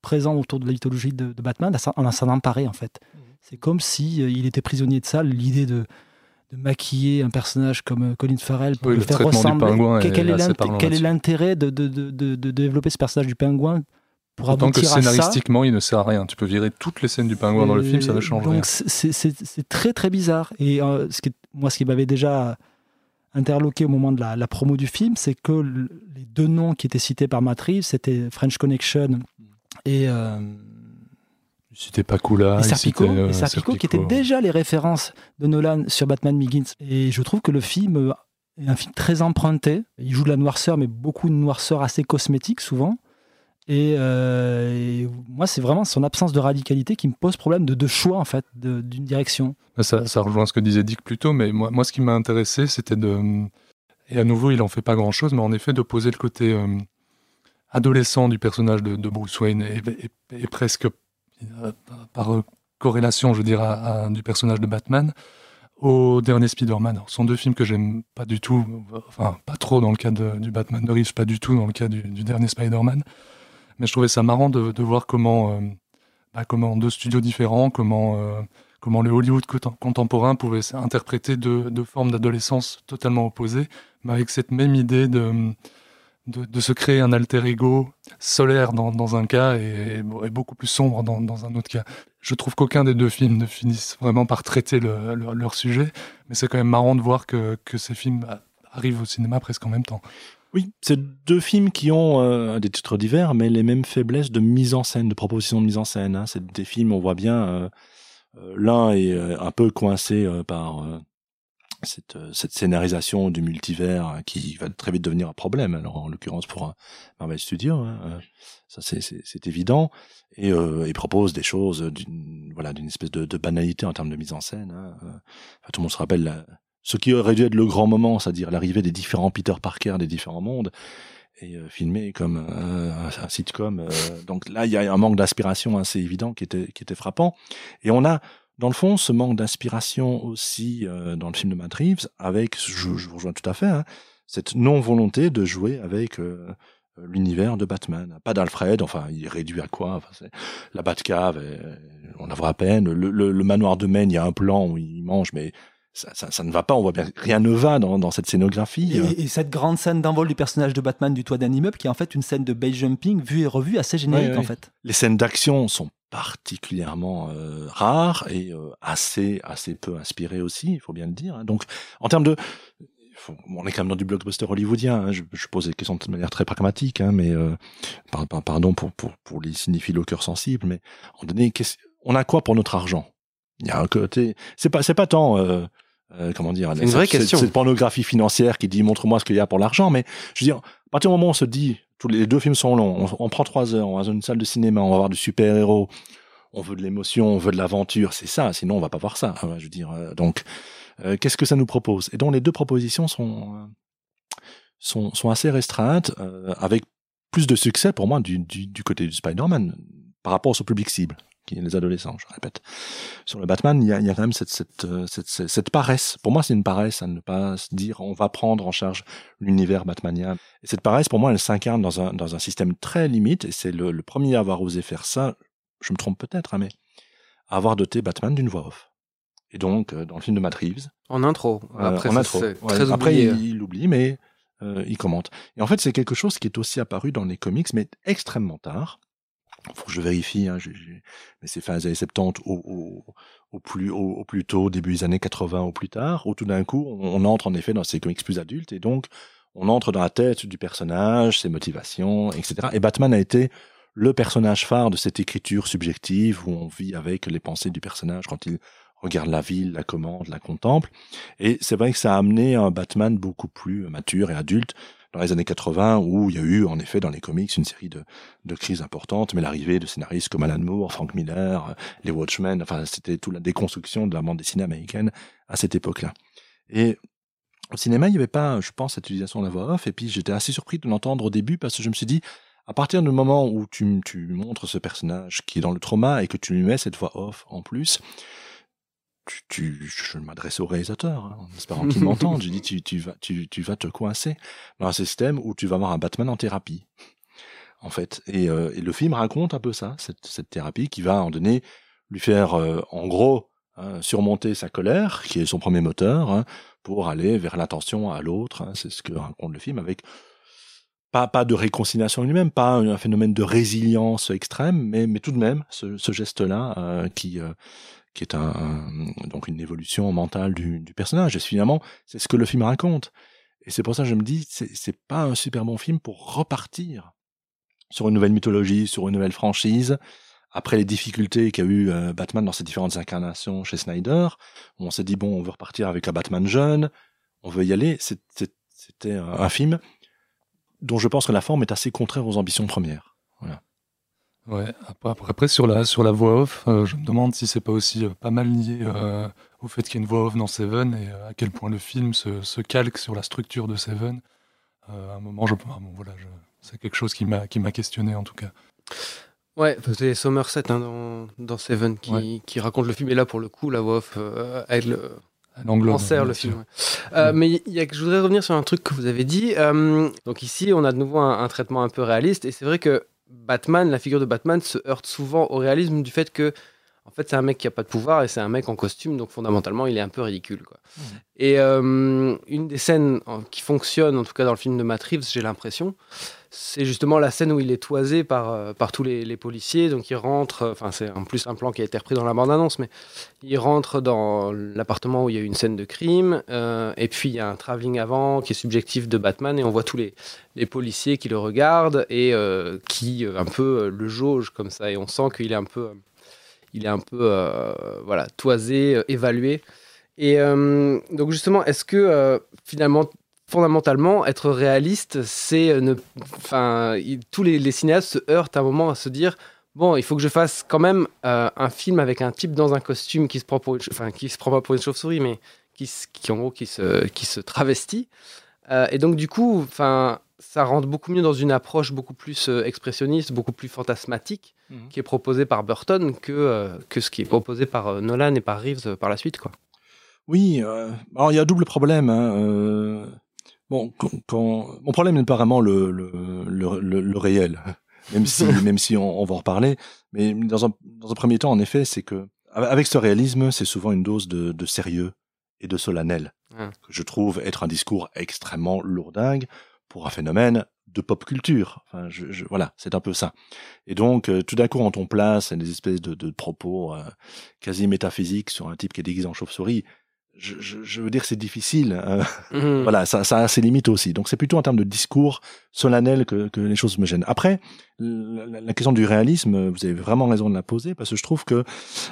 Speaker 6: présents autour de la mythologie de, Batman à s'en- emparer, en fait. C'est comme si euh, il était prisonnier de ça, l'idée de, de maquiller un personnage comme euh, Colin Farrell pour
Speaker 4: Oui,
Speaker 6: le,
Speaker 4: le
Speaker 6: faire ressembler. Quel,
Speaker 4: est
Speaker 6: quel est l'intérêt de, de, de, développer ce personnage du pingouin pour
Speaker 4: Autant que
Speaker 6: aboutir à ça?
Speaker 4: scénaristiquement, il ne sert à rien. Tu peux virer toutes les scènes du pingouin dans le film, ça ne
Speaker 6: Euh,
Speaker 4: change
Speaker 6: donc
Speaker 4: rien.
Speaker 6: c'est- très très bizarre. Et euh, ce qui moi, ce qui m'avait déjà interloqué au moment de la, la promo du film, c'est que le- les deux noms qui étaient cités par Matt c'était French Connection et euh,
Speaker 4: C'était Pakula,
Speaker 6: et Serpico,
Speaker 4: euh,
Speaker 6: et Serpico, qui étaient déjà les références de Nolan sur Batman Begins. Et je trouve que le film euh, est un film très emprunté. Il joue de la noirceur, mais beaucoup de noirceur assez cosmétique souvent. Et, euh, et moi, c'est vraiment son absence de radicalité qui me pose problème de, de choix en fait, d'une direction.
Speaker 4: Ça, ça rejoint ce que disait Dick plus tôt, mais moi, moi ce qui m'a intéressé, c'était de. Et à nouveau, il en fait pas grand chose, mais en effet, de poser le côté euh, adolescent du personnage de, de Bruce Wayne et, et- et presque par euh, corrélation, je dire, à- à- du personnage de Batman au dernier Spider-Man. Ce sont deux films que j'aime pas du tout, enfin, pas trop dans le cas du Batman de Reeves, pas du tout dans le cas du, dernier Spider-Man. Mais je trouvais ça marrant de, voir comment, euh, bah, comment deux studios différents, comment, euh, comment le Hollywood contem- contemporain pouvait interpréter deux formes d'adolescence totalement opposées, mais avec cette même idée de, de, de se créer un alter ego solaire dans, dans un cas et, et beaucoup plus sombre dans, dans un autre cas. Je trouve qu'aucun des deux films ne finissent vraiment par traiter le- le- leur sujet, mais c'est quand même marrant de voir que, que ces films arrivent au cinéma presque en même temps.
Speaker 5: Oui, c'est deux films qui ont euh, des titres divers, mais les mêmes faiblesses de mise en scène, de proposition de mise en scène. Hein. C'est des films, on voit bien, euh, euh, l'un est euh, un peu coincé euh, par euh, cette, euh, cette scénarisation du multivers euh, qui va très vite devenir un problème. Alors en l'occurrence pour un Marvel Studios, hein, euh, ça c'est- évident. Et euh, il propose des choses d'une voilà d'une espèce de, de banalité en termes de mise en scène. Hein. Euh, enfin, tout le monde se rappelle la, ce qui aurait dû être le grand moment, c'est-à-dire l'arrivée des différents Peter Parker des différents mondes, et filmé comme euh, un, sitcom. donc là, il y a un manque d'inspiration assez évident qui était, qui était frappant. Et on a, dans le fond, ce manque d'inspiration aussi euh, dans le film de Matt Reeves, avec, je, je vous rejoins tout à fait, hein, cette non-volonté de jouer avec euh, l'univers de Batman. Pas d'Alfred, enfin, il est réduit à quoi? Enfin, La Batcave, euh, on la voit à peine. Le, le, le manoir de Maine, il y a un plan où il mange, mais ça, ça, ça ne va pas, on voit bien, rien ne va dans, dans cette scénographie.
Speaker 6: Et, et cette grande scène d'envol du personnage de Batman du toit d'un immeuble, qui est en fait une scène de base jumping vue et revue assez générique
Speaker 5: Ouais, ouais.
Speaker 6: en fait.
Speaker 5: Les scènes d'action sont particulièrement euh, rares et euh, assez assez peu inspirées aussi, il faut bien le dire. hein. Donc, en termes de, faut- on est quand même dans du blockbuster hollywoodien. hein. Je, je pose des questions de manière très pragmatique, hein, mais euh, par- par- pardon pour, pour pour les cinéphiles au cœur sensible, mais on a quoi pour notre argent? Il y a un côté, c'est pas c'est pas tant euh, comment dire,
Speaker 3: C'est une vraie
Speaker 5: cette-
Speaker 3: question.
Speaker 5: Cette pornographie financière qui dit montre-moi ce qu'il y a pour l'argent, mais je veux dire, à partir du moment où on se dit, tous les deux films sont longs, on, on prend trois heures, on va dans une salle de cinéma, on va voir du super-héros, on veut de l'émotion, on veut de l'aventure, c'est ça, sinon on va pas voir ça. hein, je veux dire, euh, donc, euh, qu'est-ce que ça nous propose? Et donc les deux propositions sont, euh, sont, sont assez restreintes, avec plus de succès pour moi du, du, du côté du Spider-Man, par rapport au public cible qui est les adolescents, je répète. Sur le Batman, il y a, il y a quand même cette, cette, euh, cette, paresse. Pour moi, c'est une paresse à ne pas se dire on va prendre en charge l'univers batmanien. Et cette paresse, pour moi, elle s'incarne dans un, dans un système très limite, et c'est le, le premier à avoir osé faire ça, je me trompe peut-être, hein, mais à avoir doté Batman d'une voix off. Et donc, euh, dans le film de Matt Reeves,
Speaker 3: En intro.
Speaker 5: euh,
Speaker 3: Après,
Speaker 5: en intro. Ouais,
Speaker 3: très
Speaker 5: Après,
Speaker 3: oublié.
Speaker 5: il il l'oublie, mais euh, il commente. Et en fait, c'est quelque chose qui est aussi apparu dans les comics, mais extrêmement tard. Faut que je vérifie, hein, mais c'est fin des années 70 au, plus, tôt, début des années 80 au plus tard, où tout d'un coup, on, on entre en effet dans ces comics plus adultes, et donc, on entre dans la tête du personnage, ses motivations, etc. Et Batman a été le personnage phare de cette écriture subjective où on vit avec les pensées du personnage quand il regarde la ville, la commande, la contemple. Et c'est vrai que ça a amené un Batman beaucoup plus mature et adulte dans les années 80 où il y a eu en effet dans les comics une série de, crises importantes, mais l'arrivée de scénaristes comme Alan Moore, Frank Miller, euh, les Watchmen, enfin c'était toute la déconstruction de la bande dessinée américaine à cette époque-là. Et au cinéma, il n'y avait pas, je pense, cette utilisation de la voix off, et puis j'étais assez surpris de l'entendre au début parce que je me suis dit, à partir du moment où tu, tu montres ce personnage qui est dans le trauma et que tu lui mets cette voix off en plus, je m'adresse au réalisateur, hein, en espérant qu'il m'entende. J'ai dit, tu, tu, vas, te coincer dans un système où tu vas avoir un Batman en thérapie, en fait. Et, euh, le film raconte un peu ça, cette, thérapie qui va, moment donné, lui faire, euh, en gros, hein, surmonter sa colère, qui est son premier moteur, hein, pour aller vers l'attention à l'autre. c'est ce que raconte le film, avec pas, de réconciliation lui-même, pas un, phénomène de résilience extrême, mais, tout de même, ce, geste-là euh, qui... qui est donc une évolution mentale du, personnage. Et finalement, c'est ce que le film raconte. Et c'est pour ça que je me dis, c'est pas un super bon film pour repartir sur une nouvelle mythologie, sur une nouvelle franchise, après les difficultés qu'a eu euh, Batman dans ses différentes incarnations chez Snyder, on s'est dit bon, on veut repartir avec un Batman jeune, on veut y aller. C'était un un film dont je pense que la forme est assez contraire aux ambitions premières. Voilà.
Speaker 4: Ouais, après, sur la, sur la voix off, euh, je me demande si c'est pas aussi euh, pas mal lié euh, au fait qu'il y ait une voix off dans Seven et à quel point le film se, se calque sur la structure de Seven. À un moment, je, ah bon, voilà, je- c'est quelque chose qui m'a qui m'a questionné en tout cas.
Speaker 3: Ouais, c'est Somerset hein, dans, dans Seven qui,
Speaker 4: Ouais.
Speaker 3: qui raconte le film. Et là, pour le coup, la voix off, elle,
Speaker 4: englobe,
Speaker 3: enserre le film. ouais. Euh, Mais il y a, je voudrais revenir sur un truc que vous avez dit. Euh, donc ici, on a de nouveau un, un traitement un peu réaliste. Et c'est vrai que Batman, la figure de Batman, se heurte souvent au réalisme du fait que, en fait, c'est un mec qui a pas de pouvoir et c'est un mec en costume. Donc fondamentalement, il est un peu ridicule. Quoi. Et euh, une des scènes qui fonctionne, en tout cas dans le film de Matt Reeves, j'ai l'impression, c'est justement la scène où il est toisé par, euh, par tous les, les policiers. Donc il rentre, euh, enfin c'est en plus un plan qui a été repris dans la bande-annonce, mais il rentre dans l'appartement où il y a eu une scène de crime. euh, et puis il y a un travelling avant qui est subjectif de Batman et on voit tous les, les policiers qui le regardent et euh, qui un peu le jauge comme ça. Et on sent qu'il est un peu, il est un peu euh, voilà, toisé, euh, évalué. Et euh, donc justement, est-ce que finalement, fondamentalement, être réaliste, c'est ne, enfin, tous les, cinéastes se heurtent à un moment à se dire, bon, il faut que je fasse quand même un film avec un type dans un costume qui se prend enfin, qui se prend pas pour une chauve-souris, mais qui, qui en gros qui se, qui se travestit. Et donc du coup, enfin, ça rentre beaucoup mieux dans une approche beaucoup plus euh, expressionniste, beaucoup plus fantasmatique,
Speaker 5: Mhm.
Speaker 3: qui est proposée par Burton que euh, que ce qui est proposé par euh, Nolan et par Reeves euh, par la suite, quoi.
Speaker 5: Oui, euh, alors il y a un double problème. Hein, euh, bon, quand, quand- mon problème n'est pas vraiment le, le, le, le- le réel, [LAUGHS] même si, [LAUGHS] même si on, on va en reparler. Mais dans un, dans un premier temps, en effet, c'est que avec ce réalisme, c'est souvent une dose de, de sérieux et de solennel
Speaker 3: Ah.
Speaker 5: que je trouve être un discours extrêmement lourdingue pour un phénomène de pop culture. Enfin, je, je- voilà, c'est un peu ça. Et donc, euh, tout d'un coup, quand on place des espèces de, de propos euh, quasi métaphysiques sur un type qui est déguisé en chauve-souris, je, je, je veux dire, c'est difficile. euh, voilà, ça, ça a ses limites aussi. Donc, c'est plutôt en termes de discours solennel que, que les choses me gênent. Après, la, question du réalisme, vous avez vraiment raison de la poser parce que je trouve que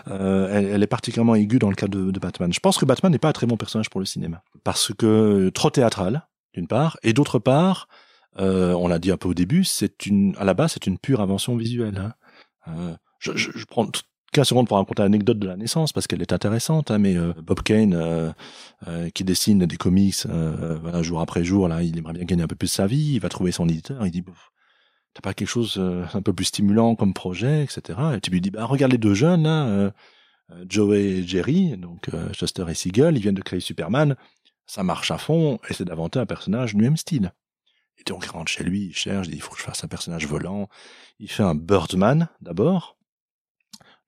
Speaker 5: euh, elle, elle est particulièrement aiguë dans le cas de, de Batman. Je pense que Batman n'est pas un très bon personnage pour le cinéma parce que trop théâtral, d'une part, et d'autre part, euh, on l'a dit un peu au début, c'est une, à la base, c'est une pure invention visuelle. hein. Euh, je, je, je prends t- 15 secondes pour raconter l'anecdote de la naissance parce qu'elle est intéressante, hein, mais euh, Bob Kane, euh, qui dessine des comics jour après jour, là, il aimerait bien gagner un peu plus sa vie, il va trouver son éditeur, il dit, t'as pas quelque chose un peu plus stimulant comme projet, etc. Et tu lui dis, bah regarde les deux jeunes, euh, Joey et Jerry, donc Shuster et Siegel, ils viennent de créer Superman, ça marche à fond, et c'est d'inventer un personnage du même style. Et donc il rentre chez lui, il cherche, il dit, il faut que je fasse un personnage volant. Il fait un Birdman, d'abord,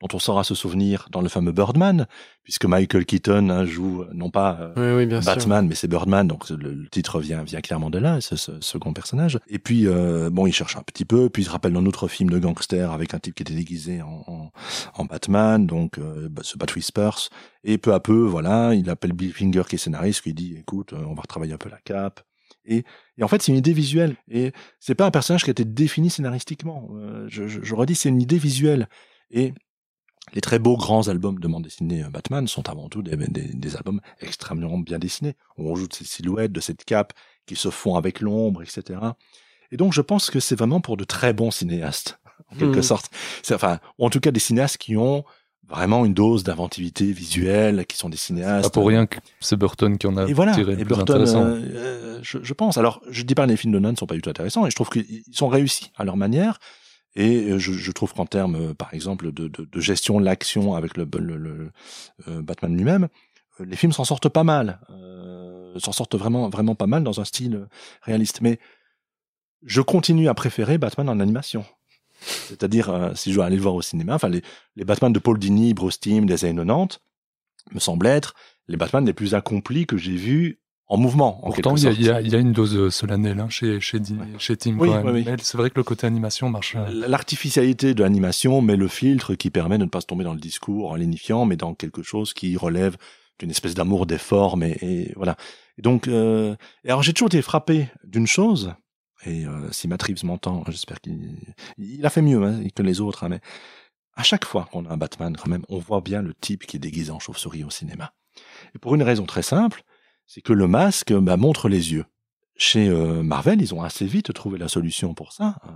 Speaker 5: dont on saura se souvenir dans le fameux Birdman, puisque Michael Keaton hein, joue euh, non pas euh,
Speaker 3: Oui, oui, bien sûr.
Speaker 5: Batman, mais c'est Birdman, donc le, le titre vient, vient clairement de là, ce, ce second personnage. Et puis, euh, bon, il cherche un petit peu, puis il se rappelle d'un autre film de gangster avec un type qui était déguisé en, en, en Batman, donc euh, bah, ce Bat Whispers. Et peu à peu, voilà, il appelle Bill Finger qui est scénariste, qui dit, écoute, euh, on va retravailler un peu la cape. Et, et en fait, c'est une idée visuelle. Et c'est pas un personnage qui a été défini scénaristiquement. Euh, je, je, je redis, c'est une idée visuelle. Et les très beaux grands albums de bande dessinée euh, Batman sont avant tout des, des, des albums extrêmement bien dessinés. On joue de ces silhouettes, de cette cape qui se font avec l'ombre, etc. Et donc, je pense que c'est vraiment pour de très bons cinéastes, en quelque
Speaker 3: Mhm.
Speaker 5: sorte. Enfin, ou en tout cas des cinéastes qui ont vraiment une dose d'inventivité visuelle, qui sont des cinéastes.
Speaker 4: Pas pour rien que c'est Burton qui en a
Speaker 5: Et voilà.
Speaker 4: tiré
Speaker 5: Et
Speaker 4: le plus
Speaker 5: Burton,
Speaker 4: intéressant.
Speaker 5: euh, euh, je, je pense. Alors, je dis pas que les films de Nolan ne sont pas du tout intéressants, et je trouve qu'ils sont réussis à leur manière. Et euh, je, trouve qu'en termes, euh, par exemple, de, gestion de l'action avec le, euh, Batman lui-même, les films s'en sortent pas mal, s'en sortent vraiment, vraiment pas mal dans un style réaliste. Mais je continue à préférer Batman en animation. C'est-à-dire, si je dois aller le voir au cinéma, enfin, les, les Batman de Paul Dini, Bruce des années 90 me semblent être les Batman les plus accomplis que j'ai vus en mouvement, en
Speaker 4: Pourtant, il y, a- il y a- il y a une dose euh, solennelle hein, chez, chez, Tim
Speaker 5: Oui, oui, oui.
Speaker 4: Mais c'est vrai que le côté animation marche. euh,
Speaker 5: L'artificialité de l'animation met le filtre qui permet de ne pas se tomber dans le discours lénifiant, mais dans quelque chose qui relève d'une espèce d'amour des formes et, et voilà. Et donc, euh, et alors j'ai toujours été frappé d'une chose, et euh, si Matt Reeves m'entend, j'espère qu'il il a fait mieux hein, que les autres, hein, mais À chaque fois qu'on a un Batman, quand même, on voit bien le type qui est déguisé en chauve-souris au cinéma. Et pour une raison très simple, c'est que le masque bah, montre les yeux. Chez euh, Marvel, ils ont assez vite trouvé la solution pour ça. Euh,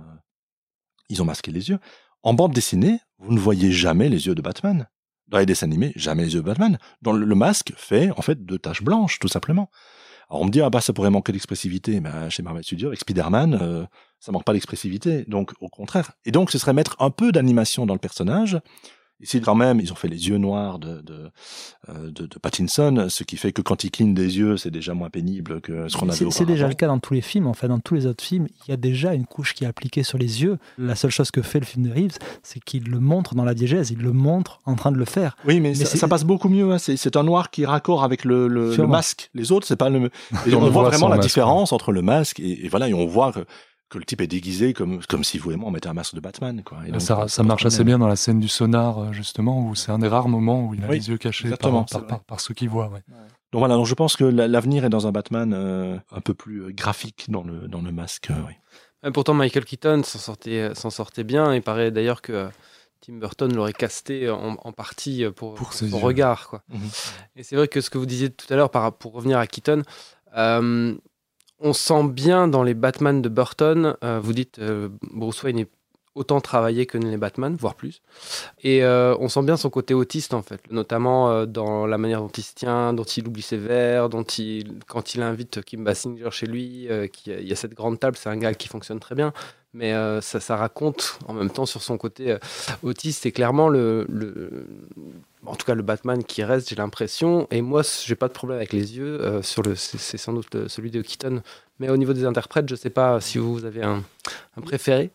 Speaker 5: ils ont masqué les yeux. En bande dessinée, vous ne voyez jamais les yeux de Batman. Dans les dessins animés, jamais les yeux de Batman. Dans le, le masque fait en fait deux taches blanches, tout simplement. Alors on me dit ah bah ça pourrait manquer d'expressivité, mais bah, chez Marvel Studios avec Spider-Man, euh, ça manque pas d'expressivité. Donc au contraire. Et donc ce serait mettre un peu d'animation dans le personnage Ici, quand même, ils ont fait les yeux noirs de, de, euh, de, de Pattinson, ce qui fait que quand il cligne des yeux, c'est déjà moins pénible que ce qu'on avait
Speaker 6: C'est déjà le cas dans tous les films. En fait, dans tous les autres films, il y a déjà une couche qui est appliquée sur les yeux. La seule chose que fait le film de Reeves, c'est qu'il le montre dans la diégèse. Il le montre en train de le faire.
Speaker 5: Oui, mais, ça, ça, passe beaucoup mieux. Hein. C'est un noir qui raccord avec le, le, le masque. Les autres, c'est pas le. Et on, on voit vraiment la différence entre le masque et, et voilà, et on voit que que le type est déguisé comme, comme si vous et moi on mettait un masque de Batman. Quoi.
Speaker 4: Donc, ça, ça marche assez bien dans la scène du sonar, euh, justement, où c'est un des rares moments où il a
Speaker 5: oui,
Speaker 4: les yeux cachés par, par, par, par, ceux qui voient. Ouais.
Speaker 5: Donc voilà, donc je pense que l'avenir est dans un Batman euh, un peu plus euh, graphique dans le, dans le masque. Euh, oui.
Speaker 3: Pourtant, Michael Keaton s'en sortait, s'en sortait bien. Il paraît d'ailleurs que Tim Burton l'aurait casté en, en, partie pour, pour son regard. Quoi.
Speaker 5: Mhm.
Speaker 3: Et c'est vrai que ce que vous disiez tout à l'heure, pour revenir à Keaton, euh, on sent bien dans les Batman de Burton, euh, vous dites euh, Bruce Wayne est autant travaillé que les Batman, voire plus. Et euh, on sent bien son côté autiste, en fait, notamment euh, dans la manière dont il se tient, dont il oublie ses verres, dont il, quand il invite Kim Basinger chez lui, qui, il y a cette grande table, c'est un gars qui fonctionne très bien. Mais euh, ça, raconte en même temps sur son côté autiste. Et clairement, le, en tout cas, le Batman qui reste, j'ai l'impression. Et moi, j'ai pas de problème avec les yeux. sur le, c'est sans doute celui de Keaton mais au niveau des interprètes, je sais pas si vous avez un, préféré.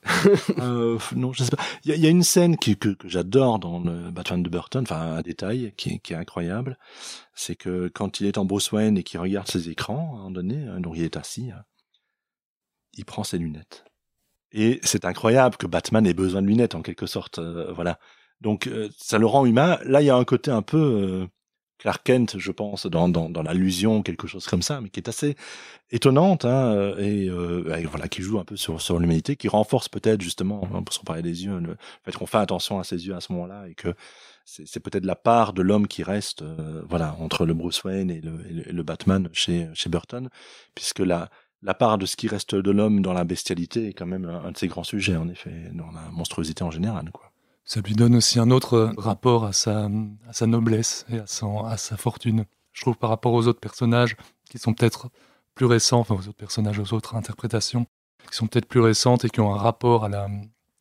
Speaker 5: euh, non, je sais pas. Il y, a une scène que, j'adore dans le Batman de Burton, enfin un détail qui, est incroyable, c'est que quand il est en Bruce Wayne et qu'il regarde ses écrans, à un moment donné, donc il est assis, il prend ses lunettes. Et c'est incroyable que Batman ait besoin de lunettes en quelque sorte, euh, voilà. Donc euh, ça le rend humain. Là, il y a un côté un peu euh, Clark Kent, je pense, dans, dans, dans l'allusion, quelque chose comme ça, mais qui est assez étonnante, hein, et, euh, et, voilà, qui joue un peu sur, sur l'humanité, qui renforce peut-être justement, pour se parler des yeux, le fait qu'on fait attention à ses yeux à ce moment-là, et que c'est peut-être la part de l'homme qui reste, euh, voilà, entre le Bruce Wayne et le, et le, Batman chez, chez Burton, puisque la, la part de ce qui reste de l'homme dans la bestialité est quand même un, de ses grands sujets, en effet, dans la monstruosité en général, quoi
Speaker 4: ça lui donne aussi un autre rapport à sa, à sa noblesse et à, son, à sa fortune. Je trouve par rapport aux autres personnages qui sont peut-être plus récents, enfin aux autres personnages, aux autres interprétations, qui sont peut-être plus récentes et qui ont un rapport à la,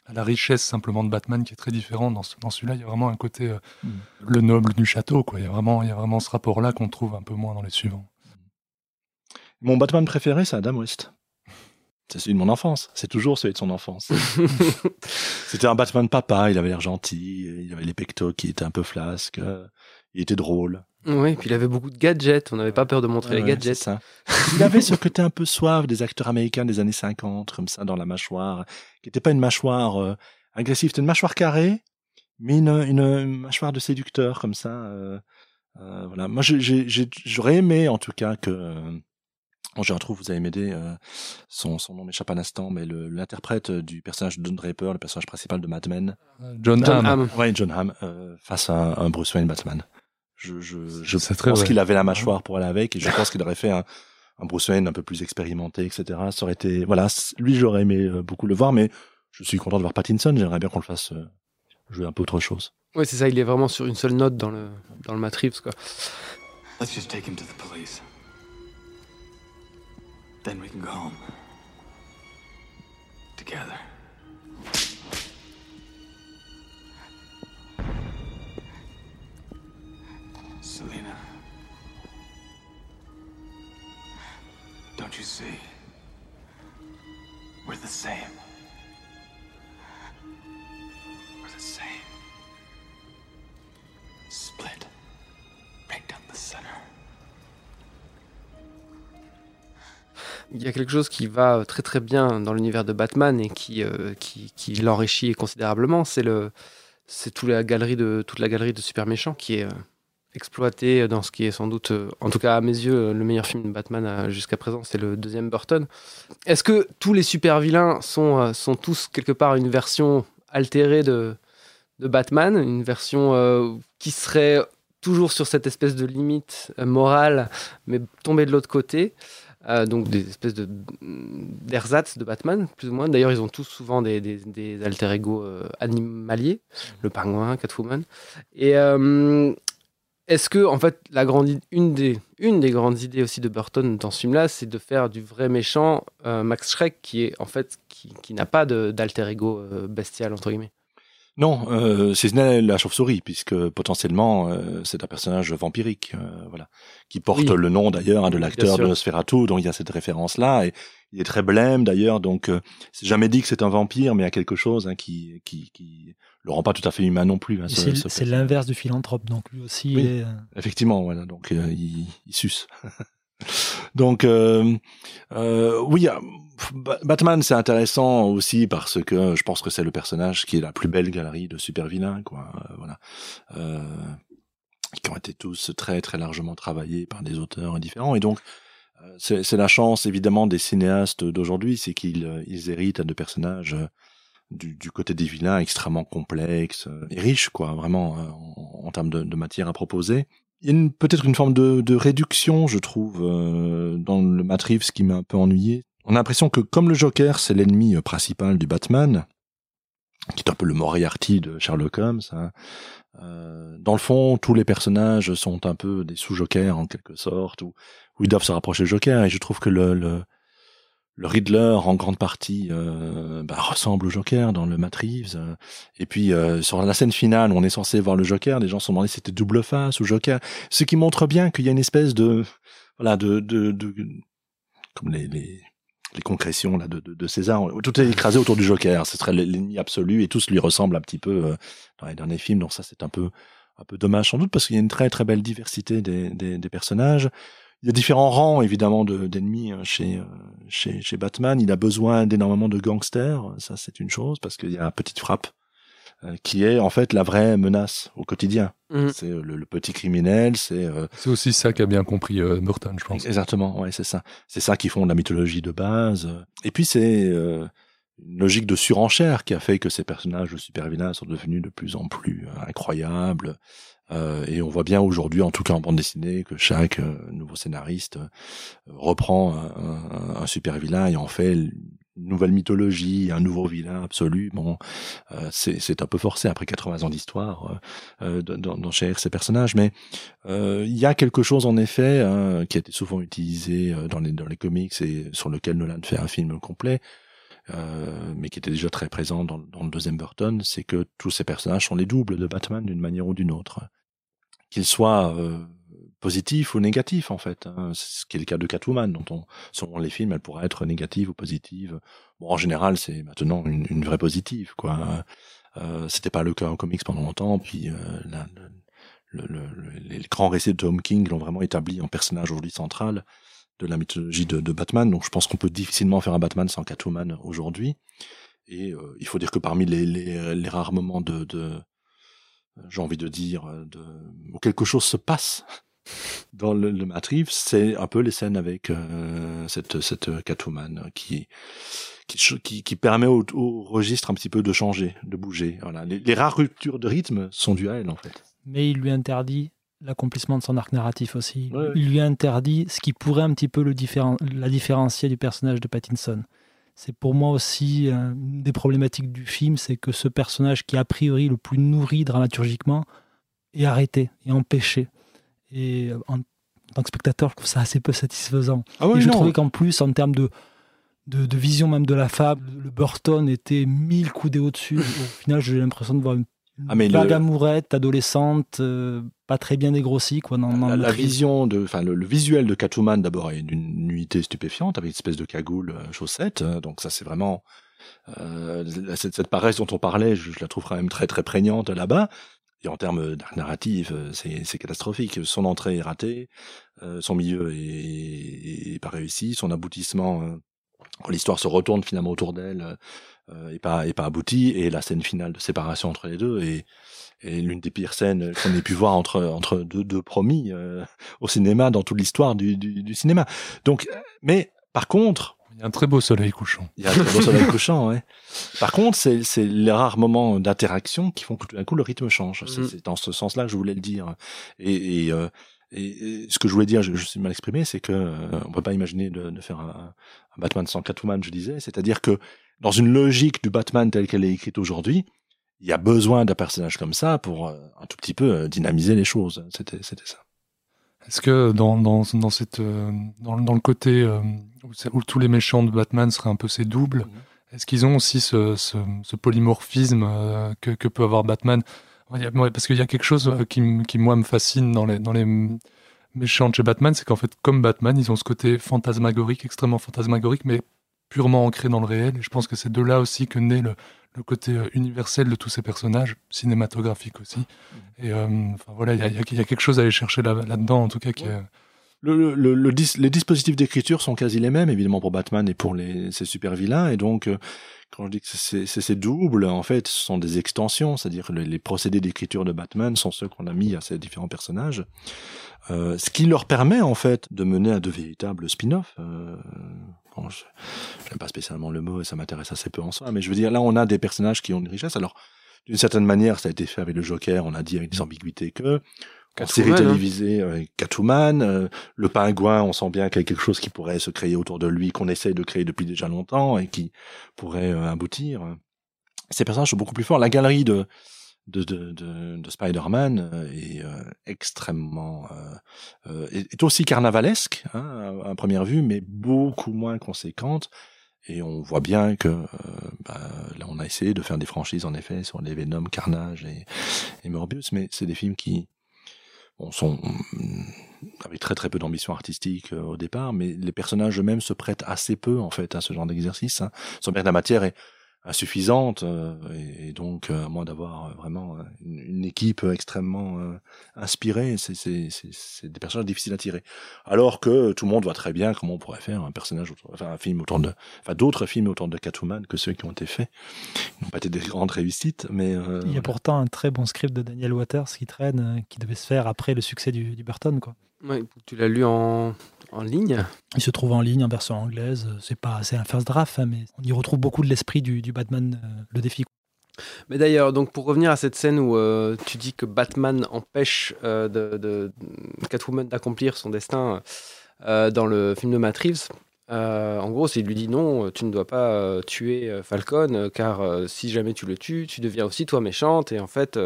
Speaker 4: à la richesse simplement de Batman qui est très différent. Dans, ce, dans celui-là, il y a vraiment un côté euh, mm. le noble du château. Quoi. Il, y a vraiment, il y a vraiment ce rapport-là qu'on trouve un peu moins dans les suivants.
Speaker 5: Mon Batman préféré, c'est Adam West. C'est celui de mon enfance. C'est toujours celui de son enfance. [LAUGHS] C'était un Batman papa. Il avait l'air gentil. Il avait les pectos qui étaient un peu flasques. Il était drôle.
Speaker 3: Oui, puis il avait beaucoup de gadgets. On n'avait pas peur de montrer
Speaker 5: ouais,
Speaker 3: les gadgets.
Speaker 5: Ça. Il avait ce côté un peu soif des acteurs américains des années 50, comme ça, dans la mâchoire, qui n'était pas une mâchoire euh, agressive. C'était une mâchoire carrée, mais une, une, une, mâchoire de séducteur, comme ça. Euh, euh, voilà. Moi, j'aurais aimé, en tout cas, que Bon, je retrouve, vous allez m'aider, euh, son, son nom m'échappe un instant, mais l'interprète du personnage de Don Draper, le personnage principal de Mad Men.
Speaker 4: John, John Hamm.
Speaker 5: Hamm. Ouais, John Hamm, euh, face à un Bruce Wayne Batman. Je, je, je pense qu'il avait la mâchoire pour aller avec, et je pense qu'il aurait fait un, un, Bruce Wayne un peu plus expérimenté, etc. Ça aurait été, voilà, lui j'aurais aimé euh, beaucoup le voir, mais je suis content de voir Pattinson, j'aimerais bien qu'on le fasse euh, jouer un peu autre chose.
Speaker 3: Oui, c'est ça, il est vraiment sur une seule note dans le, dans le Reeves, quoi.
Speaker 2: Let's just take him to the police. Then we can go home. Together. Selena. Don't you see? We're the same. We're the same. Split. Right down the center.
Speaker 3: Il y a quelque chose qui va très très bien dans l'univers de Batman et qui, euh, qui, l'enrichit considérablement, c'est le c'est toute la galerie de toute la galerie de super méchants qui est euh, exploitée dans ce qui est sans doute, euh, en tout cas à mes yeux, le meilleur film de Batman jusqu'à présent, c'est le deuxième Burton. Est-ce que tous les super vilains sont sont tous quelque part une version altérée de de Batman, une version euh, qui serait toujours sur cette espèce de limite euh, morale, mais tombée de l'autre côté? Euh, donc des espèces de d'ersatz de Batman, plus ou moins. D'ailleurs, ils ont tous souvent des, alter ego euh, animaliers, le pingouin, Catwoman. Et euh, est-ce que, en fait, la grande, une, des, une des grandes idées aussi de Burton dans ce film-là, c'est de faire du vrai méchant Max Schreck, qui est en fait qui, qui n'a pas d'alter ego bestial entre guillemets.
Speaker 5: Non, euh, c'est la chauve-souris, puisque potentiellement euh, c'est un personnage vampirique, euh, voilà, qui porte
Speaker 3: Oui.
Speaker 5: le nom d'ailleurs hein, de l'acteur de Sferatu, donc il y a cette référence-là, et il est très blême d'ailleurs, donc euh, c'est jamais dit que c'est un vampire, mais il y a quelque chose hein, qui, qui, qui le rend pas tout à fait humain non plus. hein,
Speaker 6: C'est
Speaker 5: ce
Speaker 6: c'est l'inverse du philanthrope, donc lui aussi,
Speaker 5: Oui.
Speaker 6: il est, euh,
Speaker 5: Effectivement, voilà. Donc euh, il, il suce. [LAUGHS] donc euh, euh, oui, euh, Ba- Batman c'est intéressant aussi parce que je pense que c'est le personnage qui est la plus belle galerie de super vilains, quoi. Euh, voilà. Euh, qui ont été tous très très largement travaillés par des auteurs différents et donc euh, c'est la chance évidemment des cinéastes d'aujourd'hui, c'est qu'ils ils héritent de personnages du, côté des vilains extrêmement complexes et riches, quoi, vraiment en, termes de matière à proposer. Il y a peut-être une forme de, de réduction, je trouve, euh, dans le Reeves qui m'a un peu ennuyé. On a l'impression que comme le Joker, c'est l'ennemi euh, principal du Batman, qui est un peu le Moriarty de Sherlock Holmes, hein, euh, dans le fond, tous les personnages sont un peu des sous-jokers en quelque sorte, ou, ou ils doivent se rapprocher du Joker, et je trouve que le, le, le Riddler, en grande partie, euh, bah, ressemble au Joker dans le Matt Reeves. euh. Et puis, euh, sur la scène finale, on est censé voir le Joker, les gens se sont demandé si c'était double face ou Joker. Ce qui montre bien qu'il y a une espèce de... Voilà, de... de, de comme les... les les concrétions là de, de, de César, tout est écrasé autour du Joker. Ce serait l'ennemi absolu et tous lui ressemblent un petit peu euh, dans les derniers films. Donc ça, c'est un peu un peu dommage sans doute parce qu'il y a une très très belle diversité des, des, des personnages. Il y a différents rangs évidemment de- d'ennemis hein, chez, euh, chez chez Batman. Il a besoin d'énormément de gangsters, ça c'est une chose parce qu'il y a la petite frappe euh, qui est en fait la vraie menace au quotidien.
Speaker 3: Mhm.
Speaker 5: C'est euh, le, le petit criminel, c'est euh,
Speaker 4: C'est aussi ça qu'a bien compris euh, Burton, je pense.
Speaker 5: Exactement, ouais, c'est ça. C'est ça qui font la mythologie de base. Et puis c'est euh, une logique de surenchère qui a fait que ces personnages de super vilains sont devenus de plus en plus euh, incroyables. Euh, et on voit bien aujourd'hui, en tout cas en bande dessinée, que chaque euh, nouveau scénariste euh, reprend un, un- super vilain et en fait une nouvelle mythologie, un nouveau vilain absolu. Bon, euh, c'est un peu forcé après 80 ans d'histoire d'en- d'enchérir ces personnages, mais il y a quelque chose en effet hein, qui a été souvent utilisé dans les dans les comics et sur lequel Nolan fait un film complet, euh, mais qui était déjà très présent dans, dans le deuxième Burton, c'est que tous ces personnages sont les doubles de Batman d'une manière ou d'une autre, qu'ils soient euh, positifs ou négatifs en fait. Hein. Ce qui est le cas de Catwoman, dont on selon les films, elle pourra être négative ou positive. Bon, en général, c'est maintenant une, une vraie positive, quoi. Euh, C'était pas le cas en comics pendant longtemps, puis euh, le, le- les grands récits de Tom King l'ont vraiment établi en personnage aujourd'hui central de la mythologie de, de Batman. Donc je pense qu'on peut difficilement faire un Batman sans Catwoman aujourd'hui. Et euh, il faut dire que parmi les, les, les rares moments de, de j'ai envie de dire, de, où quelque chose se passe [LAUGHS] dans le, Reeves, c'est un peu les scènes avec euh, cette, cette Catwoman qui, qui, qui, qui permet au, au registre un petit peu de changer, de bouger. Voilà. Les, les rares ruptures de rythme sont dues à elle en fait.
Speaker 6: mais il lui interdit l'accomplissement de son arc narratif aussi.
Speaker 5: Ouais, ouais.
Speaker 6: Il lui interdit ce qui pourrait un petit peu le différen- la différencier du personnage de Pattinson. C'est pour moi aussi euh, une des problématiques du film, c'est que ce personnage qui est a priori le plus nourri dramaturgiquement est arrêté, est empêché. Et euh, en, tant que spectateur, je trouve ça assez peu satisfaisant.
Speaker 5: Ah oui,
Speaker 6: Et je
Speaker 5: non.
Speaker 6: trouvais qu'en plus, en termes de, de, de vision même de la fable, le Burton était mille coudées au-dessus. Au final, j'ai l'impression de voir une, une
Speaker 5: Ah, mais
Speaker 6: vague
Speaker 5: le-
Speaker 6: amourette, adolescente, euh, pas très bien dégrossie. Quoi, dans, dans
Speaker 5: la, la vision de, enfin le, le visuel de Catwoman d'abord est d'une nuité stupéfiante avec une espèce de cagoule euh, chaussette. euh, Donc ça c'est vraiment euh, cette, cette paresse dont on parlait, je, je la trouve quand même très très prégnante là-bas. Et en termes d'arc narratif, euh, c'est c'est catastrophique. Son entrée est ratée, euh, son milieu est, est pas réussi, son aboutissement, euh, l'histoire se retourne finalement autour d'elle, euh, est pas est pas abouti, et la scène finale de séparation entre les deux est est l'une des pires scènes qu'on ait pu voir entre entre deux, deux promis euh, [LAUGHS] au cinéma dans toute l'histoire du, du, du cinéma. Donc, euh, mais par contre,
Speaker 4: Il y a un très beau soleil couchant.
Speaker 5: Il y a un très beau soleil [LAUGHS] couchant, ouais. Par contre, c'est, c'est les rares moments d'interaction qui font que tout d'un coup le rythme change. C'est,
Speaker 3: Mhm.
Speaker 5: c'est dans ce sens-là que je voulais le dire. Et, et, euh, et- et ce que je voulais dire, je, je suis mal exprimé, c'est que euh, on peut pas imaginer de, de faire un, un Batman sans Catwoman, je disais. C'est-à-dire que dans une logique du Batman telle qu'elle est écrite aujourd'hui, il y a besoin d'un personnage comme ça pour euh, un tout petit peu euh, dynamiser les choses. C'était, c'était ça.
Speaker 4: Est-ce que dans, dans, dans, cette, euh, dans, dans le côté euh, où, tous les méchants de Batman seraient un peu ses doubles, est-ce qu'ils ont aussi ce, ce, ce polymorphisme euh, que, que peut avoir Batman? Ouais, Parce qu'il y a quelque chose euh, qui, qui, moi, me fascine dans les, dans les méchants de chez Batman, c'est qu'en fait, comme Batman, ils ont ce côté fantasmagorique, extrêmement fantasmagorique, mais purement ancré dans le réel. Et je pense que c'est de là aussi que naît le, le côté euh, universel de tous ces personnages, cinématographique aussi. Et euh, enfin, voilà, il y a, y y quelque chose à aller chercher là- là-dedans, en tout cas, qui est-
Speaker 5: Le, le, le dis- les dispositifs d'écriture sont quasi les mêmes, évidemment, pour Batman et pour les, ces super vilains. Et donc, euh, quand je dis que c'est c'est ces doubles, en fait, ce sont des extensions. C'est-à-dire les, les procédés d'écriture de Batman sont ceux qu'on a mis à ces différents personnages. Euh, ce qui leur permet, en fait, de mener à de véritables spin-offs. Euh, bon, je n'aime pas spécialement le mot et ça m'intéresse assez peu en soi. Mais je veux dire, là, on a des personnages qui ont une richesse. Alors, d'une certaine manière, ça a été fait avec le Joker, on a dit avec des ambiguïtés que. En série
Speaker 3: Catwoman, hein.
Speaker 5: télévisée, euh, Catwoman, euh, le pingouin, on sent bien qu'il y a quelque chose qui pourrait se créer autour de lui, qu'on essaye de créer depuis déjà longtemps et qui pourrait euh, aboutir. Ces personnages sont beaucoup plus forts. La galerie de de, de, de, de Spider-Man euh, est euh, extrêmement est, est aussi carnavalesque hein, à, à première vue, mais beaucoup moins conséquente. Et on voit bien que euh, bah, là, on a essayé de faire des franchises en effet sur les Venom, Carnage et, et Morbius, mais c'est des films qui bon, sont hum, avec très très peu d'ambition artistique euh, au départ, mais les personnages eux-mêmes se prêtent assez peu en fait à ce genre d'exercice. Hein. Sans bien que la matière est insuffisante euh, et, et donc euh, à moins d'avoir euh, vraiment une, une équipe extrêmement euh, inspirée, c'est c'est c'est c'est des personnages difficiles à tirer. Alors que tout le monde voit très bien comment on pourrait faire un personnage, autour, enfin un film autour de, enfin d'autres films autour de Catwoman que ceux qui ont été faits. Ils n'ont pas été des grandes réussites, mais euh,
Speaker 6: Il y a pourtant un très bon script de Daniel Waters qui traîne, euh, qui devait se faire après le succès du, du Burton. Quoi.
Speaker 3: Ouais, tu l'as lu en, en ligne
Speaker 6: Il se trouve en ligne en version anglaise. C'est pas, c'est un first draft, hein, mais on y retrouve beaucoup de l'esprit du, du Batman, euh, le défi.
Speaker 3: Mais d'ailleurs, donc pour revenir à cette scène où euh, tu dis que Batman empêche euh, de, de- Catwoman d'accomplir son destin dans le film de Matt Reeves, euh, en gros, il lui dit non, tu ne dois pas euh, tuer euh, Falcon, car si jamais tu le tues, tu deviens aussi toi méchante. Et en fait,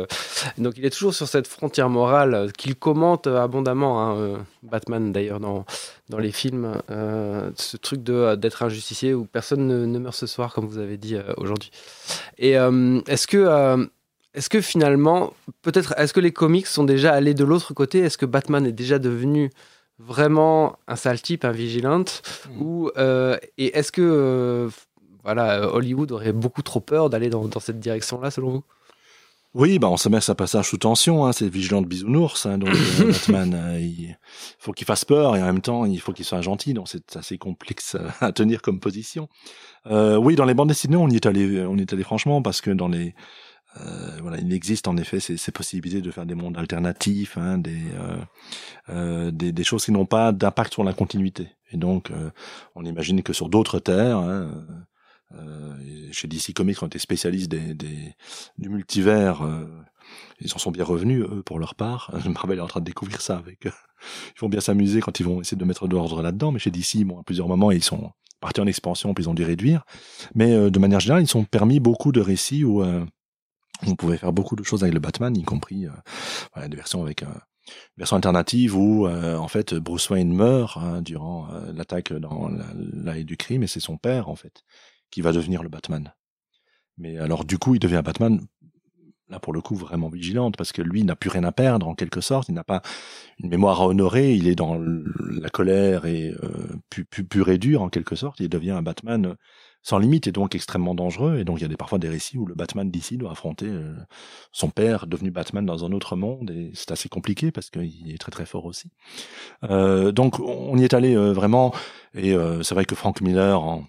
Speaker 3: donc il est toujours sur cette frontière morale qu'il commente abondamment, hein, Batman d'ailleurs dans, dans les films, ce truc de d'être un justicier où personne ne, ne meurt ce soir, comme vous avez dit aujourd'hui. Et est-ce que est-ce que finalement, peut-être, est-ce que les comics sont déjà allés de l'autre côté? Est-ce que Batman est déjà devenu vraiment un sale type, un vigilante Ou euh, et est-ce que euh, voilà, Hollywood aurait beaucoup trop peur d'aller dans, dans cette direction-là, selon vous?
Speaker 5: Oui, bah on se met à sa passage sous tension, hein, c'est vigilant de bisounours, hein, donc euh, [LAUGHS] Batman, euh, il faut qu'il fasse peur et en même temps il faut qu'il soit gentil, donc c'est assez complexe euh, [LAUGHS] à tenir comme position. Euh, oui, dans les bandes dessinées, on y est allé, on y est allé franchement parce que dans les euh, voilà, il existe en effet ces, ces possibilités de faire des mondes alternatifs, hein, des, euh, euh, des des choses qui n'ont pas d'impact sur la continuité. Et donc, euh, on imagine que sur d'autres terres, hein, euh, chez DC Comics, on était spécialistes des, des, du multivers. ils en sont bien revenus, eux, pour leur part. [LAUGHS] Marvel est en train de découvrir ça avec eux. Ils vont bien s'amuser quand ils vont essayer de mettre de l'ordre là-dedans. Mais chez DC, bon, à plusieurs moments, ils sont partis en expansion, puis ils ont dû réduire. Mais euh, de manière générale, ils sont permis beaucoup de récits où euh, on pouvait faire beaucoup de choses avec le Batman, y compris euh, voilà, des versions avec... Euh, version alternative où euh, en fait Bruce Wayne meurt hein, durant l'attaque dans la- l'allée du crime et c'est son père en fait qui va devenir le Batman. Mais alors du coup, il devient Batman là pour le coup vraiment vigilante parce que lui n'a plus rien à perdre en quelque sorte, il n'a pas une mémoire à honorer, il est dans la colère et euh, pu, pu, pur et dur en quelque sorte, il devient un Batman sans limite et donc extrêmement dangereux et donc il y a des, parfois des récits où le Batman d'ici doit affronter euh, son père devenu Batman dans un autre monde et c'est assez compliqué parce qu'il est très très fort aussi. Euh, donc on y est allé euh, vraiment et euh, c'est vrai que Frank Miller en,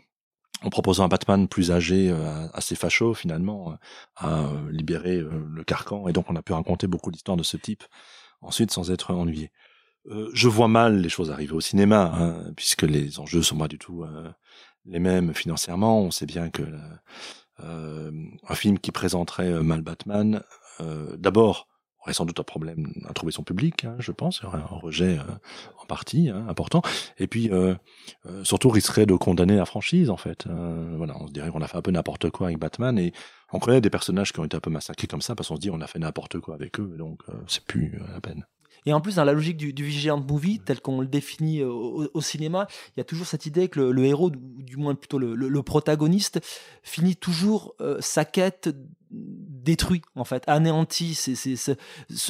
Speaker 5: en proposant un Batman plus âgé, euh, assez facho finalement, euh, a libéré le carcan et donc on a pu raconter beaucoup d'histoires de ce type ensuite sans être ennuyé. Je vois mal les choses arriver au cinéma, hein, puisque les enjeux sont pas du tout les mêmes financièrement. On sait bien que euh, un film qui présenterait mal Batman, d'abord aurait sans doute un problème à trouver son public, hein, je pense, il y aurait un rejet en partie hein, important, et puis surtout risquerait de condamner la franchise en fait. voilà, on se dirait qu'on a fait un peu n'importe quoi avec Batman et on connaît des personnages qui ont été un peu massacrés comme ça parce qu'on se dit on a fait n'importe quoi avec eux, donc c'est plus la peine.
Speaker 6: Et en plus, dans la logique du, du Movie, tel qu'on le définit euh, au, cinéma, il y a toujours cette idée que le, héros, ou du moins plutôt le, protagoniste, finit toujours euh, sa quête détruit en fait, anéanti. C'est,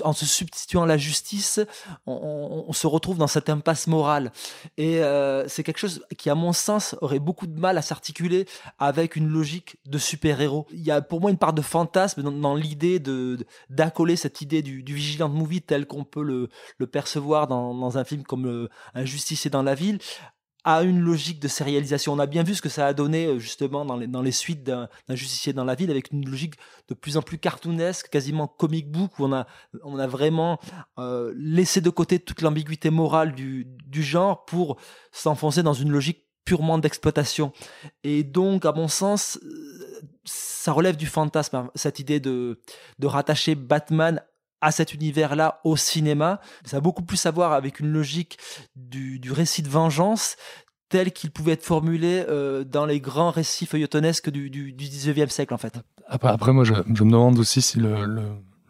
Speaker 6: en se substituant à la justice, on, se retrouve dans cette impasse morale. Et euh, c'est quelque chose qui, à mon sens, aurait beaucoup de mal à s'articuler avec une logique de super-héros. Il y a pour moi une part de fantasme dans, l'idée de, d'accoler cette idée du, du vigilant movie tel qu'on peut le, le percevoir dans, un film comme euh, Un justicier dans la ville à une logique de sérialisation. On a bien vu ce que ça a donné euh, justement dans les, suites d'un justicier dans la ville avec une logique de plus en plus cartoonesque, quasiment comic book, où on a, on a vraiment euh, laissé de côté toute l'ambiguïté morale du, du genre pour s'enfoncer dans une logique purement d'exploitation. Et donc, à mon sens, euh, ça relève du fantasme, hein, cette idée de, de rattacher Batman à cet univers-là au cinéma. Ça a beaucoup plus à voir avec une logique du, récit de vengeance tel qu'il pouvait être formulé euh, dans les grands récits feuilletonesques du, du, 19e siècle, en fait.
Speaker 4: Après, moi, je, me demande aussi si le,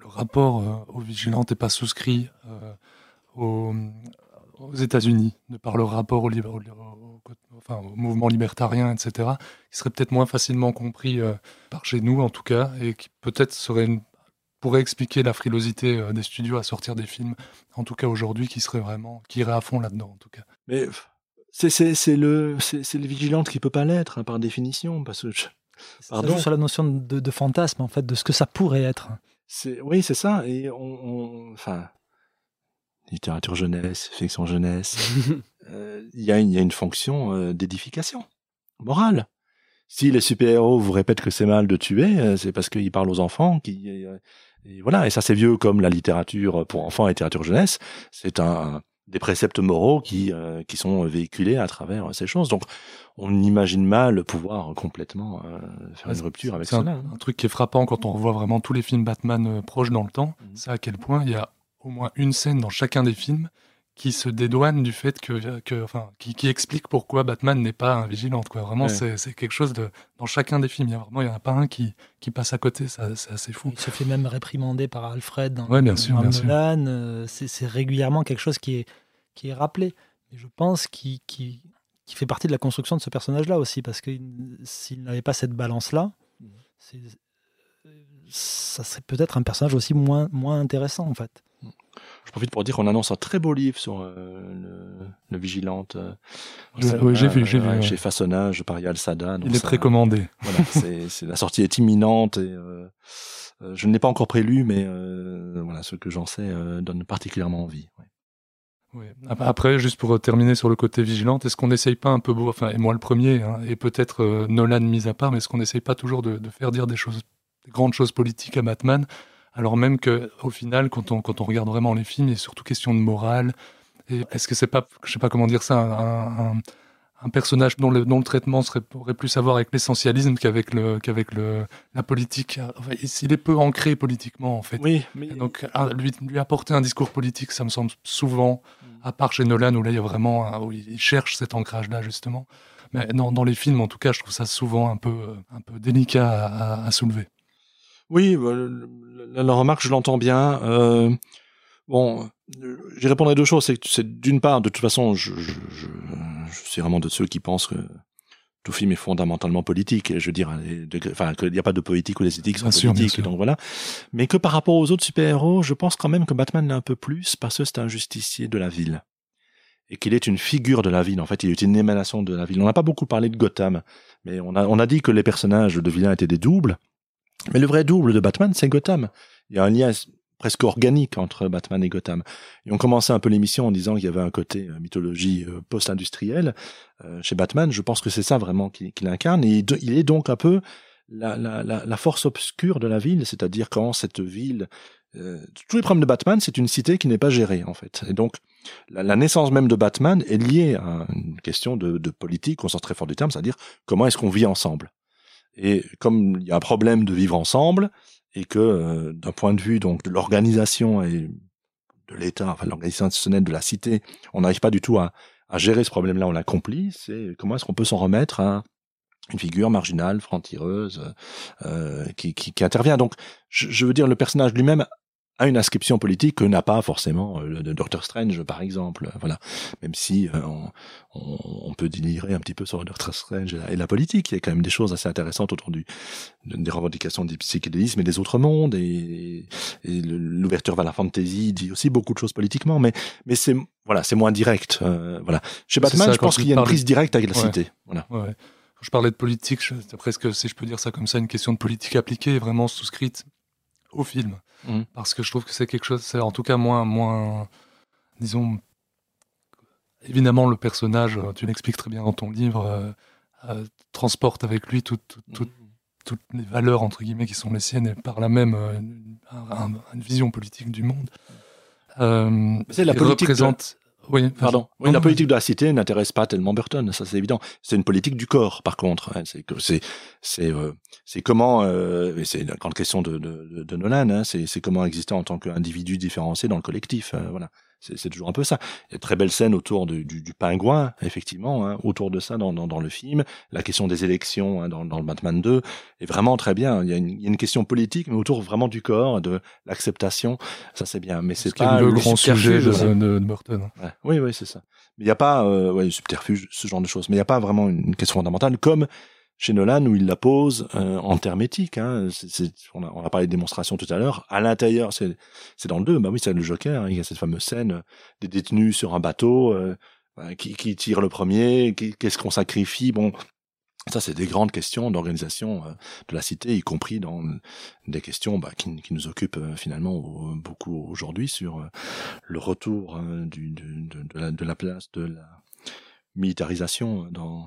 Speaker 4: rapport euh, aux vigilantes n'est pas souscrit euh, aux, États-Unis, de par le rapport au, enfin, au mouvement libertarien, etc., qui serait peut-être moins facilement compris par chez nous, en tout cas, et qui peut-être serait une pourrait expliquer la frilosité euh, des studios à sortir des films, en tout cas aujourd'hui, qui serait vraiment, qui irait à fond là-dedans, en tout cas.
Speaker 5: Mais c'est c'est le c'est le vigilante qui peut pas l'être hein, par définition, parce que
Speaker 12: pardon sur la notion de, de, fantasme en fait, de ce que ça pourrait être.
Speaker 5: C'est oui, c'est ça, et on, enfin littérature jeunesse, fiction jeunesse, [LAUGHS] euh, il y, a une, y a une fonction euh, d'édification morale. Si les super-héros vous répètent que c'est mal de tuer, c'est parce qu'ils parlent aux enfants, qui et voilà, et ça c'est vieux comme la littérature pour enfants et littérature jeunesse. C'est un des préceptes moraux qui euh, qui sont véhiculés à travers ces choses. Donc on imagine mal pouvoir complètement euh, faire une rupture avec
Speaker 4: cela.
Speaker 5: Un,
Speaker 4: hein. un, truc qui est frappant quand on revoit vraiment tous les films Batman euh, proches dans le temps, mmh. c'est à quel point il y a au moins une scène dans chacun des films qui se dédouane du fait que, que enfin, qui, qui, explique pourquoi Batman n'est pas un vigilante. Quoi. Vraiment, c'est quelque chose de. Dans chacun des films, il y a vraiment, il y en a pas un qui, qui passe à côté. C'est assez fou.
Speaker 12: Il se fait même réprimander par Alfred dans,
Speaker 4: ouais, bien sûr, bien
Speaker 12: Nolan. Euh, c'est régulièrement quelque chose qui est, qui est rappelé. Et je pense qu'il qui, qui fait partie de la construction de ce personnage-là aussi, parce que s'il n'avait pas cette balance-là, mmh. ça serait peut-être un personnage aussi moins, moins intéressant en fait.
Speaker 5: Je profite pour dire qu'on annonce un très beau livre sur euh, le, le, Vigilante. Euh,
Speaker 4: oui, j'ai vu, j'ai vu.
Speaker 5: Chez Façonnage par Yal Sada.
Speaker 4: Il est précommandé.
Speaker 5: Voilà, [LAUGHS] c'est, la sortie est imminente et euh, je ne l'ai pas encore prélu, mais voilà, ce que j'en sais donne particulièrement envie.
Speaker 4: Oui. Après, juste pour terminer sur le côté vigilante, est-ce qu'on n'essaye pas un peu, beau, enfin, et moi le premier, hein, et peut-être Nolan mis à part, mais est-ce qu'on n'essaye pas toujours de, de, faire dire des choses, des grandes choses politiques à Batman alors même que au final, quand on, quand on regarde vraiment les films, il y a surtout question de morale. Et est-ce que c'est pas, je sais pas comment dire ça, un, un, personnage dont le, dont le traitement serait, aurait plus à voir avec l'essentialisme qu'avec le, qu'avec le, la politique. Enfin, il est peu ancré politiquement, en fait.
Speaker 5: Oui.
Speaker 4: Mais... donc, lui, lui apporter un discours politique, ça me semble souvent, à part chez Nolan, où là, il y a vraiment, où il cherche cet ancrage-là, justement. Mais dans, dans les films, en tout cas, je trouve ça souvent un peu, un peu délicat à, à soulever.
Speaker 5: Oui, bah, la, remarque, je l'entends bien. Euh, bon, j'y répondrai deux choses. C'est d'une part, de toute façon, je, je, je, je, suis vraiment de ceux qui pensent que tout film est fondamentalement politique. Et je veux dire, enfin, qu'il n'y a pas de politique ou d'esthétique sans politique. Donc voilà. Mais que par rapport aux autres super-héros, je pense quand même que Batman l'est un peu plus parce que c'est un justicier de la ville et qu'il est une figure de la ville. En fait, il est une émanation de la ville. On n'a pas beaucoup parlé de Gotham, mais on a, on a dit que les personnages de vilains étaient des doubles. Mais le vrai double de Batman, c'est Gotham. Il y a un lien presque organique entre Batman et Gotham. Et on commençait un peu l'émission en disant qu'il y avait un côté euh, mythologie euh, post-industrielle euh, chez Batman. Je pense que c'est ça vraiment qu'il incarne. Et il est donc un peu la, force obscure de la ville, c'est-à-dire quand cette ville... tous les problèmes de Batman, c'est une cité qui n'est pas gérée, en fait. Et donc, la, naissance même de Batman est liée à une question de, politique au sens très fort du terme, c'est-à-dire comment est-ce qu'on vit ensemble. Et comme il y a un problème de vivre ensemble, et que euh, d'un point de vue donc de l'organisation et de l'État, enfin l'organisation institutionnelle de la cité, on n'arrive pas du tout à, à gérer ce problème-là, on l'accomplit, c'est comment est-ce qu'on peut s'en remettre à une figure marginale, franc-tireuse, euh, qui, qui, qui, intervient. Donc, je, je veux dire, le personnage lui-même a une inscription politique que n'a pas forcément euh, le Doctor Strange, par exemple. Voilà. Même si euh, on, on, peut délirer un petit peu sur le Doctor Strange et la, et la, politique, il y a quand même des choses assez intéressantes autour du, des revendications du psychédélisme et des autres mondes, et, et l'ouverture vers la fantasy dit aussi beaucoup de choses politiquement, mais, mais c'est voilà, c'est moins direct. Euh, voilà. Chez Batman, ça, je pense qu'il y a une prise directe avec la
Speaker 4: ouais.
Speaker 5: cité. Voilà.
Speaker 4: Ouais. Je parlais de politique, c'est presque, si je peux dire ça comme ça, une question de politique appliquée, vraiment souscrite au film.
Speaker 5: Mmh.
Speaker 4: Parce que je trouve que c'est quelque chose, c'est en tout cas moins, moins, disons, évidemment le personnage, tu l'expliques très bien dans ton livre, euh, euh, transporte avec lui tout, tout, tout,
Speaker 5: Mmh.
Speaker 4: toutes les valeurs entre guillemets qui sont les siennes et par là même euh, une, un, une, vision politique du monde. Euh,
Speaker 5: c'est la politique
Speaker 4: représente.
Speaker 5: Oui, pardon. Oui, la politique de la cité n'intéresse pas tellement Burton, ça c'est évident. C'est une politique du corps, par contre. Hein. C'est c'est c'est euh, c'est comment euh, c'est la grande question de de, de Nolan. Hein. C'est c'est comment exister en tant qu'individu différencié dans le collectif. Euh, voilà. C'est toujours un peu ça. Il y a très belles scènes autour du, du, du pingouin, effectivement, hein, autour de ça dans, dans, dans, le film. La question des élections hein, dans, dans le Batman 2 est vraiment très bien. Il y, a une, il y a une question politique, mais autour vraiment du corps, de l'acceptation. Ça, c'est bien. Mais c'est pas
Speaker 4: le, le grand sujet de, de, de, Burton.
Speaker 5: Ouais. Oui, oui, c'est ça. Mais il n'y a pas, euh, ouais, subterfuge, ce genre de choses. Mais il n'y a pas vraiment une question fondamentale comme chez Nolan où il la pose euh, en termes éthiques. Hein. On, a, on, a, parlé de démonstration tout à l'heure. À l'intérieur, c'est dans le 2, bah oui, c'est le Joker. Hein. Il y a cette fameuse scène des détenus sur un bateau euh, bah, qui, qui, tire le premier, qu'est-ce qu'on sacrifie? Bon, ça, c'est des grandes questions d'organisation euh, de la cité, y compris dans des questions bah, qui, qui, nous occupent euh, finalement beaucoup aujourd'hui sur euh, le retour du, de, de, de, la, de la place de la militarisation dans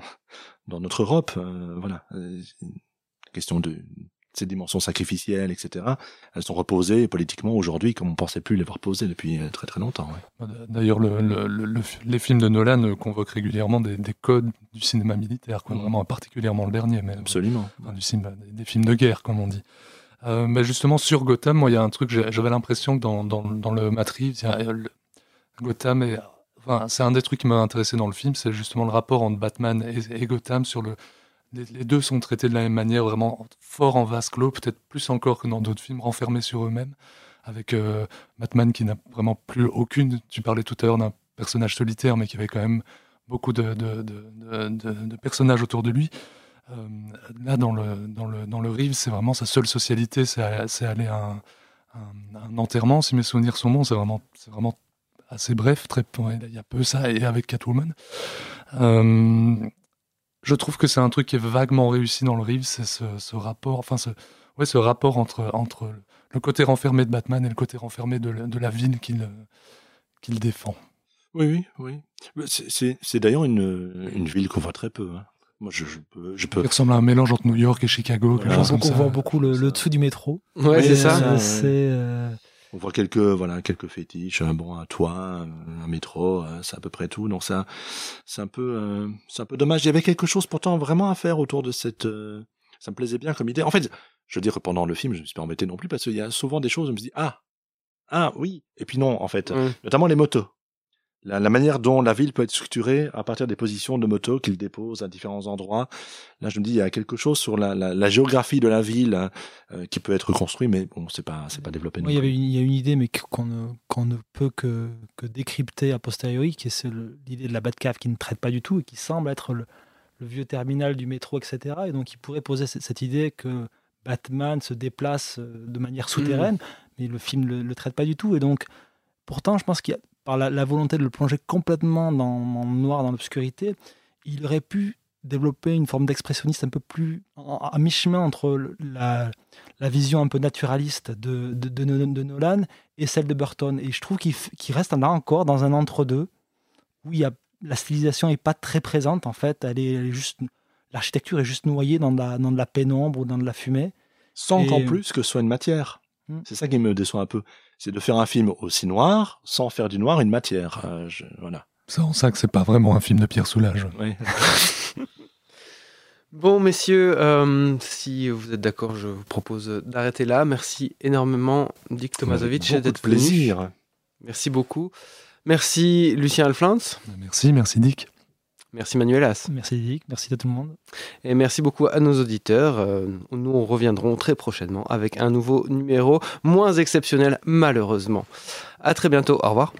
Speaker 5: dans notre Europe. Euh, voilà, question de ces dimensions sacrificielles, etc. Elles sont reposées politiquement aujourd'hui comme on pensait plus les voir posées depuis très très longtemps. Ouais.
Speaker 4: D'ailleurs, le, le, le, les films de Nolan convoquent régulièrement des, des codes du cinéma militaire, quoi, mmh. vraiment particulièrement le dernier, mais
Speaker 5: absolument
Speaker 4: enfin, du cinéma, des, des, films de guerre, comme on dit. Euh, mais justement sur Gotham, moi, il y a un truc, j'avais l'impression que dans, dans, dans, le Matrix, Gotham est C'est un des trucs qui m'a intéressé dans le film, c'est justement le rapport entre Batman et, Gotham sur le. Les, deux sont traités de la même manière, vraiment fort en vase clos, peut-être plus encore que dans d'autres films, renfermés sur eux-mêmes, avec euh, Batman qui n'a vraiment plus aucune. Tu parlais tout à l'heure d'un personnage solitaire, mais qui avait quand même beaucoup de, de, de, de personnages autour de lui. Euh, là, dans le, dans le, dans le Rive, c'est vraiment sa seule socialité, c'est aller à un, un, un, enterrement, si mes souvenirs sont bons, c'est vraiment, vraiment assez bref, très il y a peu ça et avec Catwoman. Euh, je trouve que c'est un truc qui est vaguement réussi dans le Reeves, c'est ce, ce, rapport, enfin ce, ouais, ce rapport entre entre le côté renfermé de Batman et le côté renfermé de, de la ville qu'il qu'il défend.
Speaker 5: Oui, oui, oui. C'est d'ailleurs une, une ville qu'on voit très peu. Hein. Moi, je, je, peux, je peux.
Speaker 4: Il ressemble à un mélange entre New York et Chicago.
Speaker 6: Voilà. Chose on voit beaucoup le, le, dessous du métro.
Speaker 3: Ouais, c'est ça.
Speaker 6: C'est. Euh...
Speaker 5: On voit quelques voilà quelques fétiches, un bon un toit, un métro, c'est à peu près tout. Donc ça, c'est un peu euh, c'est un peu dommage. Il y avait quelque chose pourtant vraiment à faire autour de cette. Euh, ça me plaisait bien comme idée. En fait, je veux dire pendant le film, je me suis pas embêté non plus parce qu'il y a souvent des choses. Je me dis ah ah oui et puis non en fait, mmh. notamment les motos. La, la, manière dont la ville peut être structurée à partir des positions de motos qu'il dépose à différents endroits. Là, je me dis, il y a quelque chose sur la, la, la géographie de la ville euh, qui peut être construit, mais bon, c'est pas, c'est pas développé.
Speaker 6: Oui, il y avait une, il y a une idée, mais qu'on ne, qu'on ne peut que, que décrypter a posteriori, qui est l'idée de la Batcave qui ne traite pas du tout et qui semble être le, le vieux terminal du métro, etc. Et donc, il pourrait poser cette, cette idée que Batman se déplace euh, de manière souterraine, mmh. mais le film ne le, le, traite pas du tout. Et donc, pourtant, je pense qu'il y a par la, la, volonté de le plonger complètement dans, dans le noir, dans l'obscurité, il aurait pu développer une forme d'expressionniste un peu plus à mi-chemin entre la, la, vision un peu naturaliste de, de, de, de, Nolan et celle de Burton. Et je trouve qu'il qu reste là encore dans un entre-deux où il y a, la stylisation n'est pas très présente en fait. Elle est, elle est juste l'architecture est juste noyée dans de, la, dans de la pénombre ou dans de la fumée.
Speaker 5: Sans et... qu'en plus que ce soit une matière. Hmm. C'est ça qui me déçoit un peu c'est de faire un film aussi noir sans faire du noir une matière. Euh, je, voilà.
Speaker 4: C'est en ça que c'est pas vraiment un film de Pierre Soulages.
Speaker 5: Oui. [LAUGHS]
Speaker 3: Bon, messieurs, euh, si vous êtes d'accord, je vous propose d'arrêter là. Merci énormément, Dick Tomasovic,
Speaker 5: Beaucoup de
Speaker 3: d'être venu.
Speaker 5: plaisir.
Speaker 3: Merci beaucoup. Merci, Lucien Alflins.
Speaker 4: Merci, merci Dick.
Speaker 3: Merci, Manuel As.
Speaker 6: Merci Dick, merci à tout le monde.
Speaker 3: Et merci beaucoup à nos auditeurs. Euh, nous, on reviendrons très prochainement avec un nouveau numéro, moins exceptionnel, malheureusement. À très bientôt. Au revoir.